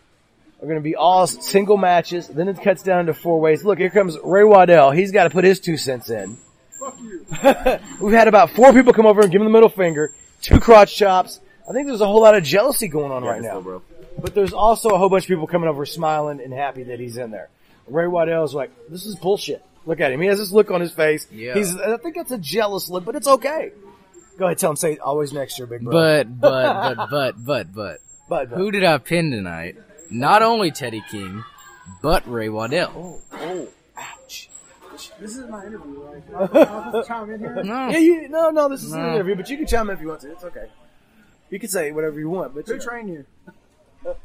S2: are going to be all single matches. Then it cuts down to four ways. Look, here comes Ray Waddell. He's got to put his two cents in. We've had about four people come over and give him the middle finger, two crotch chops. I think there's a whole lot of jealousy going on right now. But there's also a whole bunch of people coming over smiling and happy that he's in there. Ray Waddell's like, this is bullshit. Look at him. He has this look on his face.
S7: Yeah.
S2: He's, I think it's a jealous look, but it's okay. Go ahead, tell him, say always next year, big brother.
S7: But but but but but but
S2: but, but
S7: who did I pin tonight? Not only Teddy King, but Ray Waddell.
S2: oh, oh, ouch.
S8: This is my interview, right? Am I supposed to chime in here?
S7: No.
S2: Yeah, you, no, no, this is an
S7: No.
S2: interview, but you can chime in if you want to. It's okay. You can say whatever you want, but
S8: Who
S2: you know.
S8: trained you?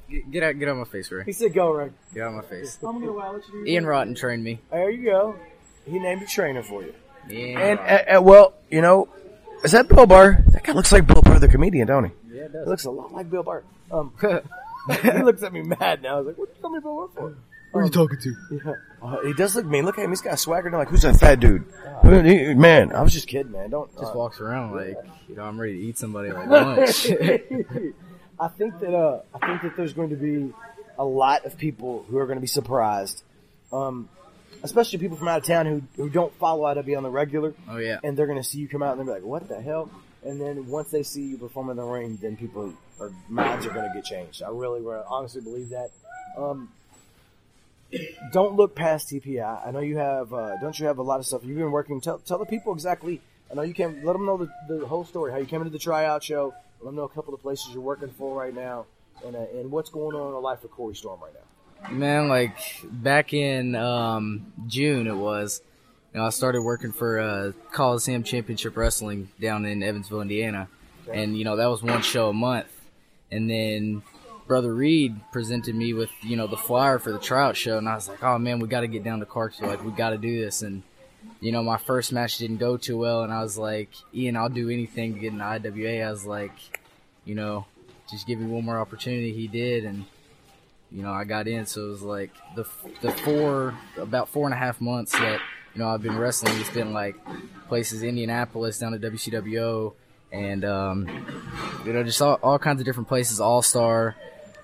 S7: Get, get out get out my face, Ray.
S2: he said go, Ray.
S7: Get out my face.
S8: I'm gonna well, let you do
S7: Ian Rotten trained me.
S2: There you go. He named a trainer for you.
S7: Yeah.
S2: And, uh, uh, well, you know, is that Bill Burr? That guy looks like Bill Burr, the comedian, don't he?
S7: yeah, it
S2: He looks a lot like Bill Burr. Um, he looks at me mad now. I was like, what did you call me Bill Burr for? Who are you talking to? Yeah. Uh, he does look mean. Look at him. He's got a swagger. They're like, who's that fat dude? Man, I was just kidding, man. Don't.
S7: Just
S2: uh,
S7: walks around like, you know, I'm ready to eat somebody like lunch.
S2: I think that uh, I think that there's going to be a lot of people who are going to be surprised, um, especially people from out of town who who don't follow IW on the regular,
S7: oh yeah.
S2: and they're going to see you come out and they're like, "What the hell?" And then once they see you perform in the ring, then people or minds are going to get changed. I really, really honestly believe that. Um, don't look past TPI. I know you have. Uh, don't you have a lot of stuff? You've been working. Tell tell the people exactly. I know you can let them know the, the whole story. How you came into the tryout show. Let them know a couple of places you're working for right now, and uh, and what's going on in the life of Corey Storm right now.
S7: Man, like back in um, June, it was. You know, I started working for uh, Coliseum Championship Wrestling down in Evansville, Indiana, and you know that was one show a month. And then Brother Reed presented me with you know the flyer for the tryout show, and I was like, oh man, we got to get down to Clarksville, like we got to do this. And you know, my first match didn't go too well, and I was like, Ian, I'll do anything to get an IWA. I was like, you know, just give me one more opportunity. He did, and you know, I got in. So it was like the the four about four and a half months that you know I've been wrestling. It's been like places Indianapolis down at WCWO, and um, you know just all, all kinds of different places. All Star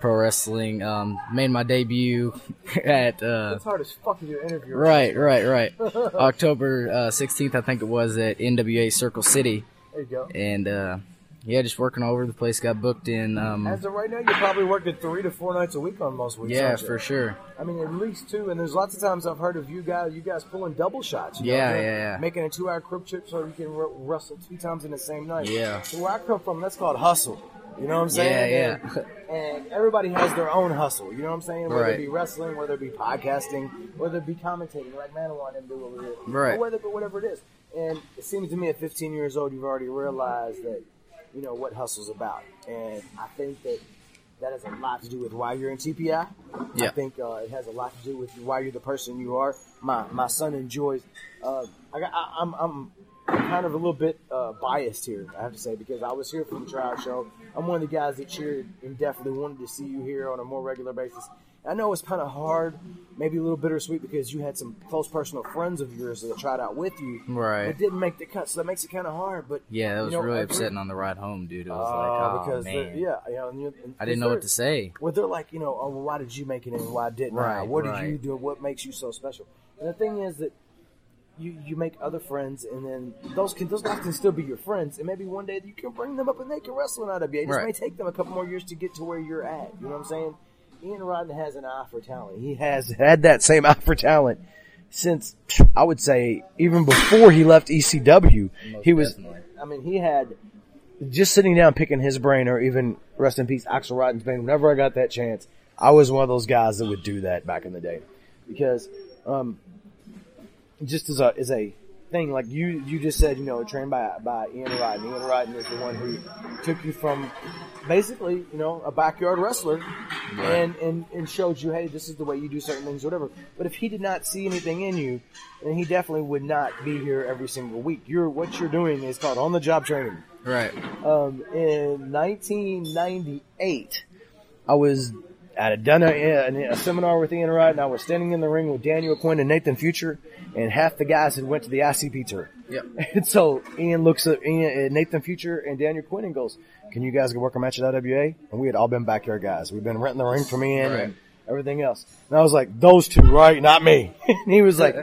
S7: Pro Wrestling. Um, made my debut at uh,
S2: It's hard as fuck to do an interview.
S7: right, right, right. October uh, sixteenth, I think it was at NWA Circle City,
S2: There you go.
S7: and uh, yeah, just working all over the place. Got booked in. Um,
S2: As of right now, you're probably working three to four nights a week on most weeks.
S7: yeah, for sure.
S2: I mean, at least two. And there's lots of times I've heard of you guys, you guys pulling double shots. you know,
S7: Yeah, yeah, yeah.
S2: Making a two-hour crib trip so you can wrestle two times in the same night.
S7: Yeah.
S2: So where I come from, that's called hustle. You know what I'm saying?
S7: Yeah,
S2: And, and everybody has their own hustle. You know what I'm saying? Whether
S7: Right.
S2: it be wrestling, whether it be podcasting, whether it be commentating, like Manawan and do over here,
S7: Right.
S2: Or whether, but whatever it is. And it seems to me at 15 years old, you've already realized that you know what hustle's about. And I think that that has a lot to do with why you're in TPI.
S7: Yeah.
S2: I think uh, it has a lot to do with why you're the person you are. My my son enjoys. Uh, I got, I, I'm I'm kind of a little bit uh, biased here. I have to say because I was here for the trial show. I'm one of the guys that cheered and definitely wanted to see you here on a more regular basis. I know it's kind of hard, maybe a little bittersweet because you had some close personal friends of yours that tried out with you.
S7: Right.
S2: It didn't make the cut, so that makes it kind of hard. But
S7: Yeah, that
S2: you
S7: was
S2: know,
S7: really
S2: every-
S7: upsetting on the ride home, dude. It was
S2: uh,
S7: like, oh
S2: because
S7: man,
S2: yeah, you know, and you- and
S7: I didn't know what to say.
S2: well, they're like, you know, oh, well, why did you make it and why didn't I?
S7: Right,
S2: What did you do? What makes you so special? And the thing is that you you make other friends, and then those can those guys can still be your friends, and maybe one day you can bring them up and they can wrestle in IWA. It just
S7: Right.
S2: may take them a couple more years to get to where you're at. You know what I'm saying? Ian Rotten has an eye for talent. He has had that same eye for talent since I would say even before he left ECW.
S7: Most
S2: he was.
S7: definitely.
S2: I mean, he had just sitting down picking his brain or even rest in peace Axl Rotten's brain whenever I got that chance I was one of those guys that would do that back in the day because um just as a as a thing like you you just said you know trained by by Ian Rotten Ian Rotten is the one who took you from basically you know a backyard wrestler and, and and showed you hey this is the way you do certain things whatever. But if he did not see anything in you then he definitely would not be here every single week. You're what you're doing is called on the job training.
S7: Right.
S2: um, in 1998, I was at had done a, a seminar with Ian Wright, and I was standing in the ring with Daniel Quinn and Nathan Future, and half the guys had went to the ICP tour.
S7: Yep.
S2: And so Ian looks at Ian, uh, Nathan Future and Daniel Quinn and goes, "Can you guys go work a match at IWA?" And we had all been backyard guys. We've been renting the ring from Ian
S7: Right.
S2: and everything else. And I was like, "Those two, right? Not me." and he was like,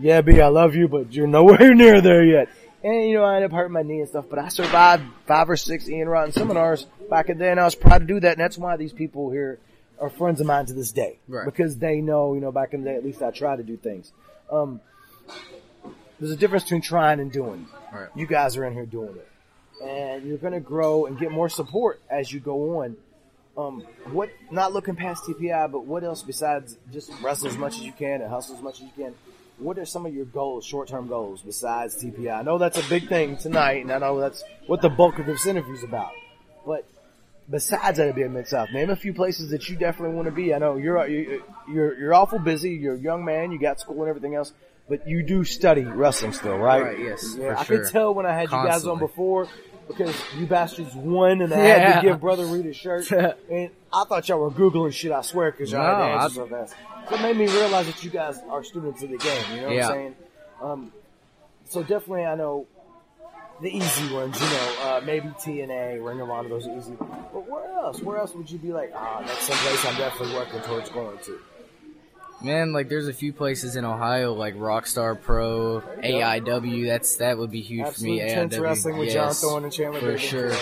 S2: "Yeah, B, I love you, but you're nowhere near there yet." And you know, I ended up hurting my knee and stuff, but I survived five or six Ian Rotten seminars back in the day, and I was proud to do that. And that's why these people here are friends of mine to this day,
S7: Right.
S2: because they know, you know, back in the day, at least I try to do things. Um, there's a difference between trying and doing.
S7: Right.
S2: You guys are in here doing it, and you're going to grow and get more support as you go on. Um, what? Not looking past TPI, but what else besides just wrestle as much as you can and hustle as much as you can? What are some of your goals, short-term goals, besides TPI? I know that's a big thing tonight, and I know that's what the bulk of this interview is about. But besides Mid South, name a few places that you definitely want to be. I know you're you- you're you're awful busy. You're a young man. You got school and everything else, but you do study wrestling still, right?
S7: Right, yes,
S2: Yeah, I
S7: sure.
S2: could tell when I had you guys on before. because you bastards won and I had to give Brother Reed a shirt. and I thought y'all were Googling shit, I swear, because y'all had
S7: No,
S2: to answer
S7: I-
S2: so fast. So it made me realize that you guys are students of the game, you know what I'm saying? Um, so definitely I know the easy ones, you know, uh, maybe TNA, Ring of Honor, those are easy. But where else? Where else would you be like, ah, that's someplace I'm definitely working towards going to?
S7: Man, like there's a few places in Ohio like Rockstar Pro, AIW. That's that would be huge
S2: Absolute
S7: for me. AIW,
S2: wrestling with John
S7: yes,
S2: Thorne and Chandler
S7: for sure.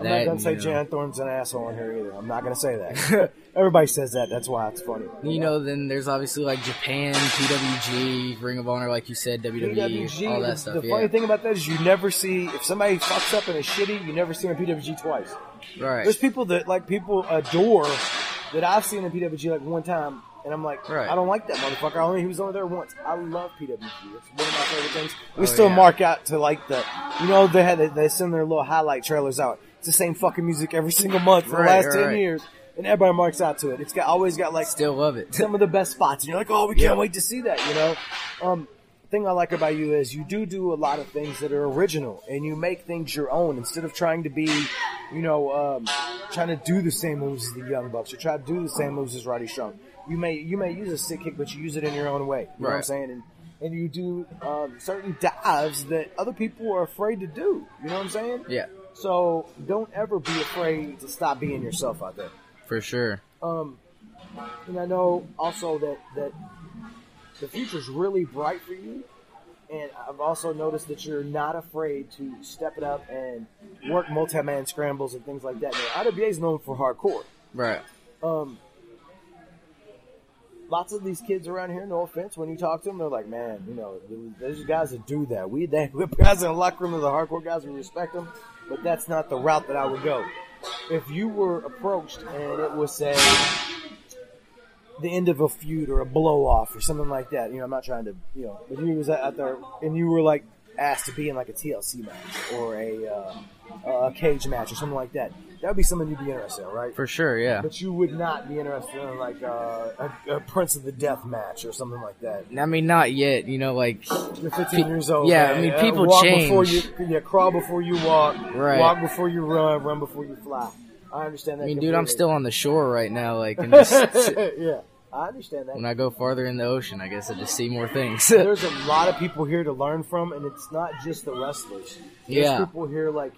S2: I'm
S7: That,
S2: not gonna say
S7: you know.
S2: John Thorne's an asshole in here either. I'm not gonna say that. Everybody says that. That's why it's funny.
S7: You know, then there's obviously like Japan, PWG, Ring of Honor, like you said, WWE,
S2: PWG.
S7: all
S2: the-
S7: that stuff.
S2: the
S7: yeah,
S2: funny thing about that is you never see if somebody fucks up and is shitty, you never see them in PWG twice.
S7: right.
S2: There's people that like people adore that I've seen in PWG like one time, and I'm like,
S7: Right.
S2: I don't like that motherfucker. I only he was only there once. I love PWG. It's one of my favorite things. We
S7: Oh,
S2: still
S7: yeah.
S2: mark out to like the, you know, they had they send their little highlight trailers out. It's the same fucking music every single month for the
S7: Right,
S2: last ten
S7: right.
S2: years, and everybody marks out to it. It's got always got like
S7: Still love it.
S2: some of the best spots, and you're like, oh, we can't
S7: Yeah.
S2: wait to see that. You know, um, thing I like about you is you do do a lot of things that are original, and you make things your own instead of trying to be, you know, um, trying to do the same moves as the Young Bucks or try to do the same moves as Roddy Strong. You may you may use a sick kick, but you use it in your own way. You know what I'm saying? And and you do um, certain dives that other people are afraid to do. You know what I'm saying?
S7: Yeah,
S2: So don't ever be afraid to stop being yourself out there.
S7: for sure.
S2: Um, and I know also that that the future's really bright for you. And I've also noticed that you're not afraid to step it up and work multi-man scrambles and things like that. Now, IWA is known for hardcore.
S7: Right.
S2: Um, lots of these kids around here, no offense, when you talk to them, they're like, man, you know, there's guys that do that. We, they, we guys in the locker room are the hardcore guys, we respect them, but that's not the route that I would go. If you were approached and it was, say, the end of a feud or a blow off or something like that, you know, I'm not trying to, you know, if you was out there and you were like asked to be in like a TLC match or a, uh, a cage match or something like that, that would be something you'd be interested in, right?
S7: For sure, yeah.
S2: But you would not be interested in like uh, a, a Prince of the Death match or something like that.
S7: I mean, not yet. You know, like
S2: You're 15 years old.
S7: yeah,
S2: man.
S7: I mean,
S2: Uh,
S7: people
S2: walk
S7: change.
S2: Before you, yeah, crawl before you walk.
S7: Right.
S2: Walk before you run. Run before you fly. I understand that.
S7: I mean, dude, I'm still on the shore right now. Like, and just,
S2: yeah, I understand that.
S7: when I go farther in the ocean, I guess I just see more things.
S2: There's a lot of people here to learn from, and it's not just the wrestlers. There's
S7: Yeah.
S2: people here like.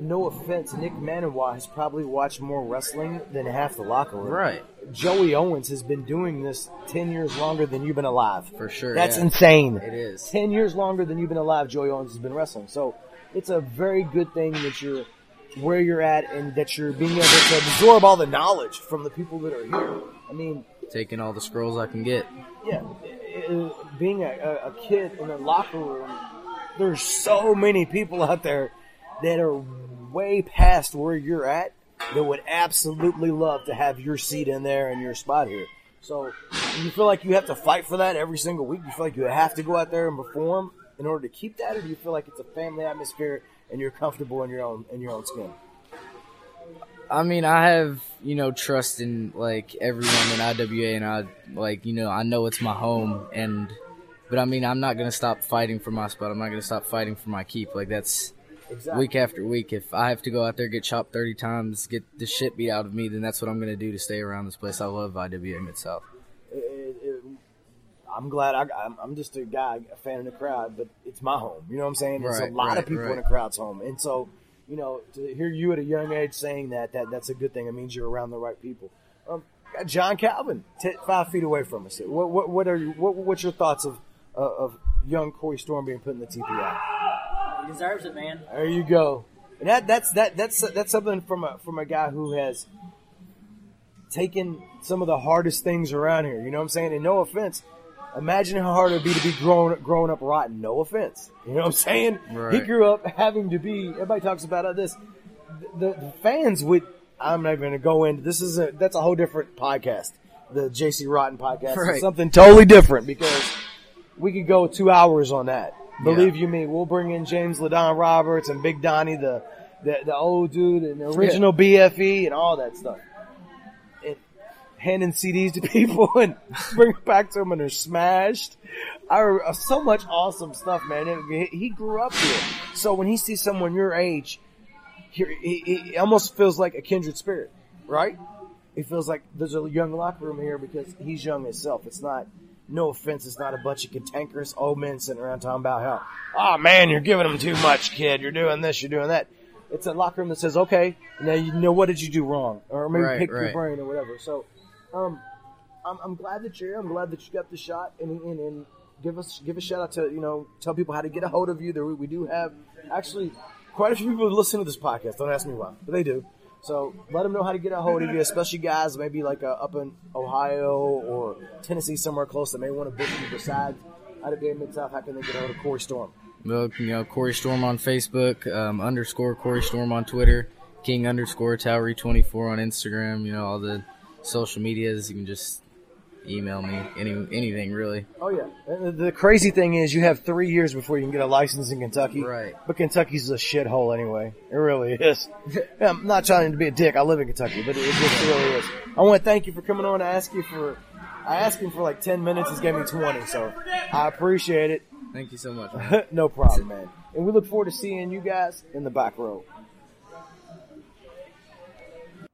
S2: No offense, Nick Manowa has probably watched more wrestling than half the locker room.
S7: right.
S2: Joey Owens has been doing this 10 years longer than you've been alive.
S7: For sure.
S2: That's
S7: yeah.
S2: insane.
S7: It is.
S2: 10 years longer than you've been alive, Joey Owens has been wrestling. So it's a very good thing that you're where you're at and that you're being able to absorb all the knowledge from the people that are here. I mean,
S7: Taking all the scrolls I can get.
S2: yeah, being a, a kid in a locker room, there's so many people out there that are way past where you're at that would absolutely love to have your seat in there and your spot here. So, you feel like you have to fight for that every single week? Do you feel like you have to go out there and perform in order to keep that, or do you feel like it's a family atmosphere and you're comfortable in your own in your own skin?
S7: I mean, I have you know trust in like everyone in IWA, and I like you know I know it's my home, and but I mean I'm not gonna stop fighting for my spot. I'm not gonna stop fighting for my keep. Like that's
S2: Exactly.
S7: week after week. If I have to go out there get chopped thirty times, get the shit beat out of me, then that's what I'm gonna do to stay around this place. I love IWA Mid South.
S2: I'm glad I, I'm, I'm just a guy, a fan of the crowd, but it's my home. You know what I'm saying? It's
S7: Right,
S2: a lot
S7: right,
S2: of people in
S7: right.
S2: the crowd's home, and so you know to hear you at a young age saying that that that's a good thing. It means you're around the right people. Um, John Calvin, t- five feet away from us. What what, what are you? What, what's your thoughts of uh, of young Corey Storm being put in the TPI?
S8: He deserves it, man.
S2: There you go. And that that's that that's that's something from a from a guy who has taken some of the hardest things around here. You know what I'm saying? And no offense. Imagine how hard it'd be to be grown growing up rotten. No offense. You know what I'm saying? He grew up having to be. Everybody talks about uh, this. The, the fans would. I'm not going to go into this. Is a that's a whole different podcast. The JC Rotten podcast
S7: Right.
S2: something totally different because we could go two hours on that. Believe you me, we'll bring in James Ladon Roberts and Big Donnie, the the, the old dude and the original BFE and all that stuff. And handing CDs to people and bring it back to them and they're smashed. I, re- uh, so much awesome stuff, man. It- he grew up here, so when he sees someone your age here, he, he he almost feels like a kindred spirit, right? It feels like there's a young locker room here because he's young himself. It's not, no offense, it's not a bunch of cantankerous old men sitting around talking about how, oh man, you're giving them too much, kid. You're doing this, you're doing that. It's a locker room that says, okay, now you know what did you do wrong, or maybe
S7: Right,
S2: pick your brain or whatever. So, um, I'm, I'm glad that you're here. I'm glad that you got the shot, and, and, and give us give a shout out to you know tell people how to get a hold of you. There we, we do have actually quite a few people who listen to this podcast. Don't ask me why, but they do. So let them know how to get a hold of you, especially guys maybe like uh, up in Ohio or Tennessee, somewhere close that may want to book you. Besides out of Mid South, how can they get a hold of Corey Storm?
S7: Well, you know, Corey Storm on Facebook, um, underscore Corey Storm on Twitter, King underscore Towery twenty four on Instagram. You know, all the social medias. You can just email me any anything really.
S2: Oh yeah. The- the crazy thing is, you have three years before you can get a license in Kentucky.
S7: Right.
S2: But Kentucky's a shithole anyway. It really is. I'm not trying to be a dick. I live in Kentucky, but it, it just really is. I want to thank you for coming on. I asked you for, I asked him for like ten minutes. He's gave me twenty, so I appreciate it.
S7: Thank you so much.
S2: no problem, man. And we look forward to seeing you guys in the back row.